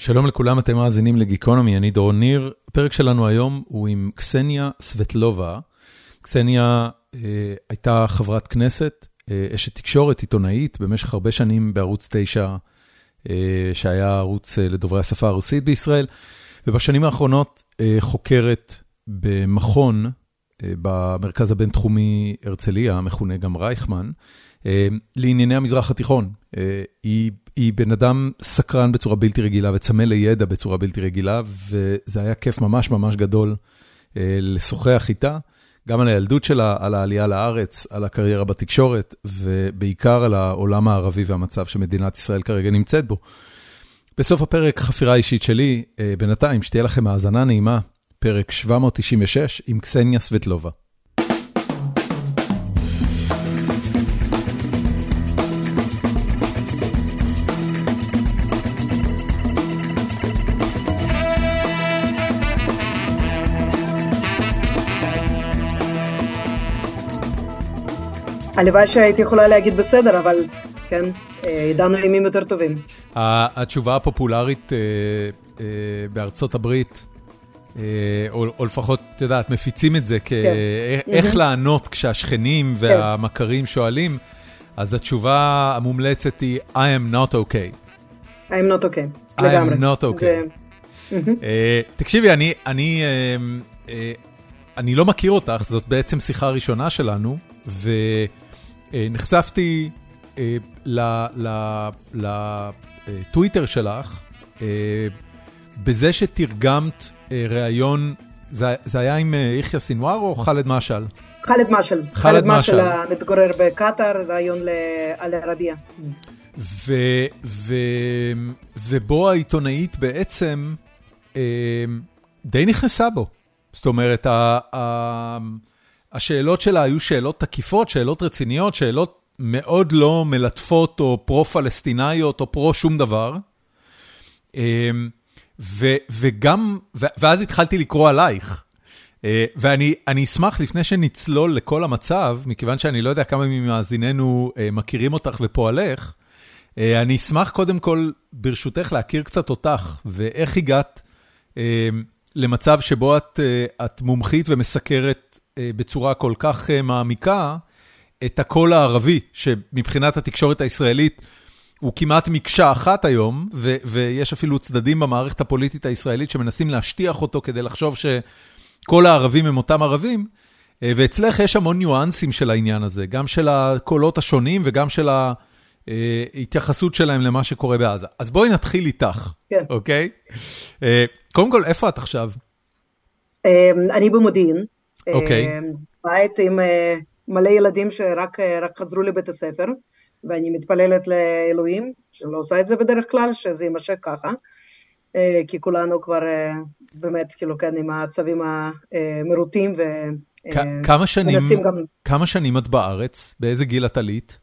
שלום לכולם, אתם מאזינים לגיקונומי, אני דורון ניר. הפרק שלנו היום הוא עם קסניה סבטלובה. קסניה אה, הייתה חברת כנסת, אה, אשת תקשורת, עיתונאית, במשך הרבה שנים בערוץ 9, אה, שהיה ערוץ אה, לדוברי השפה הרוסית בישראל, ובשנים האחרונות אה, חוקרת במכון, במרכז הבינתחומי הרצליה, המכונה גם רייכמן, אה, לענייני המזרח התיכון. אה, היא היא בן אדם סקרן בצורה בלתי רגילה וצמא לידע בצורה בלתי רגילה, וזה היה כיף ממש ממש גדול אה, לשוחח איתה, גם על הילדות שלה, על העלייה לארץ, על הקריירה בתקשורת, ובעיקר על העולם הערבי והמצב שמדינת ישראל כרגע נמצאת בו. בסוף הפרק, חפירה אישית שלי, אה, בינתיים, שתהיה לכם האזנה נעימה, פרק 796 עם קסניה סבטלובה. הלוואי שהייתי יכולה להגיד בסדר, אבל כן, אה, ידענו ימים יותר טובים. התשובה הפופולרית אה, אה, בארצות הברית, או, או לפחות, את יודעת, מפיצים את זה כאיך כן. לענות כשהשכנים כן. והמכרים שואלים, אז התשובה המומלצת היא I am not okay. I am not okay, לגמרי. I am not okay. זה... תקשיבי, אני, אני, אני לא מכיר אותך, זאת בעצם שיחה ראשונה שלנו, ו... נחשפתי אה, לטוויטר שלך אה, בזה שתרגמת אה, ראיון, זה היה עם יחיא סינואר או ח'אלד משעל? ח'אלד משעל. ח'אלד משעל מתגורר בקטאר, ראיון על ערבייה. ובו העיתונאית בעצם די נכנסה בו. זאת אומרת, השאלות שלה היו שאלות תקיפות, שאלות רציניות, שאלות מאוד לא מלטפות או פרו-פלסטינאיות או פרו שום דבר. ו, וגם, ואז התחלתי לקרוא עלייך. אה, ואני אשמח, לפני שנצלול לכל המצב, מכיוון שאני לא יודע כמה ממאזיננו אה, מכירים אותך ופועלך, אה, אני אשמח קודם כל, ברשותך, להכיר קצת אותך, ואיך הגעת למצב שבו את, את מומחית ומסקרת אה, בצורה כל כך אה, מעמיקה את הקול הערבי, שמבחינת התקשורת הישראלית הוא כמעט מקשה אחת היום, ו- ויש אפילו צדדים במערכת הפוליטית הישראלית שמנסים להשטיח אותו כדי לחשוב שכל הערבים הם אותם ערבים, אה, ואצלך יש המון ניואנסים של העניין הזה, גם של הקולות השונים וגם של ההתייחסות שלהם למה שקורה בעזה. אז בואי נתחיל איתך, כן. אוקיי? קודם כל, איפה את עכשיו? אני במודיעין. אוקיי. אה, בית עם אה, מלא ילדים שרק אה, חזרו לבית הספר, ואני מתפללת לאלוהים, שלא עושה את זה בדרך כלל, שזה יימשך ככה, כי כולנו כבר באמת, כאילו, כן, עם הצווים המרוטים, ו... כמה שנים, גם... כמה שנים את בארץ? באיזה גיל את עלית?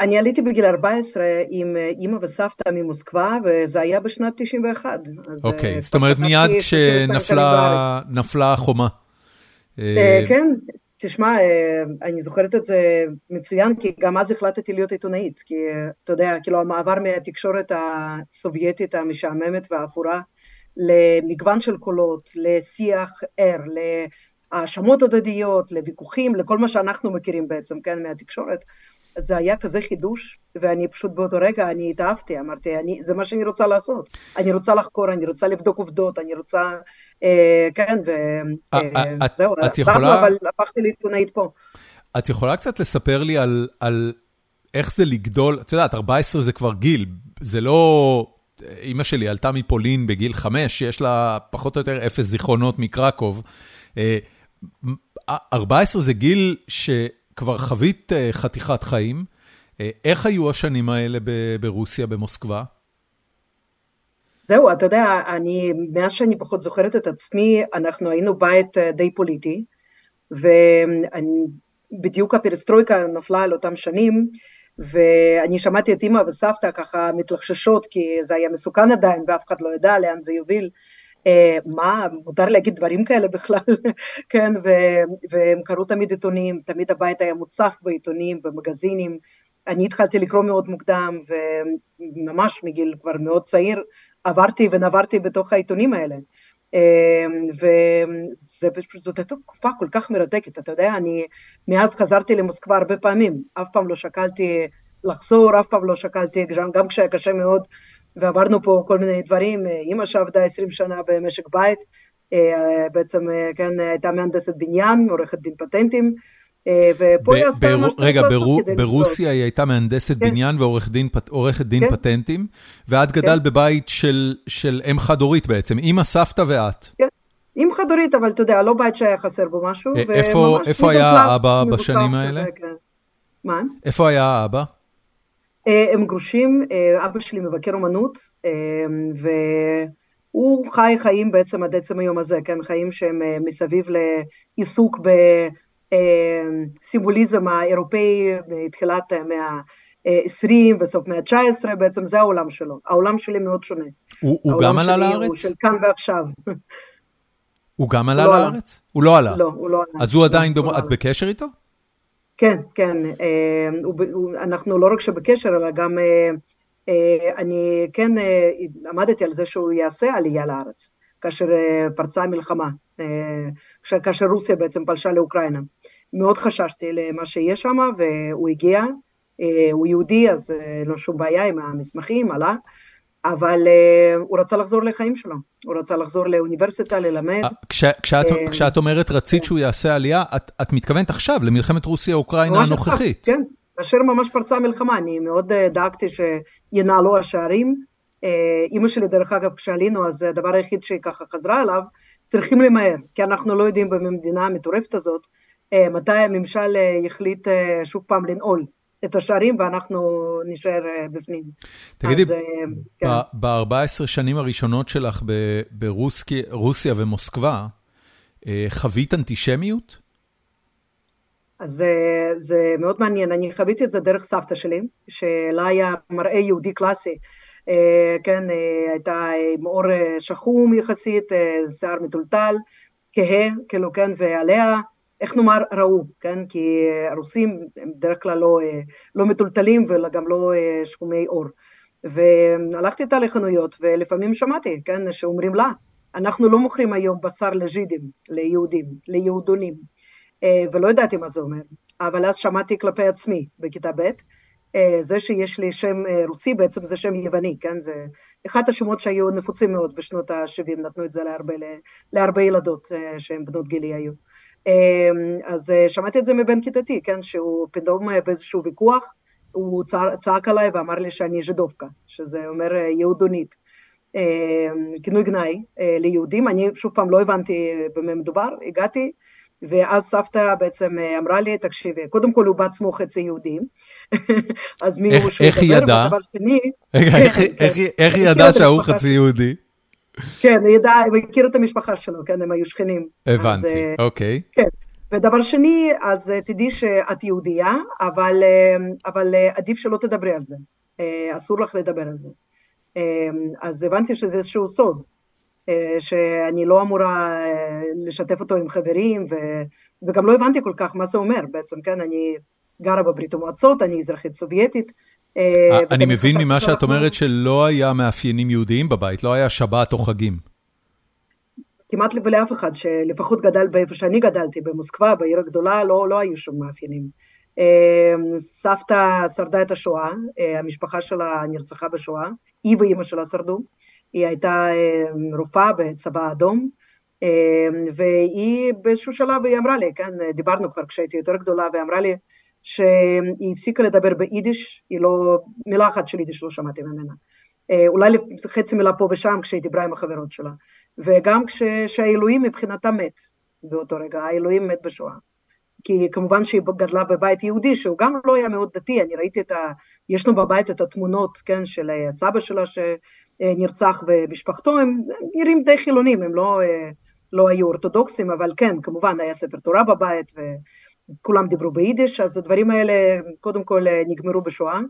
אני עליתי בגיל 14 עם אימא וסבתא ממוסקבה, וזה היה בשנת 91. אוקיי, okay, זאת אומרת מיד כשנפלה החומה. אה, אה, כן, תשמע, אה, אני זוכרת את זה מצוין, כי גם אז החלטתי להיות עיתונאית, כי אתה יודע, כאילו המעבר מהתקשורת הסובייטית המשעממת והאפורה למגוון של קולות, לשיח ער, להאשמות הדדיות, לוויכוחים, לכל מה שאנחנו מכירים בעצם, כן, מהתקשורת. זה היה כזה חידוש, ואני פשוט באותו רגע, אני התאהבתי, אמרתי, אני, זה מה שאני רוצה לעשות. אני רוצה לחקור, אני רוצה לבדוק עובדות, אני רוצה, אה, כן, וזהו, אה, יכולה... אבל הפכתי לעיתונאית פה. את יכולה קצת לספר לי על, על איך זה לגדול, את יודעת, 14 זה כבר גיל, זה לא... אימא שלי עלתה מפולין בגיל 5, יש לה פחות או יותר אפס זיכרונות מקרקוב. 14 אה, זה גיל ש... כבר חווית אה, חתיכת חיים. אה, איך היו השנים האלה ברוסיה, במוסקבה? זהו, אתה יודע, אני, מאז שאני פחות זוכרת את עצמי, אנחנו היינו בית אה, די פוליטי, ובדיוק הפרסטרויקה נפלה על אותם שנים, ואני שמעתי את אימא וסבתא ככה מתלחששות, כי זה היה מסוכן עדיין, ואף אחד לא ידע לאן זה יוביל. אה, מה, מותר להגיד דברים כאלה בכלל, כן, והם קראו תמיד עיתונים, תמיד הבית היה מוצף בעיתונים, במגזינים, אני התחלתי לקרוא מאוד מוקדם, וממש מגיל כבר מאוד צעיר, עברתי ונברתי בתוך העיתונים האלה. וזאת הייתה תקופה כל כך מרתקת, אתה יודע, אני מאז חזרתי למוסקבה הרבה פעמים, אף פעם לא שקלתי לחזור, אף פעם לא שקלתי, גם כשהיה קשה מאוד, ועברנו פה כל מיני דברים, אימא שעבדה 20 שנה במשק בית, בעצם כן, הייתה מהנדסת בניין, עורכת דין פטנטים, ופה היא עשתה מה שאתה רגע, ברוסיה היא הייתה מהנדסת כן. בניין ועורכת דין כן. פטנטים, ואת גדלת בבית של אם חד-הורית בעצם, אימא, סבתא ואת. כן, אם חד-הורית, אבל אתה יודע, לא בית שהיה חסר בו משהו. איפה היה האבא בשנים האלה? מה? איפה היה האבא? הם גרושים, אבא שלי מבקר אומנות, והוא חי חיים בעצם עד עצם היום הזה, כן, חיים שהם מסביב לעיסוק בסימבוליזם האירופאי מתחילת המאה ה-20 וסוף מאה ה-19, בעצם זה העולם שלו. העולם שלי מאוד שונה. הוא גם עלה לארץ? הוא של כאן ועכשיו. הוא גם עלה לארץ? הוא לא עלה. לא, הוא לא עלה. אז הוא עדיין, את בקשר איתו? כן, כן, אנחנו לא רק שבקשר, אלא גם אני כן עמדתי על זה שהוא יעשה עלייה לארץ, כאשר פרצה המלחמה, כאשר רוסיה בעצם פלשה לאוקראינה. מאוד חששתי למה שיהיה שם, והוא הגיע, הוא יהודי, אז לא שום בעיה עם המסמכים, עלה. אבל uh, הוא רצה לחזור לחיים שלו, הוא רצה לחזור לאוניברסיטה, ללמד. כש, כשאת, uh, כשאת אומרת רצית שהוא יעשה עלייה, את, את מתכוונת עכשיו למלחמת רוסיה-אוקראינה הנוכחית. כן, כאשר ממש פרצה המלחמה, אני מאוד דאגתי שינהלו השערים. אימא שלי, דרך אגב, כשעלינו, אז הדבר היחיד שהיא ככה חזרה אליו, צריכים למהר, כי אנחנו לא יודעים במדינה המטורפת הזאת, מתי הממשל יחליט שוב פעם לנעול. את השערים ואנחנו נשאר בפנים. תגידי, כן. ב-14 שנים הראשונות שלך ברוסיה ומוסקבה, חווית אנטישמיות? אז זה מאוד מעניין, אני חוויתי את זה דרך סבתא שלי, שלה היה מראה יהודי קלאסי, כן, הייתה עם אור שחום יחסית, שיער מטולטל, כהה, כאילו, כן, ועליה איך נאמר, ראו, כן? כי הרוסים הם בדרך כלל לא, לא מטולטלים וגם לא שחומי עור. והלכתי איתה לחנויות, ולפעמים שמעתי, כן, שאומרים לה, אנחנו לא מוכרים היום בשר לג'ידים, ליהודים, ליהודונים, ולא ידעתי מה זה אומר, אבל אז שמעתי כלפי עצמי בכיתה ב', זה שיש לי שם רוסי בעצם זה שם יווני, כן, זה אחד השמות שהיו נפוצים מאוד בשנות ה-70, נתנו את זה להרבה, להרבה ילדות שהן בנות גילי היו. אז שמעתי את זה מבן כיתתי, כן, שהוא פתאום באיזשהו ויכוח, הוא צעק עליי ואמר לי שאני ז'דובקה, שזה אומר יהודונית, כינוי גנאי ליהודים, אני שוב פעם לא הבנתי במה מדובר, הגעתי, ואז סבתא בעצם אמרה לי, תקשיבי, קודם כל הוא בעצמו חצי יהודי, אז מי הוא שהוא ידבר, ודבר שני... איך היא ידעה שההוא חצי יהודי? כן, ידעה, הוא הכיר את המשפחה שלו, כן, הם היו שכנים. הבנתי, אז, אוקיי. כן, ודבר שני, אז תדעי שאת יהודייה, אבל, אבל עדיף שלא תדברי על זה, אסור לך לדבר על זה. אז הבנתי שזה איזשהו סוד, שאני לא אמורה לשתף אותו עם חברים, ו, וגם לא הבנתי כל כך מה זה אומר בעצם, כן, אני גרה בברית המועצות, אני אזרחית סובייטית, אה, אני מבין ממה שאת אומרת שלא היה מאפיינים יהודיים בבית, לא היה שבת או חגים. כמעט ולאף אחד שלפחות גדל באיפה שאני גדלתי, במוסקבה, בעיר הגדולה, לא, לא היו שום מאפיינים. אה, סבתא שרדה את השואה, אה, המשפחה שלה נרצחה בשואה, היא ואימא שלה שרדו, היא הייתה רופאה בצבא האדום, והיא באיזשהו שלב היא אמרה לי, כן, דיברנו כבר כשהייתי יותר גדולה, והיא אמרה לי, שהיא הפסיקה לדבר ביידיש, היא לא, מילה אחת של יידיש לא שמעתי ממנה. אה, אולי חצי מילה פה ושם כשהיא דיברה עם החברות שלה. וגם כשהאלוהים מבחינתה מת באותו רגע, האלוהים מת בשואה. כי כמובן שהיא גדלה בבית יהודי, שהוא גם לא היה מאוד דתי, אני ראיתי את ה... יש לנו בבית את התמונות, כן, של סבא שלה שנרצח ומשפחתו, הם נראים די חילונים, הם לא, אה, לא היו אורתודוקסים, אבל כן, כמובן היה ספר תורה בבית, ו... כולם דיברו ביידיש, אז הדברים האלה קודם כל נגמרו בשואה,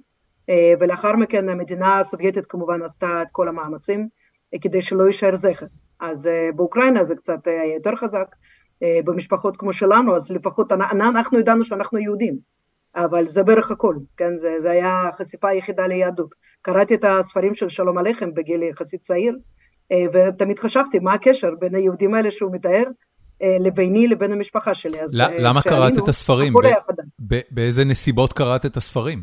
ולאחר מכן המדינה הסובייטית כמובן עשתה את כל המאמצים כדי שלא יישאר זכר. אז באוקראינה זה קצת היה יותר חזק, במשפחות כמו שלנו, אז לפחות אנחנו ידענו שאנחנו יהודים. אבל זה בערך הכל, כן, זה, זה היה החשיפה היחידה ליהדות. קראתי את הספרים של שלום עליכם בגיל יחסית צעיר, אה, ותמיד חשבתי מה הקשר בין היהודים האלה שהוא מתאר אה, לביני לבין המשפחה שלי. אז אה, למה קראת את הספרים? באיזה נסיבות קראת את הספרים?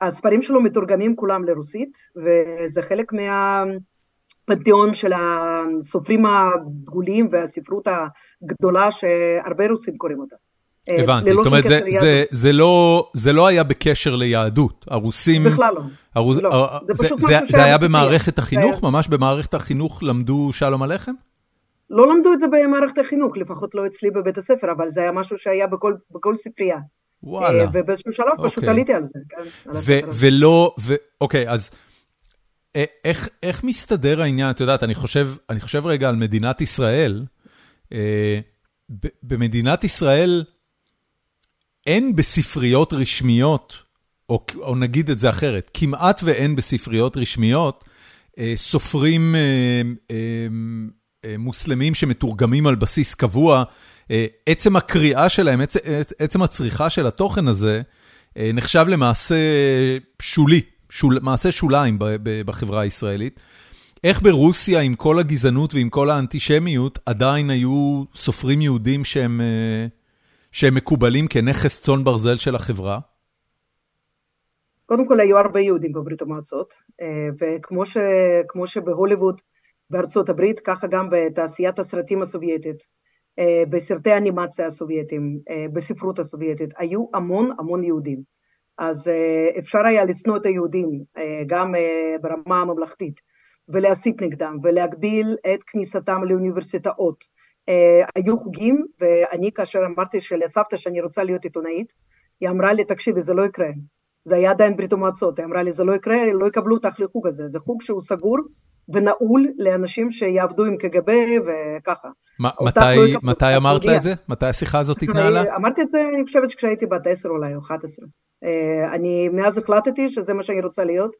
הספרים שלו מתורגמים כולם לרוסית, וזה חלק מהפנתיאון של הסופרים הדגולים והספרות הגדולה שהרבה רוסים קוראים אותה. הבנתי, זאת אומרת, זה, זה, זה, לא, זה לא היה בקשר ליהדות, הרוסים... בכלל לא. הרו... לא. זה, זה, זה, זה היה במערכת החינוך? ממש במערכת החינוך למדו שלום עליכם? לא למדו את זה במערכת החינוך, לפחות לא אצלי בבית הספר, אבל זה היה משהו שהיה בכל, בכל ספרייה. וואלה. אה, ובאיזשהו שלב אוקיי. פשוט עליתי על זה, כן? ו- ולא, ו- אוקיי, אז איך, איך מסתדר העניין, את יודעת, אני חושב, אני חושב רגע על מדינת ישראל, אה, במדינת ישראל אין בספריות רשמיות, או, או נגיד את זה אחרת, כמעט ואין בספריות רשמיות אה, סופרים אה, אה, אה, מוסלמים שמתורגמים על בסיס קבוע. אה, עצם הקריאה שלהם, עצם, עצם הצריכה של התוכן הזה, אה, נחשב למעשה שולי, שול, מעשה שוליים בחברה הישראלית. איך ברוסיה, עם כל הגזענות ועם כל האנטישמיות, עדיין היו סופרים יהודים שהם, שהם מקובלים כנכס צאן ברזל של החברה? קודם כל היו הרבה יהודים בברית המועצות, וכמו ש, שבהוליווד בארצות הברית, ככה גם בתעשיית הסרטים הסובייטית, אה, בסרטי האנימציה הסובייטים, אה, בספרות הסובייטית, היו המון המון יהודים. אז אה, אפשר היה לשנוא את היהודים גם ברמה הממלכתית, ולהסית נגדם, ולהגביל את כניסתם לאוניברסיטאות. היו חוגים, ואני כאשר אמרתי לסבתא שאני רוצה להיות עיתונאית, היא אמרה לי, תקשיבי, זה לא יקרה. זה היה עדיין ברית המועצות, היא אמרה לי, זה לא יקרה, לא יקבלו אותך לחוג הזה, זה חוג שהוא סגור, ונעול לאנשים שיעבדו עם קג"ב וככה. ما, מתי, לא מתי אמרת לה את זה? מתי השיחה הזאת התנהלה? אמרתי את זה, אני חושבת שכשהייתי בת 10 אולי, או 11. אה, אני מאז החלטתי שזה מה שאני רוצה להיות,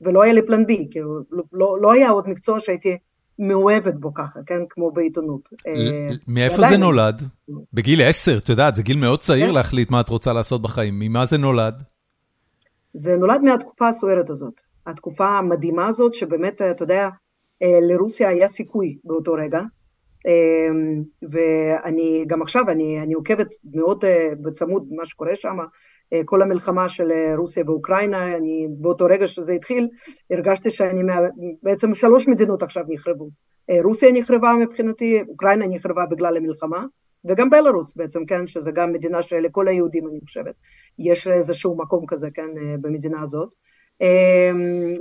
ולא היה לי פלן בי, כאילו, לא, לא, לא היה עוד מקצוע שהייתי מאוהבת בו ככה, כן? כמו בעיתונות. אה, מאיפה זה נולד? בגיל 10, את יודעת, זה גיל מאוד צעיר כן. להחליט מה את רוצה לעשות בחיים. ממה זה נולד? זה נולד מהתקופה הסוערת הזאת. התקופה המדהימה הזאת, שבאמת, אתה יודע, אה, לרוסיה היה סיכוי באותו רגע, אה, ואני גם עכשיו, אני, אני עוקבת מאוד אה, בצמוד מה שקורה שם, כל המלחמה של רוסיה ואוקראינה, אני באותו רגע שזה התחיל, הרגשתי שאני, מה, בעצם שלוש מדינות עכשיו נחרבו. רוסיה נחרבה מבחינתי, אוקראינה נחרבה בגלל המלחמה, וגם בלרוס בעצם, כן, שזה גם מדינה שלכל היהודים, אני חושבת, יש איזשהו מקום כזה, כן, במדינה הזאת. אמ,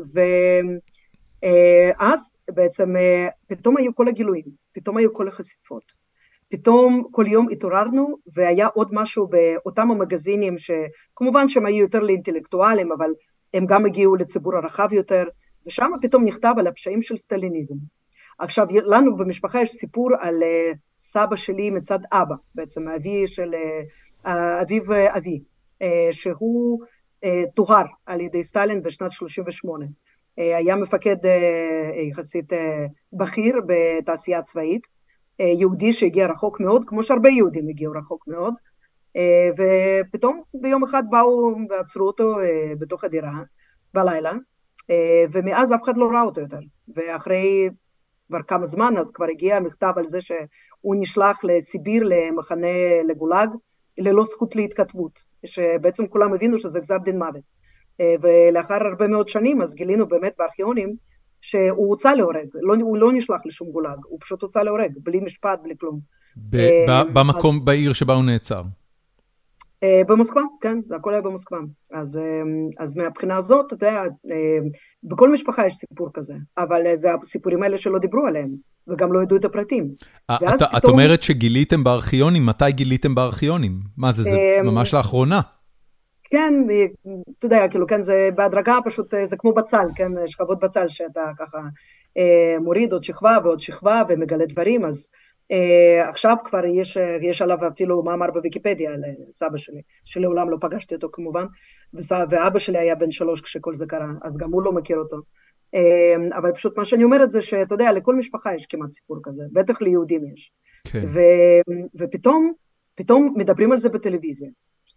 ואז בעצם אה, פתאום היו כל הגילויים, פתאום היו כל החשיפות. פתאום כל יום התעוררנו והיה עוד משהו באותם המגזינים שכמובן שהם היו יותר לאינטלקטואלים אבל הם גם הגיעו לציבור הרחב יותר ושם פתאום נכתב על הפשעים של סטליניזם. עכשיו לנו במשפחה יש סיפור על אה, סבא שלי מצד אבא בעצם אבי של אה, אביו אבי שהוא טוהר על ידי סטלין בשנת 38. אה, היה מפקד אה, יחסית אה, בכיר בתעשייה הצבאית, יהודי שהגיע רחוק מאוד, כמו שהרבה יהודים הגיעו רחוק מאוד, ופתאום ביום אחד באו ועצרו אותו בתוך הדירה בלילה, ומאז אף אחד לא ראה אותו יותר. ואחרי כבר כמה זמן, אז כבר הגיע מכתב על זה שהוא נשלח לסיביר, למחנה לגולאג, ללא זכות להתכתבות. שבעצם כולם הבינו שזה גזר דין מוות. אה, ולאחר הרבה מאוד שנים אז גילינו באמת בארכיונים שהוא הוצא להורג, לא, הוא לא נשלח לשום גולאג, הוא פשוט הוצא להורג, בלי משפט, בלי כלום. אה, במקום, אז, בעיר שבה הוא נעצר. אה, במוסקבה, כן, זה הכל היה במוסקבה. אז, אז מהבחינה הזאת, אתה יודע, בכל משפחה יש סיפור כזה, אבל זה הסיפורים האלה שלא דיברו עליהם. וגם לא ידעו את הפרטים. את, פתאום... את אומרת שגיליתם בארכיונים, מתי גיליתם בארכיונים? מה זה, זה אמ, ממש לאחרונה. כן, אתה יודע, כאילו, כן, זה בהדרגה פשוט, זה כמו בצל, כן, שכבות בצל שאתה ככה אה, מוריד עוד שכבה ועוד שכבה ומגלה דברים, אז אה, עכשיו כבר יש, יש עליו אפילו מאמר בוויקיפדיה לסבא שלי, שלעולם לא פגשתי אותו כמובן, ואבא שלי היה בן שלוש כשכל זה קרה, אז גם הוא לא מכיר אותו. אמ, אבל פשוט מה שאני אומרת זה שאתה יודע, לכל משפחה יש כמעט סיפור כזה, בטח ליהודים יש. כן. ו, ופתאום, פתאום מדברים על זה בטלוויזיה.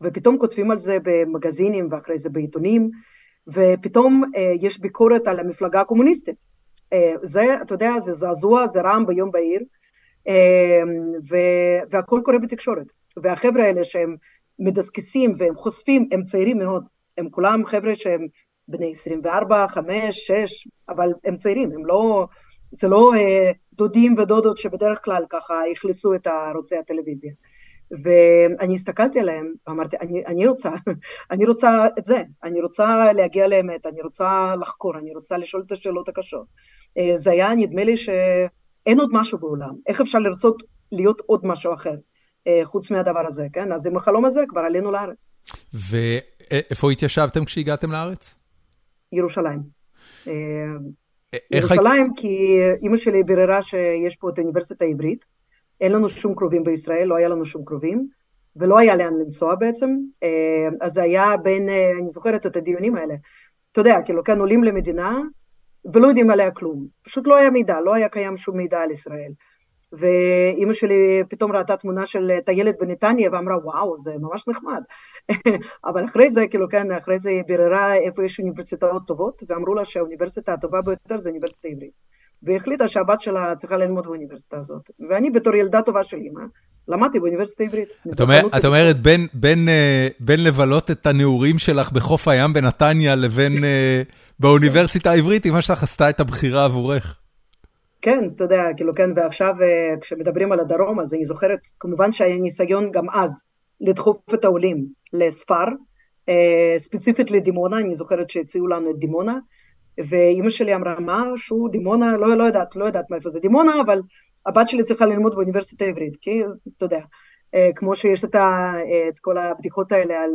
ופתאום כותבים על זה במגזינים ואחרי זה בעיתונים, ופתאום יש ביקורת על המפלגה הקומוניסטית. זה, אתה יודע, זה זעזוע, זה רעם ביום בהיר, והכל קורה בתקשורת. והחבר'ה האלה שהם מדסקסים והם חושפים, הם צעירים מאוד, הם כולם חבר'ה שהם בני 24, 5, 6, אבל הם צעירים, הם לא, זה לא אה, דודים ודודות שבדרך כלל ככה אכלסו את ערוצי הטלוויזיה. ואני הסתכלתי עליהם ואמרתי, אני, אני רוצה, אני רוצה את זה, אני רוצה להגיע לאמת, אני רוצה לחקור, אני רוצה לשאול את השאלות הקשות. אה, זה היה, נדמה לי שאין עוד משהו בעולם, איך אפשר לרצות להיות עוד משהו אחר? אה, חוץ מהדבר הזה, כן? אז עם החלום הזה כבר עלינו לארץ. ואיפה התיישבתם כשהגעתם לארץ? ירושלים. אה, ירושלים, כי אימא שלי ביררה שיש פה את האוניברסיטה העברית, אין לנו שום קרובים בישראל, לא היה לנו שום קרובים, ולא היה לאן לנסוע בעצם, אה, אז זה היה בין, אני זוכרת את הדיונים האלה, אתה יודע, כאילו כאן עולים למדינה ולא יודעים עליה כלום, פשוט לא היה מידע, לא היה קיים שום מידע על ישראל. ואימא שלי פתאום ראתה תמונה של טיילת בנתניה ואמרה, וואו, זה ממש נחמד. אבל אחרי זה, כאילו, כן, אחרי זה היא ביררה איפה יש אוניברסיטאות טובות, ואמרו לה שהאוניברסיטה הטובה ביותר זה האוניברסיטה העברית. והיא החליטה שהבת שלה צריכה ללמוד באוניברסיטה הזאת. ואני בתור ילדה טובה של אימא, למדתי באוניברסיטה העברית. את אומרת, בין, בין, אה, בין לבלות את הנעורים שלך בחוף הים בנתניה לבין אה, באוניברסיטה העברית, אמא שלך עשתה את הבחירה עבורך. כן, אתה יודע, כאילו כן, ועכשיו אה, כשמדברים על הדרום, אז אני זוכרת, כמובן שהיה ניסיון גם אז לדחוף את העולים לספר, אה, ספציפית לדימונה, אני זוכרת שהציעו לנו את דימונה, ואימא שלי אמרה, משהו, דימונה, לא, לא יודעת, לא יודעת מאיפה זה דימונה, אבל הבת שלי צריכה ללמוד באוניברסיטה העברית, כי אתה יודע, אה, כמו שיש את, ה, את כל הבדיחות האלה על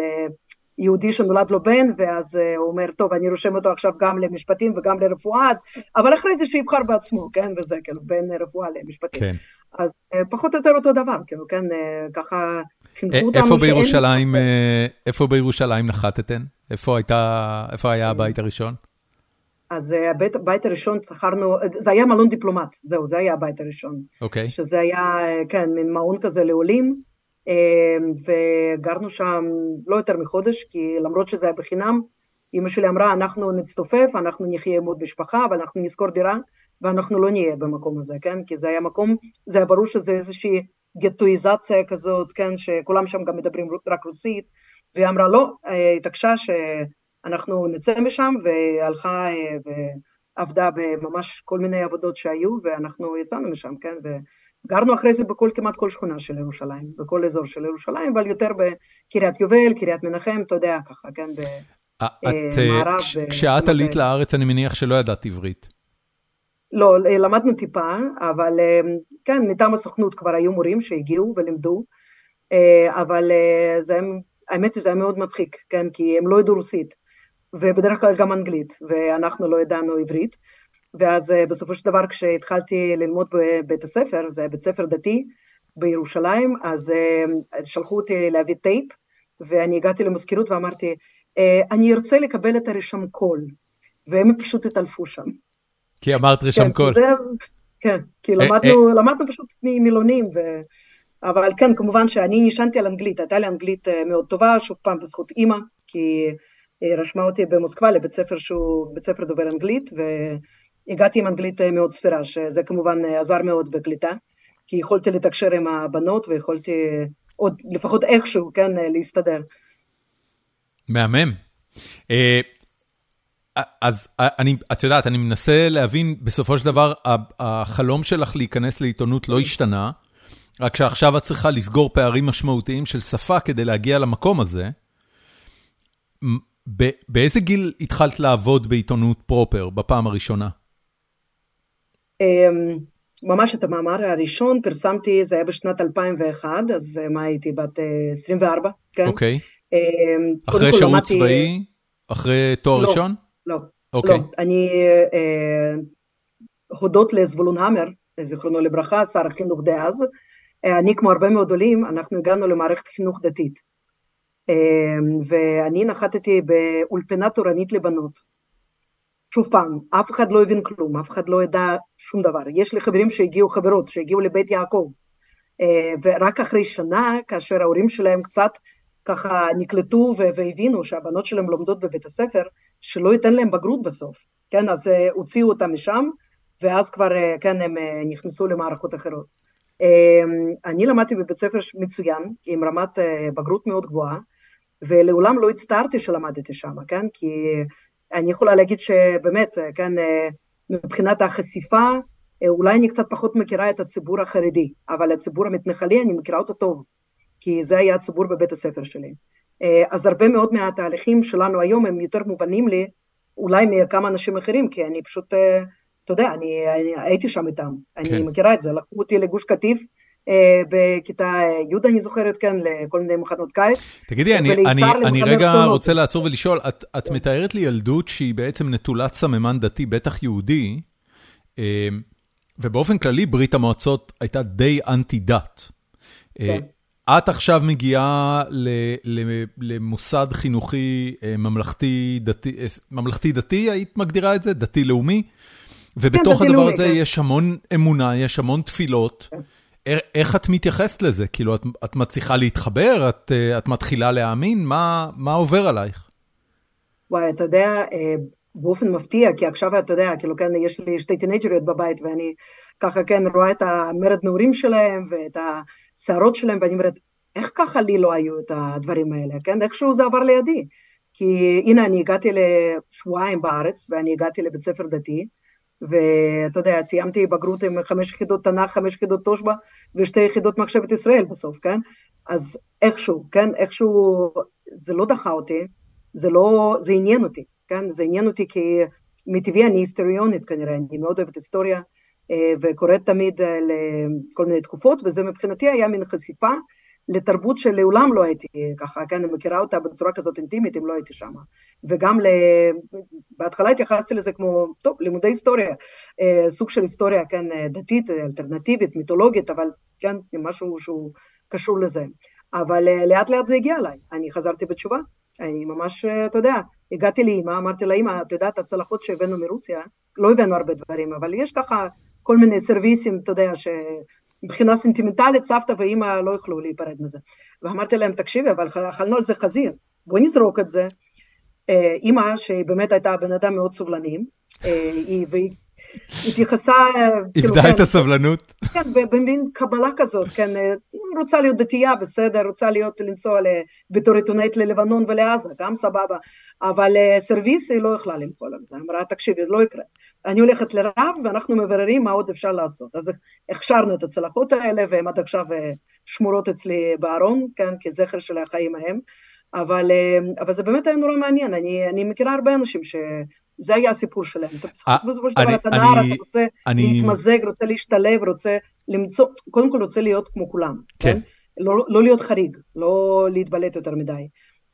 יהודי שנולד לו בן, ואז uh, הוא אומר, טוב, אני רושם אותו עכשיו גם למשפטים וגם לרפואה, אבל אחרי זה שיבחר בעצמו, כן, וזה, כאילו, בין רפואה למשפטים. כן. אז uh, פחות או יותר אותו דבר, כאילו, כן, uh, ככה חינכו אותנו איפה בירושלים, איפה בירושלים נחתתן? איפה הייתה, איפה היה הבית הראשון? אז הבית, הבית הראשון שכרנו, זה היה מלון דיפלומט, זהו, זה היה הבית הראשון. אוקיי. Okay. שזה היה, כן, מין מעון כזה לעולים. אמ, וגרנו שם לא יותר מחודש, כי למרות שזה היה בחינם, אמא שלי אמרה, אנחנו נצטופף, אנחנו נחיה עם עוד משפחה, אבל אנחנו נשכור דירה, ואנחנו לא נהיה במקום הזה, כן? כי זה היה מקום, זה היה ברור שזה איזושהי גטואיזציה כזאת, כן? שכולם שם גם מדברים רק רוסית, והיא אמרה, לא, התעקשה שאנחנו נצא משם, והלכה אה, ועבדה בממש כל מיני עבודות שהיו, ואנחנו יצאנו משם, כן? גרנו אחרי זה בכל, כמעט כל שכונה של ירושלים, בכל אזור של ירושלים, אבל יותר בקריית יובל, קריית מנחם, אתה יודע, ככה, כן, במערב. אה, אה, כשאת עלית לארץ, אני מניח שלא ידעת עברית. לא, למדנו טיפה, אבל אה, כן, מטעם הסוכנות כבר היו מורים שהגיעו ולימדו, אבל זה, האמת שזה היה מאוד מצחיק, כן, כי הם לא ידעו רוסית, ובדרך כלל גם אנגלית, ואנחנו לא ידענו עברית. ואז אה, בסופו של דבר כשהתחלתי ללמוד בבית הספר, זה היה בית ספר דתי בירושלים, אז אה, שלחו אותי להביא טייפ, ואני הגעתי למזכירות ואמרתי, אה, אני ארצה לקבל את הרשם קול, והם פשוט התעלפו שם. כי אמרת רשם כן, קול. זה, כן, כי למדנו, למדנו פשוט ממילונים, ו... אבל כן, כמובן שאני נשענתי על אנגלית, הייתה לי אנגלית מאוד טובה, שוב פעם בזכות אימא, כי רשמה אותי במוסקבה לבית ספר שהוא בית ספר דובר אנגלית, ו... הגעתי עם אנגלית אה, מאוד ספירה, שזה כמובן אה, עזר מאוד בקליטה, כי יכולתי לתקשר עם הבנות ויכולתי עוד לפחות איכשהו, כן, אה, להסתדר. מהמם. אז אני, את יודעת, אני מנסה להבין, בסופו של דבר, החלום שלך להיכנס לעיתונות לא השתנה, רק שעכשיו את צריכה לסגור פערים משמעותיים של שפה כדי להגיע למקום הזה. באיזה גיל התחלת לעבוד בעיתונות פרופר בפעם הראשונה? אמ, ממש את המאמר הראשון פרסמתי, זה היה בשנת 2001, אז אה, מה הייתי? בת 24, אה, כן? אוקיי. אמ, אחרי שירות למדתי... צבאי? אחרי תואר לא, ראשון? לא, אוקיי. לא. אני, אה, הודות לזבולון המר, זיכרונו לברכה, שר החינוך דאז, אני כמו הרבה מאוד עולים, אנחנו הגענו למערכת חינוך דתית. אמ, ואני נחתתי באולפנה תורנית לבנות. שוב פעם, אף אחד לא הבין כלום, אף אחד לא ידע שום דבר. יש לי חברים שהגיעו, חברות שהגיעו לבית יעקב, אה, ורק אחרי שנה, כאשר ההורים שלהם קצת ככה נקלטו והבינו שהבנות שלהם לומדות בבית הספר, שלא ייתן להם בגרות בסוף, כן, אז הוציאו אותם משם, ואז כבר, כן, הם נכנסו למערכות אחרות. אני למדתי בבית ספר מצוין, עם רמת בגרות מאוד גבוהה, ולעולם לא הצטערתי שלמדתי שם, כן? כי אני יכולה להגיד שבאמת, כן, מבחינת החשיפה, אולי אני קצת פחות מכירה את הציבור החרדי, אבל הציבור המתנחלי אני מכירה אותו טוב, כי זה היה הציבור בבית הספר שלי. אז הרבה מאוד מהתהליכים שלנו היום הם יותר מובנים לי, אולי מכמה אנשים אחרים, כי אני פשוט, אתה יודע, אני, אני הייתי שם איתם, כן. אני מכירה את זה, לקחו אותי לגוש קטיף, אה, בכיתה י' אני זוכרת, כן, לכל מיני מחנות קיץ. תגידי, אני, אני, אני רגע סונות. רוצה לעצור ולשאול, את, את כן. מתארת לי ילדות שהיא בעצם נטולת סממן דתי, בטח יהודי, אה, ובאופן כללי ברית המועצות הייתה די אנטי דת. אה, כן. את עכשיו מגיעה למוסד חינוכי ממלכתי דתי, ממלכתי דתי, היית מגדירה את זה? דתי-לאומי? ובתוך כן, הדבר הזה כן. יש המון אמונה, יש המון תפילות. כן. איך את מתייחסת לזה? כאילו, את, את מצליחה להתחבר? את, אה, את מתחילה להאמין? מה, מה עובר עלייך? וואי, אתה יודע, אה, באופן מפתיע, כי עכשיו אתה יודע, כאילו, כן, יש לי שתי טינג'ריות בבית, ואני ככה, כן, רואה את המרד נעורים שלהם, ואת השערות שלהם, ואני אומרת, איך ככה לי לא היו את הדברים האלה, כן? איכשהו זה עבר לידי. כי הנה, אני הגעתי לשבועיים בארץ, ואני הגעתי לבית ספר דתי, ואתה יודע, סיימתי בגרות עם חמש יחידות תנ"ך, חמש יחידות תושבע ושתי יחידות מחשבת ישראל בסוף, כן? אז איכשהו, כן? איכשהו זה לא דחה אותי, זה לא, זה עניין אותי, כן? זה עניין אותי כי מטבעי אני היסטוריונית כנראה, אני מאוד אוהבת היסטוריה אה, וקוראת תמיד אה, לכל מיני תקופות, וזה מבחינתי היה מין חשיפה לתרבות שלעולם לא הייתי ככה, כן, אני מכירה אותה בצורה כזאת אינטימית אם לא הייתי שם. וגם ל... בהתחלה התייחסתי לזה כמו, טוב, לימודי היסטוריה, אה, סוג של היסטוריה, כן, דתית, אלטרנטיבית, מיתולוגית, אבל כן, משהו שהוא קשור לזה. אבל אה, לאט לאט זה הגיע אליי, אני חזרתי בתשובה, אני ממש, אה, אתה יודע, הגעתי לאמא, אמרתי לאמא, את יודעת, הצלחות שהבאנו מרוסיה, לא הבאנו הרבה דברים, אבל יש ככה כל מיני סרוויסים, אתה יודע, ש... מבחינה סנטימנטלית סבתא ואימא לא יוכלו להיפרד מזה. ואמרתי להם, תקשיבי, אבל אכלנו על זה חזיר, בואי נזרוק את זה. אה, אימא, שהיא באמת הייתה בן אדם מאוד סובלני, אה, היא, והיא התייחסה... כאילו, איבדה כן, את הסבלנות. כן, במין קבלה כזאת, כן, אה, רוצה להיות דתייה, בסדר, רוצה להיות, לנסוע בתור עיתונאית ללבנון ולעזה, גם סבבה, אבל סרוויס היא לא יכלה למחול על זה, אמרה, תקשיבי, זה לא יקרה. אני הולכת לרב ואנחנו מבררים מה עוד אפשר לעשות. אז הכשרנו את הצלחות האלה והן עד עכשיו שמורות אצלי בארון, כן, כזכר של החיים ההם, אבל, אבל זה באמת היה נורא מעניין, אני, אני מכירה הרבה אנשים ש... זה היה הסיפור שלהם. אתה אה, בסופו של דבר אתה נער, אתה רוצה להתמזג, רוצה להשתלב, רוצה למצוא, קודם כל רוצה להיות כמו כולם, כן? כן? לא, לא להיות חריג, לא להתבלט יותר מדי.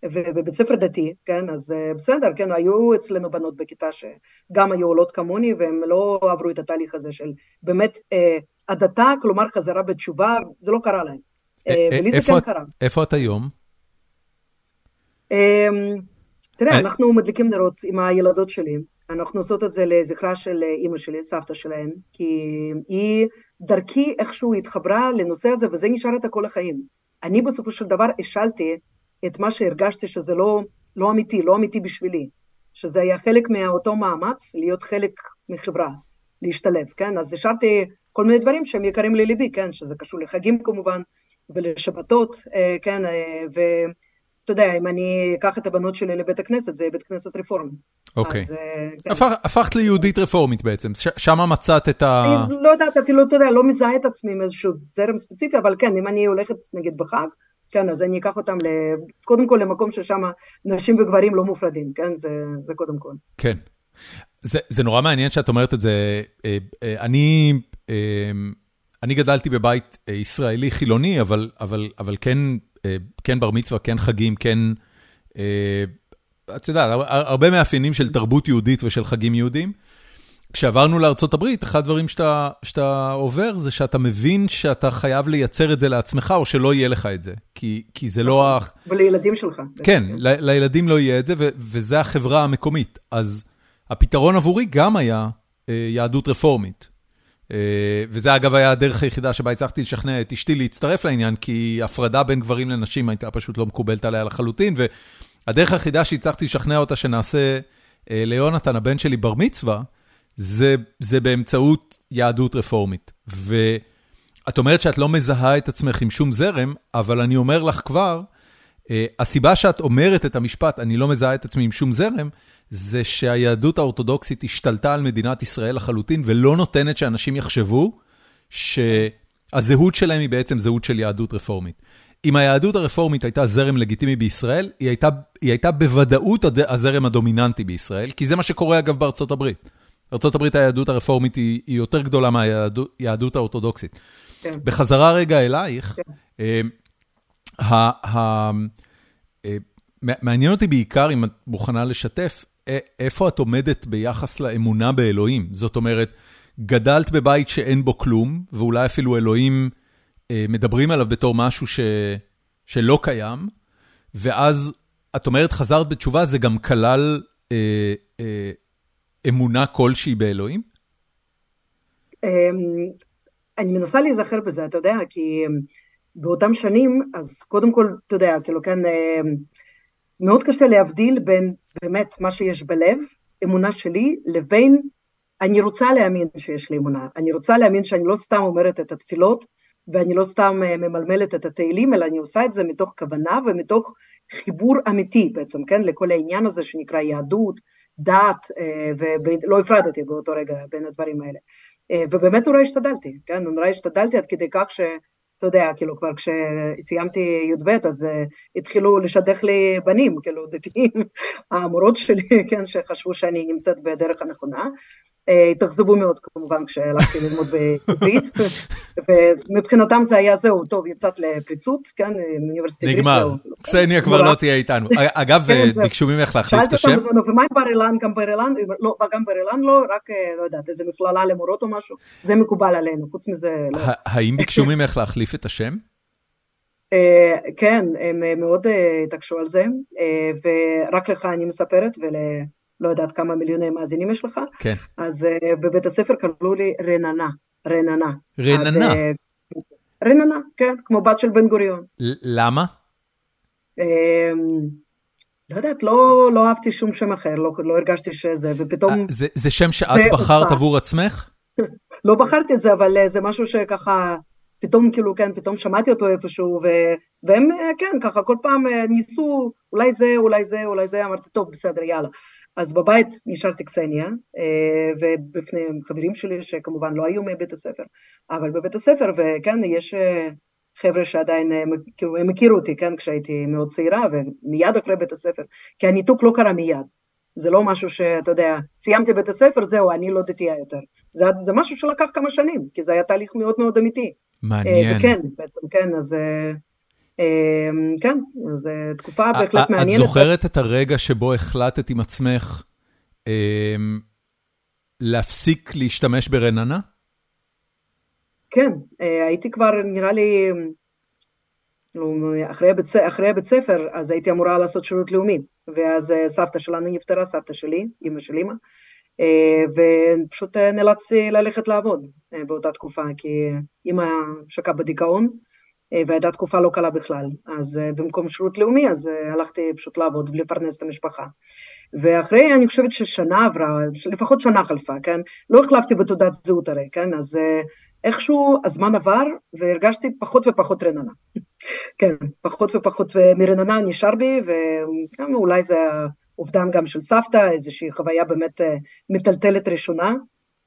ובבית ספר דתי, כן, אז אה, בסדר, כן, היו אצלנו בנות בכיתה שגם היו עולות כמוני, והם לא עברו את התהליך הזה של באמת אה, הדתה, כלומר חזרה בתשובה, זה לא קרה להם. ולי זה כן קרה. איפה את היום? תראה, אנחנו מדליקים נרות עם הילדות שלי, אנחנו עושות את זה לזכרה של אימא שלי, סבתא שלהן, כי היא דרכי איכשהו התחברה לנושא הזה, וזה נשאר איתה כל החיים. אני בסופו של דבר השלתי את מה שהרגשתי שזה לא, לא אמיתי, לא אמיתי בשבילי, שזה היה חלק מאותו מאמץ להיות חלק מחברה, להשתלב, כן? אז השארתי כל מיני דברים שהם יקרים לליבי, כן? שזה קשור לחגים כמובן, ולשבתות, אה, כן? אה, ואתה יודע, אם אני אקח את הבנות שלי לבית הכנסת, זה בית כנסת רפורמי. אוקיי. אה, כן. הפכת ליהודית רפורמית בעצם, שם מצאת את ה... אני לא יודעת, אפילו, אתה יודע, לא מזהה את עצמי עם איזשהו זרם ספציפי, אבל כן, אם אני הולכת נגיד בחג, כן, אז אני אקח אותם. קודם כל למקום ששם נשים וגברים לא מופרדים, כן? זה, קודם כל. כן. זה, נורא מעניין שאת אומרת את זה. אה, אה, אני, אני גדלתי בבית ישראלי חילוני, אבל, אבל, אבל כן, כן בר מצווה, כן חגים, כן... את יודעת, הרבה מאפיינים של תרבות יהודית ושל חגים יהודיים. כשעברנו לארה"ב, אחד הדברים שאתה, שאתה עובר זה שאתה מבין שאתה חייב לייצר את זה לעצמך, או שלא יהיה לך את זה. כי, כי זה לא ה... ולילדים שלך. כן, ל, לילדים לא יהיה את זה, ו, וזה החברה המקומית. אז הפתרון עבורי גם היה אה, יהדות רפורמית. וזה אגב היה הדרך היחידה שבה הצלחתי לשכנע את אשתי להצטרף לעניין, כי הפרדה בין גברים לנשים הייתה פשוט לא מקובלת עליה לחלוטין, והדרך היחידה שהצלחתי לשכנע אותה שנעשה ליונתן, הבן שלי, בר מצווה, זה, זה באמצעות יהדות רפורמית. ואת אומרת שאת לא מזהה את עצמך עם שום זרם, אבל אני אומר לך כבר, הסיבה שאת אומרת את המשפט, אני לא מזהה את עצמי עם שום זרם, זה שהיהדות האורתודוקסית השתלטה על מדינת ישראל לחלוטין, ולא נותנת שאנשים יחשבו שהזהות שלהם היא בעצם זהות של יהדות רפורמית. אם היהדות הרפורמית הייתה זרם לגיטימי בישראל, היא הייתה, היא הייתה בוודאות הזרם הדומיננטי בישראל, כי זה מה שקורה אגב בארצות הברית. בארצות הברית היהדות הרפורמית היא, היא יותר גדולה מהיהדות האורתודוקסית. כן. בחזרה רגע אלייך, כן. אה, אה, מעניין אותי בעיקר, אם את מוכנה לשתף, איפה את עומדת ביחס לאמונה באלוהים? זאת אומרת, גדלת בבית שאין בו כלום, ואולי אפילו אלוהים אה, מדברים עליו בתור משהו ש, שלא קיים, ואז את אומרת, חזרת בתשובה, זה גם כלל אה, אה, אמונה כלשהי באלוהים? אמ, אני מנסה להיזכר בזה, אתה יודע, כי באותם שנים, אז קודם כל, אתה יודע, כאילו כן, אה, מאוד קשה להבדיל בין באמת מה שיש בלב, אמונה שלי, לבין אני רוצה להאמין שיש לי אמונה. אני רוצה להאמין שאני לא סתם אומרת את התפילות, ואני לא סתם אה, ממלמלת את התהילים, אלא אני עושה את זה מתוך כוונה ומתוך חיבור אמיתי בעצם, כן, לכל העניין הזה שנקרא יהדות, דת, אה, ולא הפרדתי באותו רגע בין הדברים האלה. ובאמת נורא השתדלתי, כן, נורא השתדלתי עד כדי כך ש... אתה יודע, כאילו כבר כשסיימתי י"ב אז uh, התחילו לשדך לי בנים, כאילו דתיים, המורות שלי, כן, שחשבו שאני נמצאת בדרך הנכונה. אה, התאכזבו מאוד כמובן כשהלכתי ללמוד בעברית, ומבחינתם זה היה זהו, טוב, יצאת לפריצות, כן, מאוניברסיטת עברית. נגמר, קסניה כבר לא תהיה איתנו. אגב, כן, ביקשו ממך להחליף את השם? שאלתי אותם, ומה עם בר אילן? גם בר אילן, לא, גם בר אילן לא, רק, אה, לא יודעת, איזה מכללה למורות או משהו, זה מקובל עלינו, חוץ מזה, לא. האם ביקשו ממך להחליף את השם? אה, כן, הם מאוד התעקשו על זה, ורק לך אני מספרת, ול... לא יודעת כמה מיליוני מאזינים יש לך, כן. אז uh, בבית הספר קראו לי רננה, רננה. רננה? עד, uh, רננה, כן, כמו בת של בן גוריון. למה? Uh, לא יודעת, לא, לא אהבתי שום שם אחר, לא, לא הרגשתי שזה, ופתאום... 아, זה, זה שם שאת זה בחרת אותה. עבור עצמך? לא בחרתי את זה, אבל זה משהו שככה, פתאום כאילו, כן, פתאום שמעתי אותו איפשהו, ו... והם, כן, ככה, כל פעם ניסו, אולי זה, אולי זה, אולי זה, אמרתי, טוב, בסדר, יאללה. אז בבית נשארתי קסניה, אה, ובפני חברים שלי שכמובן לא היו מבית הספר, אבל בבית הספר, וכן, יש אה, חבר'ה שעדיין, אה, כאילו, הם הכירו אותי, כן, כשהייתי מאוד צעירה, ומיד אחרי בית הספר, כי הניתוק לא קרה מיד. זה לא משהו שאתה יודע, סיימתי בית הספר, זהו, אני לא דתייה יותר. זה, זה משהו שלקח כמה שנים, כי זה היה תהליך מאוד מאוד אמיתי. מעניין. וכן, בעצם, כן, אז... אמ, כן, זו תקופה בהחלט מעניינת. את זוכרת את הרגע שבו החלטת עם עצמך אמ, להפסיק להשתמש ברננה? כן, אה, הייתי כבר, נראה לי, כאילו, אחרי הבית, אחרי הבית ספר, אז הייתי אמורה לעשות שירות לאומי, ואז אה, סבתא שלנו נפטרה, סבתא שלי, אימא של אימא, אה, ופשוט נאלצתי ללכת לעבוד באותה תקופה, כי אימא שקעה בדיכאון, אה, והייתה תקופה לא קלה בכלל. אז אה, במקום שירות לאומי, אז אה, הלכתי פשוט לעבוד ולפרנס את המשפחה. ואחרי, אני חושבת ששנה עברה, לפחות שנה חלפה, כן? לא החלפתי בתעודת זהות הרי, כן? אז איכשהו הזמן עבר והרגשתי פחות ופחות רננה. כן, פחות ופחות, ומרננה נשאר בי, ואולי זה אובדן גם של סבתא, איזושהי חוויה באמת מטלטלת ראשונה.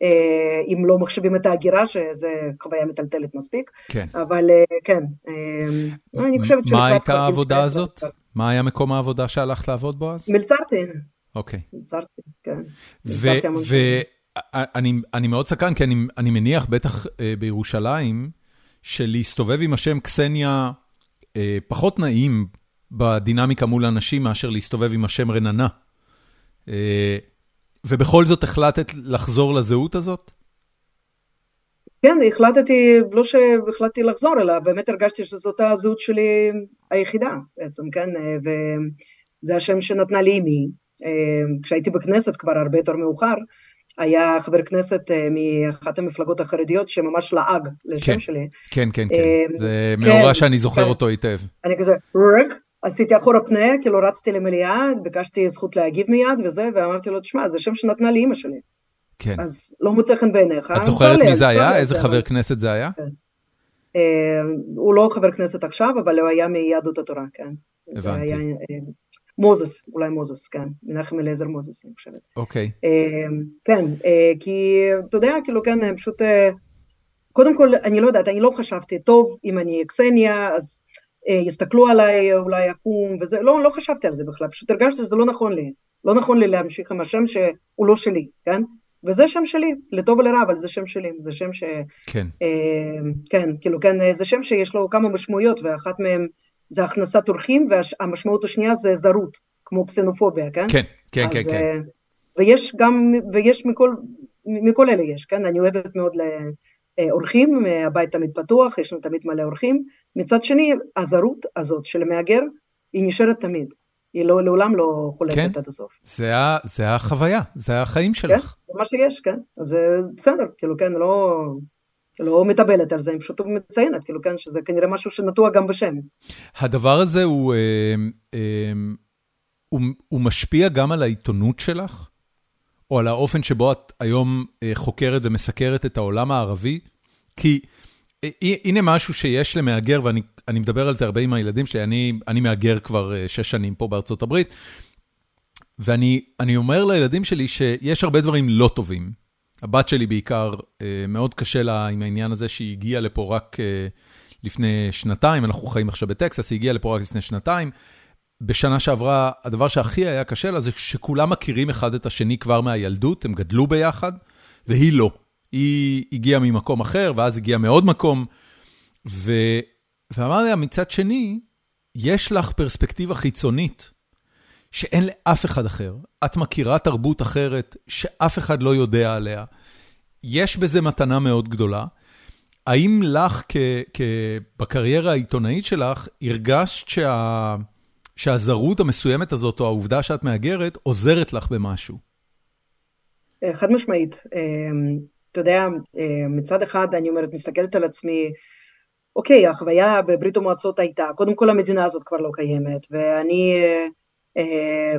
אה, אם לא מחשבים את ההגירה, שזה חוויה מטלטלת מספיק. כן. אבל אה, כן, אה, אני חושבת ש... מה הייתה העבודה הזאת? מה היה מקום העבודה שהלכת לעבוד בו אז? מלצרתי. אוקיי. מלצרתי, כן. ואני מאוד סקרן, כי אני מניח, בטח בירושלים, שלהסתובב עם השם קסניה פחות נעים בדינמיקה מול אנשים מאשר להסתובב עם השם רננה. ובכל זאת החלטת לחזור לזהות הזאת? כן, החלטתי, לא שהחלטתי לחזור, אלא באמת הרגשתי שזאת הזהות שלי היחידה בעצם, כן, וזה השם שנתנה לי אמי, כשהייתי בכנסת כבר הרבה יותר מאוחר, היה חבר כנסת מאחת המפלגות החרדיות שממש לעג לשם כן, שלי. כן, כן, כן, זה מאורע שאני זוכר כן. אותו היטב. אני כזה, רק, עשיתי אחורה פנה, כאילו רצתי למליאה, ביקשתי זכות להגיב מיד וזה, ואמרתי לו, תשמע, זה שם שנתנה לי אימא שלי. כן. אז לא מוצא חן בעיניך. את זוכרת מי זה היה? איזה חבר כנסת זה היה? אה, הוא לא חבר כנסת עכשיו, אבל הוא היה מיהדות התורה, כן. הבנתי. אה, מוזס, אולי מוזס, כן. מנחם אליעזר מוזס, אני חושבת. אוקיי. אה, כן, כי אתה יודע, כאילו, כן, הם פשוט... קודם כל, אני לא יודעת, אני לא חשבתי, טוב, אם אני קסניה, אז יסתכלו עליי, אולי אקום, וזה, לא, לא חשבתי על זה בכלל, פשוט הרגשתי שזה לא נכון לי. לא נכון לי להמשיך עם השם שהוא לא שלי, כן? וזה שם שלי, לטוב ולרע, אבל זה שם שלי, זה שם ש... כן. אה, כן, כאילו, כן, זה שם שיש לו כמה משמעויות, ואחת מהן זה הכנסת אורחים, והמשמעות השנייה זה זרות, כמו קסנופוביה, כן? כן, כן, אז, כן, כן. אה, ויש גם, ויש מכל, מכל אלה יש, כן? אני אוהבת מאוד לאורחים, הבית תמיד פתוח, יש לנו תמיד מלא אורחים. מצד שני, הזרות הזאת של המהגר, היא נשארת תמיד. היא לא, לעולם לא חולפת כן. עד הסוף. זה ה- זה החוויה, זה החיים כן, שלך. זה מה שיש, כן. זה בסדר, כאילו, כן, לא... לא מטבלת על זה, אני פשוט מציינת, כאילו, כן, שזה כנראה משהו שנטוע גם בשם. הדבר הזה הוא, אה, אה, הוא, הוא משפיע גם על העיתונות שלך? או על האופן שבו את היום אה, חוקרת ומסקרת את העולם הערבי? כי אה, הנה משהו שיש למהגר, ואני אני מדבר על זה הרבה עם הילדים שלי, אני, אני מהגר כבר אה, שש שנים פה בארצות הברית, ואני אני אומר לילדים שלי שיש הרבה דברים לא טובים. הבת שלי בעיקר, מאוד קשה לה עם העניין הזה שהיא הגיעה לפה רק לפני שנתיים, אנחנו חיים עכשיו בטקסס, היא הגיעה לפה רק לפני שנתיים. בשנה שעברה, הדבר שהכי היה קשה לה זה שכולם מכירים אחד את השני כבר מהילדות, הם גדלו ביחד, והיא לא. היא הגיעה ממקום אחר, ואז הגיעה מעוד מקום, ו... ואמר לה, מצד שני, יש לך פרספקטיבה חיצונית שאין לאף אחד אחר. את מכירה תרבות אחרת שאף אחד לא יודע עליה. יש בזה מתנה מאוד גדולה. האם לך, כ... כ... בקריירה העיתונאית שלך, הרגשת שה... שהזרות המסוימת הזאת, או העובדה שאת מהגרת, עוזרת לך במשהו? אה, חד משמעית. אה, אתה יודע, אה, מצד אחד אני אומרת, מסתכלת על עצמי, אוקיי, החוויה בברית המועצות הייתה, קודם כל המדינה הזאת כבר לא קיימת, ואני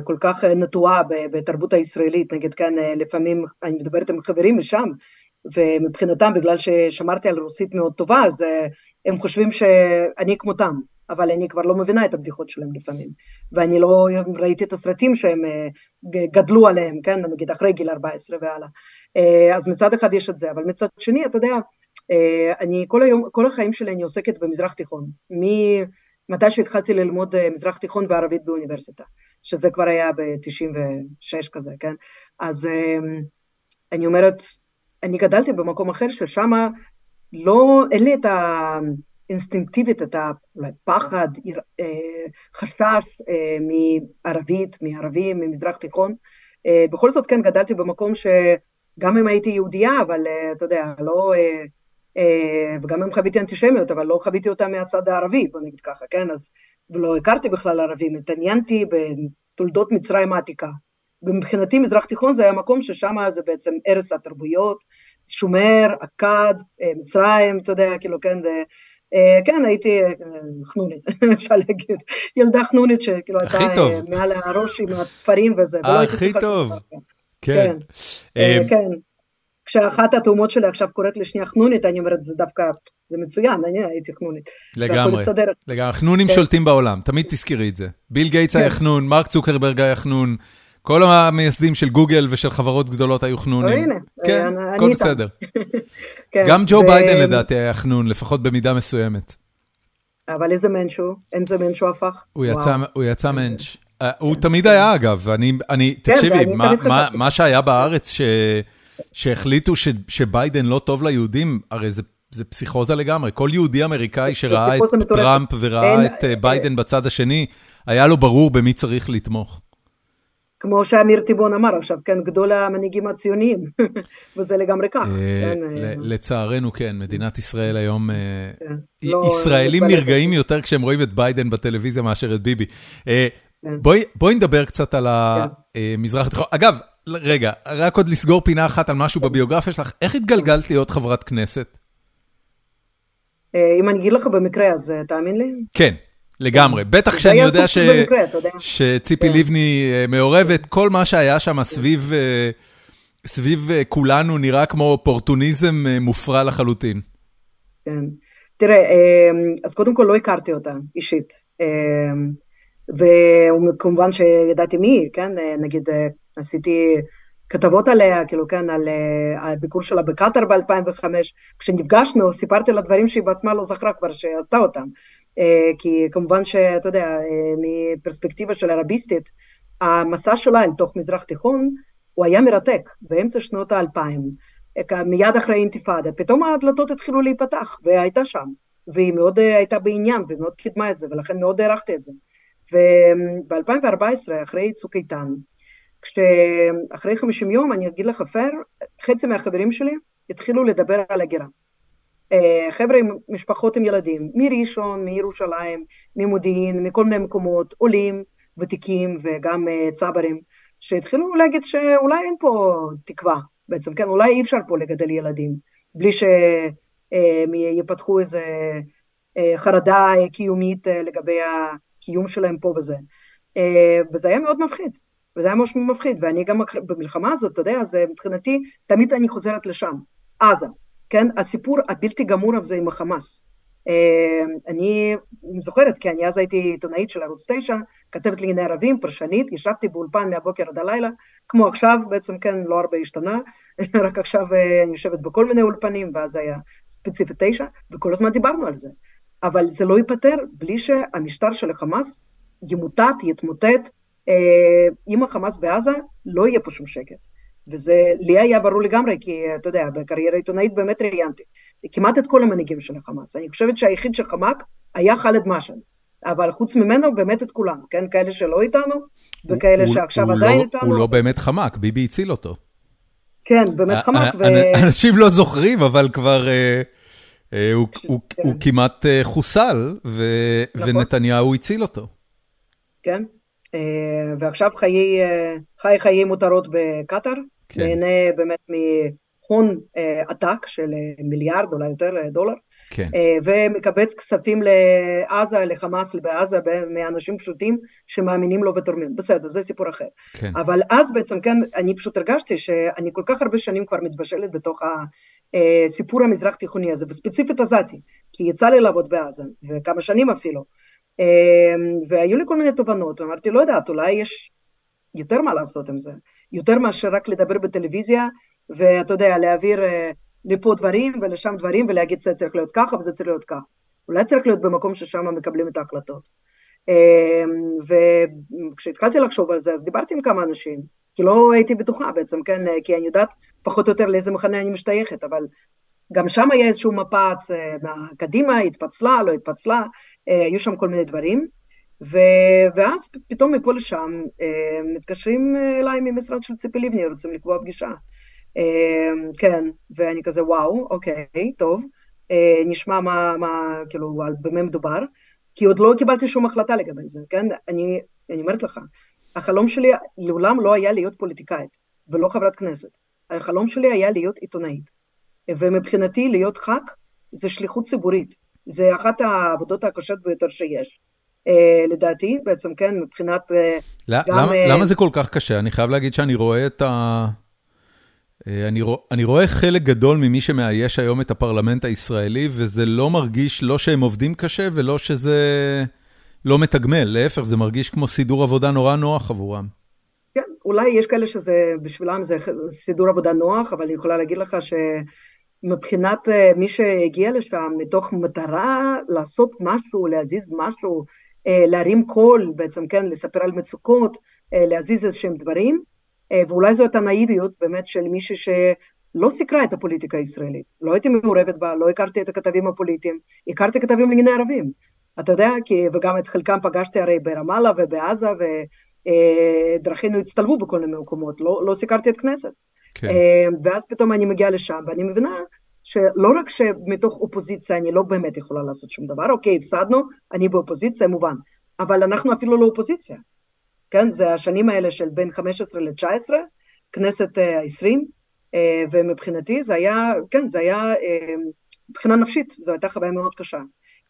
כל כך נטועה בתרבות הישראלית, נגיד כאן לפעמים אני מדברת עם חברים משם, ומבחינתם, בגלל ששמרתי על רוסית מאוד טובה, אז הם חושבים שאני כמותם. אבל אני כבר לא מבינה את הבדיחות שלהם לפעמים, ואני לא ראיתי את הסרטים שהם גדלו עליהם, כן, נגיד אחרי גיל 14 והלאה. אז מצד אחד יש את זה, אבל מצד שני, אתה יודע, אני כל היום, כל החיים שלי אני עוסקת במזרח תיכון, ממתי שהתחלתי ללמוד מזרח תיכון וערבית באוניברסיטה, שזה כבר היה ב-96 כזה, כן, אז אני אומרת, אני גדלתי במקום אחר ששם לא, אין לי את ה... אינסטינקטיבית את הפחד, חשש מערבית, מערבים, ממזרח תיכון. בכל זאת כן גדלתי במקום שגם אם הייתי יהודייה, אבל אתה יודע, לא, וגם אם חוויתי אנטישמיות, אבל לא חוויתי אותה מהצד הערבי, בוא נגיד ככה, כן? אז לא הכרתי בכלל ערבים, התעניינתי בתולדות מצרים העתיקה. ומבחינתי מזרח תיכון זה היה מקום ששם זה בעצם ערש התרבויות, שומר, אכד, מצרים, אתה יודע, כאילו כן, זה... כן, הייתי חנונית, אפשר להגיד, ילדה חנונית שכאילו הייתה מעל הראש עם הספרים וזה. הכי טוב, כן. כן, כשאחת התאומות שלי עכשיו קוראת לי שנייה חנונית, אני אומרת, זה דווקא, זה מצוין, אני הייתי חנונית. לגמרי, לגמרי, חנונים שולטים בעולם, תמיד תזכרי את זה. ביל גייטס היה חנון, מרק צוקרברג היה חנון, כל המייסדים של גוגל ושל חברות גדולות היו חנונים. כן, הכל בסדר. גם ג'ו ביידן לדעתי היה חנון, לפחות במידה מסוימת. אבל איזה מענטש הוא? איזה מענטש הוא הפך? הוא יצא מענטש. הוא תמיד היה אגב, אני, תקשיבי, מה שהיה בארץ שהחליטו שביידן לא טוב ליהודים, הרי זה פסיכוזה לגמרי. כל יהודי אמריקאי שראה את טראמפ וראה את ביידן בצד השני, היה לו ברור במי צריך לתמוך. כמו שאמיר טיבון אמר עכשיו, כן, גדול המנהיגים הציוניים, וזה לגמרי כך. לצערנו כן, מדינת ישראל היום, ישראלים נרגעים יותר כשהם רואים את ביידן בטלוויזיה מאשר את ביבי. בואי נדבר קצת על המזרח התיכון. אגב, רגע, רק עוד לסגור פינה אחת על משהו בביוגרפיה שלך, איך התגלגלת להיות חברת כנסת? אם אני אגיד לך במקרה, אז תאמין לי? כן, לגמרי. בטח כשאני יודע שציפי כן. לבני מעורבת, כל מה שהיה שם סביב... סביב אה, כולנו נראה כמו אופורטוניזם אה, מופרע לחלוטין. כן. תראה, אה, אז קודם כל לא הכרתי אותה אישית. וכמובן שידעתי מי, כן, נגיד עשיתי כתבות עליה, כאילו, כן, על הביקור שלה בקטאר ב-2005. כשנפגשנו, סיפרתי לה דברים שהיא בעצמה לא זכרה כבר שעשתה אותם. כי כמובן שאתה יודע, מפרספקטיבה של ערביסטית, המסע שלה אל תוך מזרח תיכון, הוא היה מרתק באמצע שנות האלפיים, מיד אחרי אינתיפאדה, פתאום הדלתות התחילו להיפתח, והייתה שם, והיא מאוד אה, הייתה בעניין ומאוד קידמה את זה, ולכן מאוד הערכתי את זה. וב-2014, אחרי צוק איתן, כשאחרי 50 יום, אני אגיד לך פייר, חצי מהחברים שלי התחילו לדבר על הגירה. אה, חבר'ה עם משפחות עם ילדים, מראשון, מירושלים, ממודיעין, מכל מיני מקומות, עולים, ותיקים וגם אה, צברים. שהתחילו להגיד שאולי אין פה תקווה בעצם, כן, אולי אי אפשר פה לגדל ילדים, בלי שיפתחו אה, איזה אה, חרדה קיומית לגבי הקיום שלהם פה וזה. וזה היה מאוד מפחיד, וזה היה ממש מפחיד, ואני גם במלחמה הזאת, אתה יודע, זה מבחינתי, תמיד אני חוזרת לשם, עזה, כן, הסיפור הבלתי גמור הזה עם החמאס. אני זוכרת, כי אני אז הייתי עיתונאית של ערוץ 9, כתבת לענייני ערבים, פרשנית, ישבתי באולפן מהבוקר עד הלילה, כמו עכשיו, בעצם כן, לא הרבה השתנה, רק עכשיו אה, אני יושבת בכל מיני אולפנים, ואז היה ספציפית תשע, וכל הזמן דיברנו על זה. אבל זה לא ייפתר בלי שהמשטר של החמאס ימוטט, יתמוטט. אה, עם החמאס בעזה לא יהיה פה שום שקט. וזה לי היה ברור לגמרי, כי אתה יודע, בקריירה עיתונאית באמת ראיינתי כמעט את כל המנהיגים של החמאס. אני חושבת שהיחיד שחמק היה ח'אלד משעל. אבל חוץ ממנו, באמת את כולם, כן? כאלה שלא איתנו, וכאלה הוא, שעכשיו הוא עדיין לא, איתנו. הוא לא באמת חמק, ביבי הציל אותו. כן, באמת חמק. ו... אנשים לא זוכרים, אבל כבר... אה, אה, הוא, הוא, כן. הוא כמעט אה, חוסל, ו, נכון. ונתניהו הציל אותו. כן, ועכשיו חיי, חי חיי מותרות בקטאר, כן. נהנה באמת מהון עתק של מיליארד, אולי יותר דולר. כן. אה, ומקבץ כספים לעזה, לחמאס בעזה, מאנשים פשוטים שמאמינים לו ותורמים. בסדר, זה סיפור אחר. כן. אבל אז בעצם, כן, אני פשוט הרגשתי שאני כל כך הרבה שנים כבר מתבשלת בתוך הסיפור אה, המזרח תיכוני הזה, וספציפית עזתי, כי יצא לי לעבוד בעזה, וכמה שנים אפילו. אה, והיו לי כל מיני תובנות, אמרתי, לא יודעת, אולי יש יותר מה לעשות עם זה, יותר מאשר רק לדבר בטלוויזיה, ואתה יודע, להעביר לפה דברים ולשם דברים ולהגיד זה צריך להיות ככה וזה צריך להיות ככה. אולי צריך להיות במקום ששם מקבלים את ההחלטות. אמ, וכשהתחלתי לחשוב על זה אז דיברתי עם כמה אנשים, כי לא הייתי בטוחה בעצם, כן, כי אני יודעת פחות או יותר לאיזה מחנה אני משתייכת, אבל גם שם היה איזשהו מפץ, אה, קדימה התפצלה, לא התפצלה, אה, היו שם כל מיני דברים, ו... ואז פתאום מפה לשם אה, מתקשרים אליי ממשרד של ציפי לבני, רוצים לקבוע פגישה. כן, ואני כזה וואו, אוקיי, טוב, אה, נשמע מה, מה כאילו, על במה מדובר, כי עוד לא קיבלתי שום החלטה לגבי זה, כן? אני, אני אומרת לך, החלום שלי לעולם לא היה להיות פוליטיקאית ולא חברת כנסת, החלום שלי היה להיות עיתונאית, ומבחינתי להיות ח"כ זה שליחות ציבורית, זה אחת העבודות הקשות ביותר שיש. Uh, לדעתי, בעצם כן, מבחינת... Uh, גם, למה, uh, למה זה כל כך קשה? אני חייב להגיד שאני רואה את ה... אה, אני, רוא, אני רואה חלק גדול ממי שמאייש היום את הפרלמנט הישראלי, וזה לא מרגיש לא שהם עובדים קשה ולא שזה לא מתגמל, להפך, זה מרגיש כמו סידור עבודה נורא נוח עבורם. כן, אולי יש כאלה שזה, בשבילם זה סידור עבודה נוח, אבל אני יכולה להגיד לך שמבחינת אה, מי שהגיע לשם, מתוך מטרה לעשות משהו, להזיז משהו, אה, להרים קול, בעצם, כן, לספר על מצוקות, להזיז איזשהם דברים, אה, ואולי זו הייתה נאיביות באמת של מישהי שלא סיקרה את הפוליטיקה הישראלית, לא הייתי מעורבת בה, לא הכרתי את הכתבים הפוליטיים, הכרתי כתבים לענייני ערבים, אתה יודע, כי, וגם את חלקם פגשתי הרי ברמאללה ובעזה, ודרכינו אה, הצטלבו בכל מיני מקומות, לא, לא סיקרתי את כנסת. כן. אה, ואז פתאום אני מגיעה לשם, ואני מבינה שלא רק שמתוך אופוזיציה אני לא באמת יכולה לעשות שום דבר, אוקיי, הפסדנו, אני באופוזיציה, מובן, אבל אנחנו אפילו לא אופוזיציה. כן? זה השנים האלה של בין 15 ל-19, בכנסת העשרים, ומבחינתי זה היה, כן, זה היה מבחינה נפשית, זו הייתה חוויה מאוד קשה.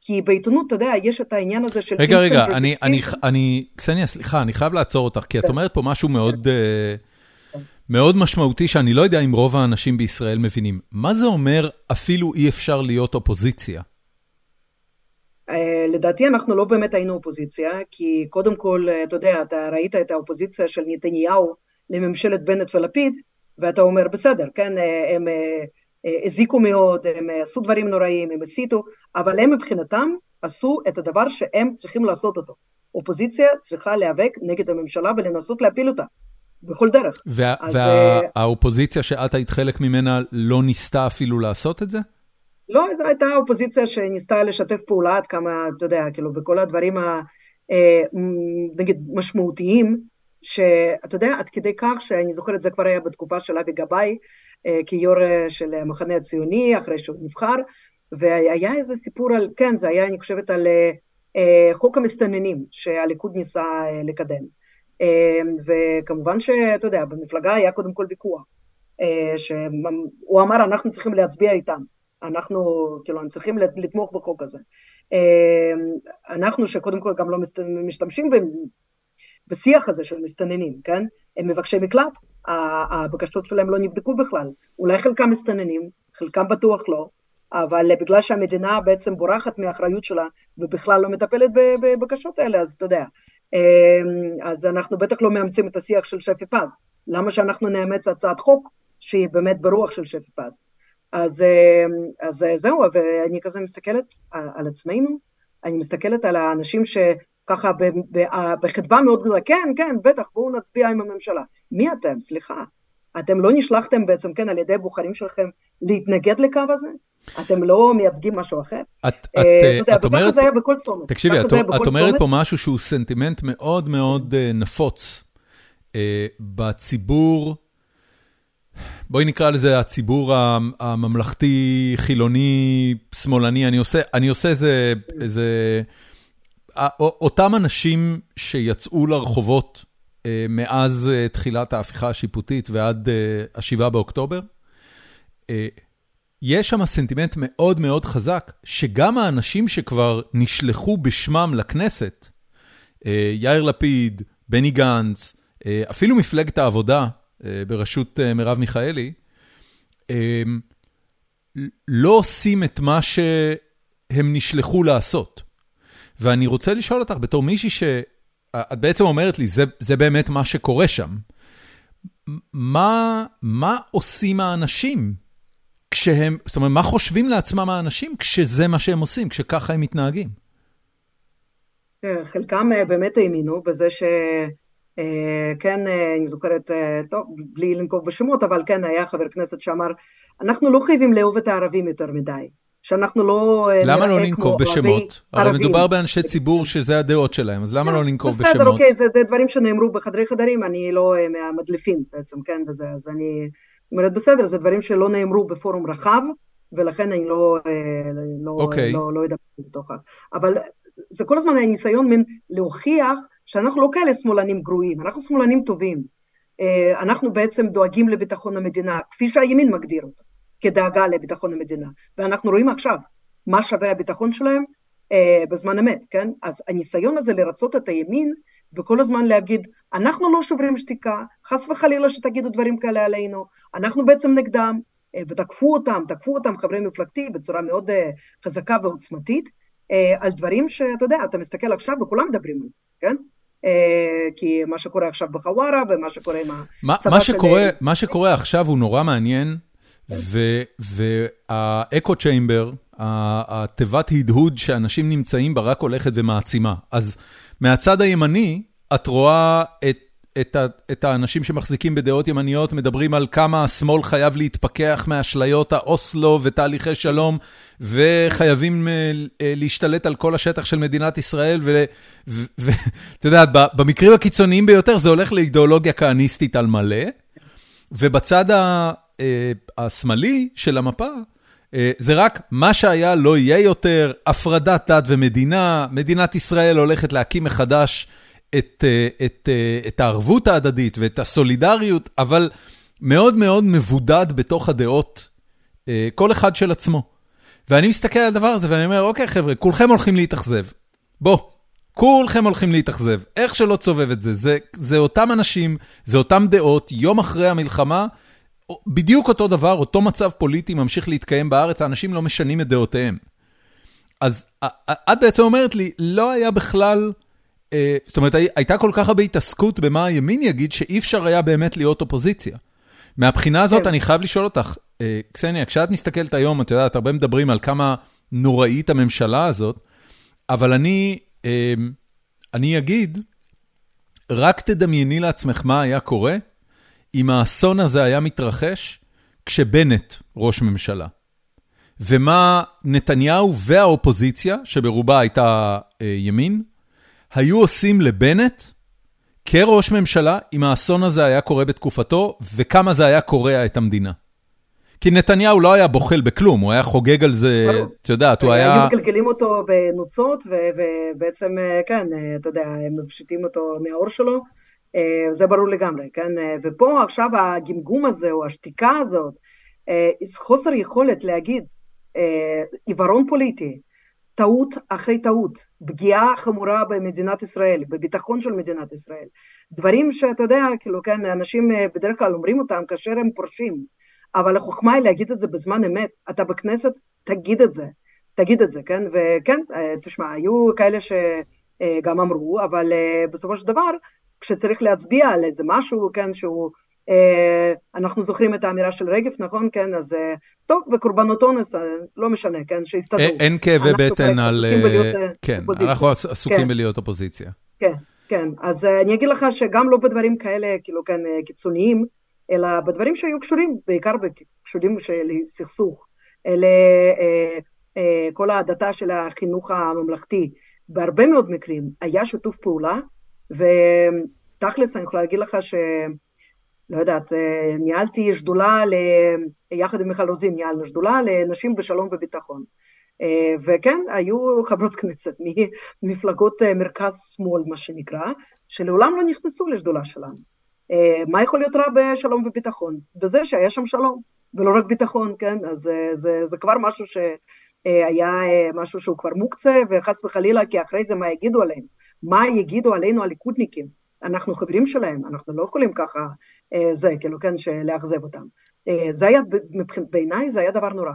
כי בעיתונות, אתה יודע, יש את העניין הזה של... רגע, רגע, אני, אני, אני, קסניה, סליחה, אני חייב לעצור אותך, כי את כן. אומרת פה משהו מאוד, כן. מאוד משמעותי, שאני לא יודע אם רוב האנשים בישראל מבינים. מה זה אומר אפילו אי אפשר להיות אופוזיציה? אה, לדעתי אנחנו לא באמת היינו אופוזיציה, כי קודם כל, אה, אתה יודע, אתה ראית את האופוזיציה של נתניהו לממשלת בנט ולפיד, ואתה אומר, בסדר, כן, אה, הם הזיקו מאוד, הם עשו דברים נוראים, הם הסיתו, אבל הם מבחינתם עשו את הדבר שהם צריכים לעשות אותו. אופוזיציה צריכה להיאבק נגד הממשלה ולנסות להפיל אותה. בכל דרך. והאופוזיציה שאת היית חלק ממנה לא ניסתה אפילו לעשות את זה? לא, זו הייתה אופוזיציה שניסתה לשתף פעולה עד כמה, אתה יודע, כאילו, בכל הדברים ה... אה, נגיד, משמעותיים, שאתה יודע, עד כדי כך שאני זוכרת, זה כבר היה בתקופה של אבי גבאי, אה, כיו"ר אה, של המחנה הציוני, אחרי שהוא נבחר, והיה איזה סיפור על, כן, זה היה, אני חושבת, על חוק המסתננים שהליכוד ניסה לקדם. וכמובן שאתה יודע, במפלגה היה קודם כל ויכוח, שהוא אמר, אנחנו צריכים להצביע איתם. אנחנו, כאילו, צריכים לתמוך בחוק הזה. אמ, אנחנו, שקודם כל גם לא משתמשים בשיח הזה של מסתננים, כן? הם מבקשי מקלט, הבקשות שלהם לא נבדקו בכלל. אולי חלקם מסתננים, חלקם בטוח לא, אבל בגלל שהמדינה בעצם בורחת מהאחריות שלה ובכלל לא מטפלת בבקשות האלה, אז אתה יודע. אמ, אז אנחנו בטח לא מאמצים את השיח של שפי פז. למה שאנחנו נאמץ הצעת חוק שהיא באמת ברוח של שפי פז? אז, אמ, אז זהו, ואני כזה מסתכלת על עצמנו, אני מסתכלת על האנשים שככה בחדווה מאוד גדולה, כן, כן, בטח, בואו נצביע עם הממשלה. מי אתם? סליחה. אתם לא נשלחתם בעצם, כן, על ידי הבוחרים שלכם להתנגד לקו הזה? אתם לא מייצגים משהו אחר? את, אה, את, את אומרת... זה היה בכל צומת. תקשיבי, את, את אומרת פה משהו שהוא סנטימנט מאוד מאוד אה, נפוץ אה, בציבור. בואי נקרא לזה הציבור הממלכתי, חילוני, שמאלני, אני עושה, אני עושה איזה, איזה... אותם אנשים שיצאו לרחובות אה, מאז אה, תחילת ההפיכה השיפוטית ועד ה-7 אה, באוקטובר, יש שם סנטימנט מאוד מאוד חזק, שגם האנשים שכבר נשלחו בשמם לכנסת, יאיר לפיד, בני גנץ, אפילו מפלגת העבודה, אה, בראשות אה, מרב מיכאלי, אה, לא עושים את מה שהם נשלחו לעשות. ואני רוצה לשאול אותך, בתור מישהי שאת בעצם אומרת לי, זה, זה באמת מה שקורה שם. מה, מה עושים האנשים כשהם, זאת אומרת, מה חושבים לעצמם האנשים כשזה מה שהם עושים, כשככה הם מתנהגים? חלקם באמת האמינו בזה ש... אה, כן, אה, אני זוכרת, אה, טוב, בלי לנקוב בשמות, אבל כן, היה חבר כנסת שאמר, אנחנו לא חייבים לאהוב את הערבים יותר מדי. שאנחנו לא... למה לא לנקוב בשמות? הרי מדובר באנשי ציבור שזה הדעות שלהם, אז למה לא לנקוב בשמות? בסדר, אוקיי, זה דברים שנאמרו בחדרי חדרים, אני לא מהמדליפים בעצם, כן, וזה, אז אני אומרת, בסדר, זה דברים שלא נאמרו בפורום רחב, ולכן אני לא, לא, אוקיי. לא, לא יודעת בתוכה. אבל זה כל הזמן היה ניסיון מין להוכיח שאנחנו לא כאלה שמאלנים גרועים, אנחנו שמאלנים טובים. אה, אנחנו בעצם דואגים לביטחון המדינה, כפי שהימין מגדיר אותו, כדאגה לביטחון המדינה. ואנחנו רואים עכשיו מה שווה הביטחון שלהם אה, בזמן אמת, כן? אז הניסיון הזה לרצות את הימין, וכל הזמן להגיד, אנחנו לא שוברים שתיקה, חס וחלילה שתגידו דברים כאלה עלינו, אנחנו בעצם נגדם, אה, ותקפו אותם, תקפו אותם חברי מפלגתי בצורה מאוד חזקה ועוצמתית, על דברים שאתה יודע, אתה מסתכל עכשיו וכולם מדברים על זה, כן? אה, כי מה שקורה עכשיו בחווארה ומה שקורה עם הצבא של... מה שקורה עכשיו הוא נורא מעניין, והאקו צ'יימבר, התיבת הדהוד שאנשים נמצאים בה רק הולכת ומעצימה. אז מהצד הימני, את רואה את את את האנשים שמחזיקים בדעות ימניות מדברים על כמה השמאל חייב להתפכח מאשליות האוסלו ותהליכי שלום, וחייבים אה, אה, להשתלט על כל השטח של מדינת ישראל, ואתה יודע, במקרים הקיצוניים ביותר זה הולך לאידיאולוגיה כהניסטית על מלא, ובצד אה, השמאלי של המפה, זה רק מה שהיה לא יהיה יותר, הפרדת דת ומדינה, מדינת ישראל הולכת להקים מחדש את, את, את הערבות ההדדית ואת הסולידריות, אבל מאוד מאוד מבודד בתוך הדעות, כל אחד של עצמו. ואני מסתכל על הדבר הזה ואני אומר, אוקיי חבר'ה, כולכם הולכים להתאכזב. בוא, כולכם הולכים להתאכזב. איך שלא תסובב את זה, זה, זה אותם אנשים, זה אותם דעות, יום אחרי המלחמה, בדיוק אותו דבר, אותו מצב פוליטי ממשיך להתקיים בארץ, האנשים לא משנים את דעותיהם. אז את בעצם אומרת לי, לא היה בכלל, אה, זאת אומרת, הייתה כל כך הרבה התעסקות במה הימין יגיד, שאי אפשר היה באמת להיות אופוזיציה. מהבחינה הזאת, כן. אני חייב לשאול אותך, אה, קסניה, כשאת מסתכלת היום, את יודעת, הרבה מדברים על כמה נוראית הממשלה הזאת, אבל אני, אה, אני אגיד, רק תדמייני לעצמך מה היה קורה אם האסון הזה היה מתרחש כשבנט ראש ממשלה. ומה נתניהו והאופוזיציה, שברובה הייתה אה, ימין, היו עושים לבנט כראש ממשלה אם האסון הזה היה קורה בתקופתו, וכמה זה היה קורע את המדינה. כי נתניהו לא היה בוחל בכלום, הוא היה חוגג על זה, את יודעת, הוא היה... היו מגלגלים אותו בנוצות, ובעצם, אה, כן, אה, אתה יודע, הם מפשיטים אותו מהאור שלו, זה ברור לגמרי, כן? ופה עכשיו הגמגום הזה, או השתיקה הזאת, חוסר יכולת להגיד, עיוורון פוליטי, טעות אחרי טעות, פגיעה חמורה במדינת ישראל, בביטחון של מדינת ישראל. דברים שאתה יודע, כאילו, כן, אנשים בדרך כלל אומרים אותם כאשר הם פורשים. אבל החוכמה היא להגיד את זה בזמן אמת. אתה בכנסת, תגיד את זה. תגיד את זה, כן? וכן, אה, תשמע, היו כאלה שגם אמרו, אבל אה, בסופו של דבר, כשצריך להצביע על איזה משהו, כן, שהוא... אה, אנחנו זוכרים את האמירה של רגב, נכון? כן, אז טוב, וקורבנות אונס, לא משנה, כן, שיסתדרו. אין כאבי בטן על... כן, אנחנו עסוקים כן. בלהיות אופוזיציה. כן, כן, אז אני אגיד לך שגם לא בדברים כאלה, כאילו, כן, קיצוניים, אלא בדברים שהיו קשורים, בעיקר קשורים לסכסוך, אלה אה, אה, כל ההדתה של החינוך הממלכתי. בהרבה מאוד מקרים היה שיתוף פעולה, ותכלס אני יכולה להגיד לך ש... לא יודעת, אה, ניהלתי שדולה, ל... יחד עם מיכל רוזין ניהלנו שדולה לנשים בשלום וביטחון. וכן, היו חברות כנסת ממפלגות מרכז-שמאל, מה שנקרא, שלעולם לא נכנסו לשדולה שלנו. אה, מה יכול להיות רע בשלום וביטחון? בזה שהיה שם שלום, ולא רק ביטחון, כן? אז זה, אה, זה, זה כבר משהו שהיה אה, משהו שהוא כבר מוקצה, וחס וחלילה, כי אחרי זה מה יגידו עלינו? מה יגידו עלינו הליכודניקים? אנחנו חברים שלהם, אנחנו לא יכולים ככה, זה, כאילו, כן, לאכזב אותם. זה היה, בעיניי זה היה דבר נורא.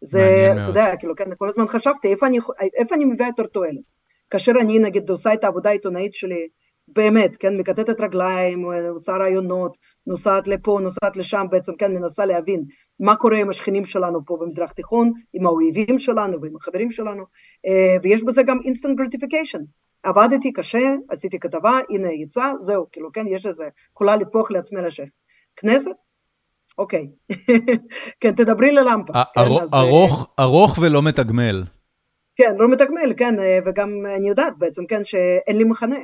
זה, אתה יודע, כאילו, כן, כל הזמן חשבתי, איפה אני, איפה אני מביאה יותר תועלת? כאשר אני, נגיד, עושה את העבודה העיתונאית שלי, באמת, כן, מקטטת רגליים, עושה רעיונות, נוסעת לפה, נוסעת לשם, בעצם כן, מנסה להבין מה קורה עם השכנים שלנו פה במזרח תיכון, עם האויבים שלנו ועם החברים שלנו, אה, ויש בזה גם instant gratification. עבדתי קשה, עשיתי כתבה, הנה יצא, זהו, כאילו, כן, יש איזה, יכולה לטפוח לעצמי לשף. כנסת? אוקיי. כן, תדברי ללמפה. כן, ארוך, ארוך ולא מתגמל. כן, לא מתגמל, כן, אה, וגם אני יודעת בעצם, כן, שאין לי מחנה.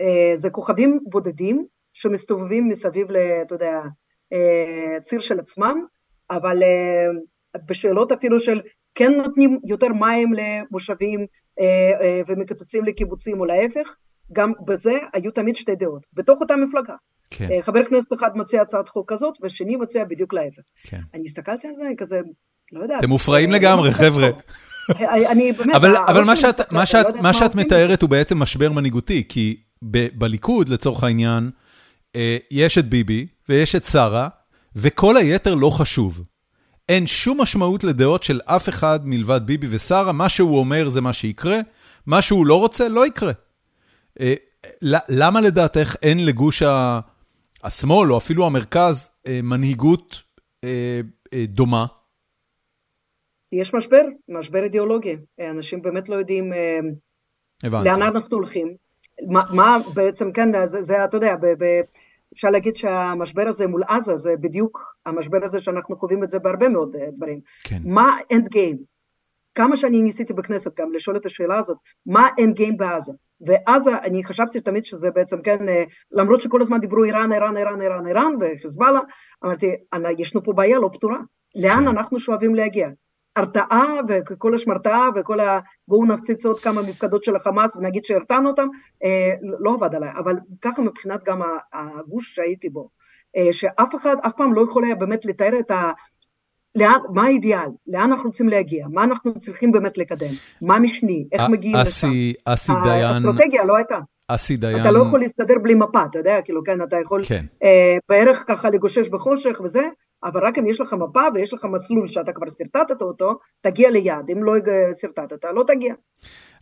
אה, זה כוכבים בודדים שמסתובבים מסביב, אתה יודע, אה, ציר של עצמם, אבל אה, בשאלות אפילו של כן נותנים יותר מים למושבים ומקצצים לקיבוצים או להפך, גם בזה היו תמיד שתי דעות, בתוך אותה מפלגה. כן. חבר כנסת אחד מציע הצעת חוק כזאת, ושני מציע בדיוק להפך. כן. אני הסתכלתי על זה, כזה, לא יודעת. אתם מופרעים לגמרי, חבר'ה. אני באמת... אבל מה שאת מתארת הוא בעצם משבר מנהיגותי, כי בליכוד, לצורך העניין, אה, יש את ביבי ויש את שרה, וכל היתר לא חשוב. אין שום משמעות לדעות של אף אחד מלבד ביבי ושרה, מה שהוא אומר זה מה שיקרה, מה שהוא לא רוצה, לא יקרה. אה, למה לדעתך אין לגוש השמאל, או אפילו המרכז, אה, מנהיגות דומה? יש משבר, משבר אידיאולוגי. אנשים באמת לא יודעים הבנתי. לאן אנחנו הולכים. מה, מה בעצם, כן, זה, זה אתה יודע, ב, ב, אפשר להגיד שהמשבר הזה מול עזה זה בדיוק המשבר הזה שאנחנו קובעים את זה בהרבה מאוד אה, דברים. כן. מה אנד גיים? כמה שאני ניסיתי בכנסת גם לשאול את השאלה הזאת, מה end game בעזה? ועזה, אני חשבתי תמיד שזה בעצם, כן, אה, למרות שכל הזמן דיברו איראן, איראן, איראן, איראן, איראן, וחיזבאללה, אמרתי, ישנו פה בעיה לא פתורה. לאן כן. אנחנו שואפים להגיע? הרתעה וכל השמרתעה וכל ה... בואו נפציץ עוד כמה מפקדות של החמאס ונגיד שהרתענו אותם, אה, לא עבד עליי, אבל ככה מבחינת גם הגוש שהייתי בו, אה, שאף אחד אף פעם לא יכול היה באמת לתאר את ה... לאן, מה האידיאל, לאן אנחנו רוצים להגיע, מה אנחנו צריכים באמת לקדם, מה משני, איך מגיעים לשם. אסי דיין... האסטרטגיה לא הייתה. אסי דיין... אתה לא יכול להסתדר בלי מפה, אתה יודע, כאילו, כן, אתה יכול כן. אה, בערך ככה לגושש בחושך וזה, אבל רק אם יש לך מפה ויש לך מסלול שאתה כבר שרטטת אותו, תגיע ליעד, אם לא שרטטת, לא תגיע.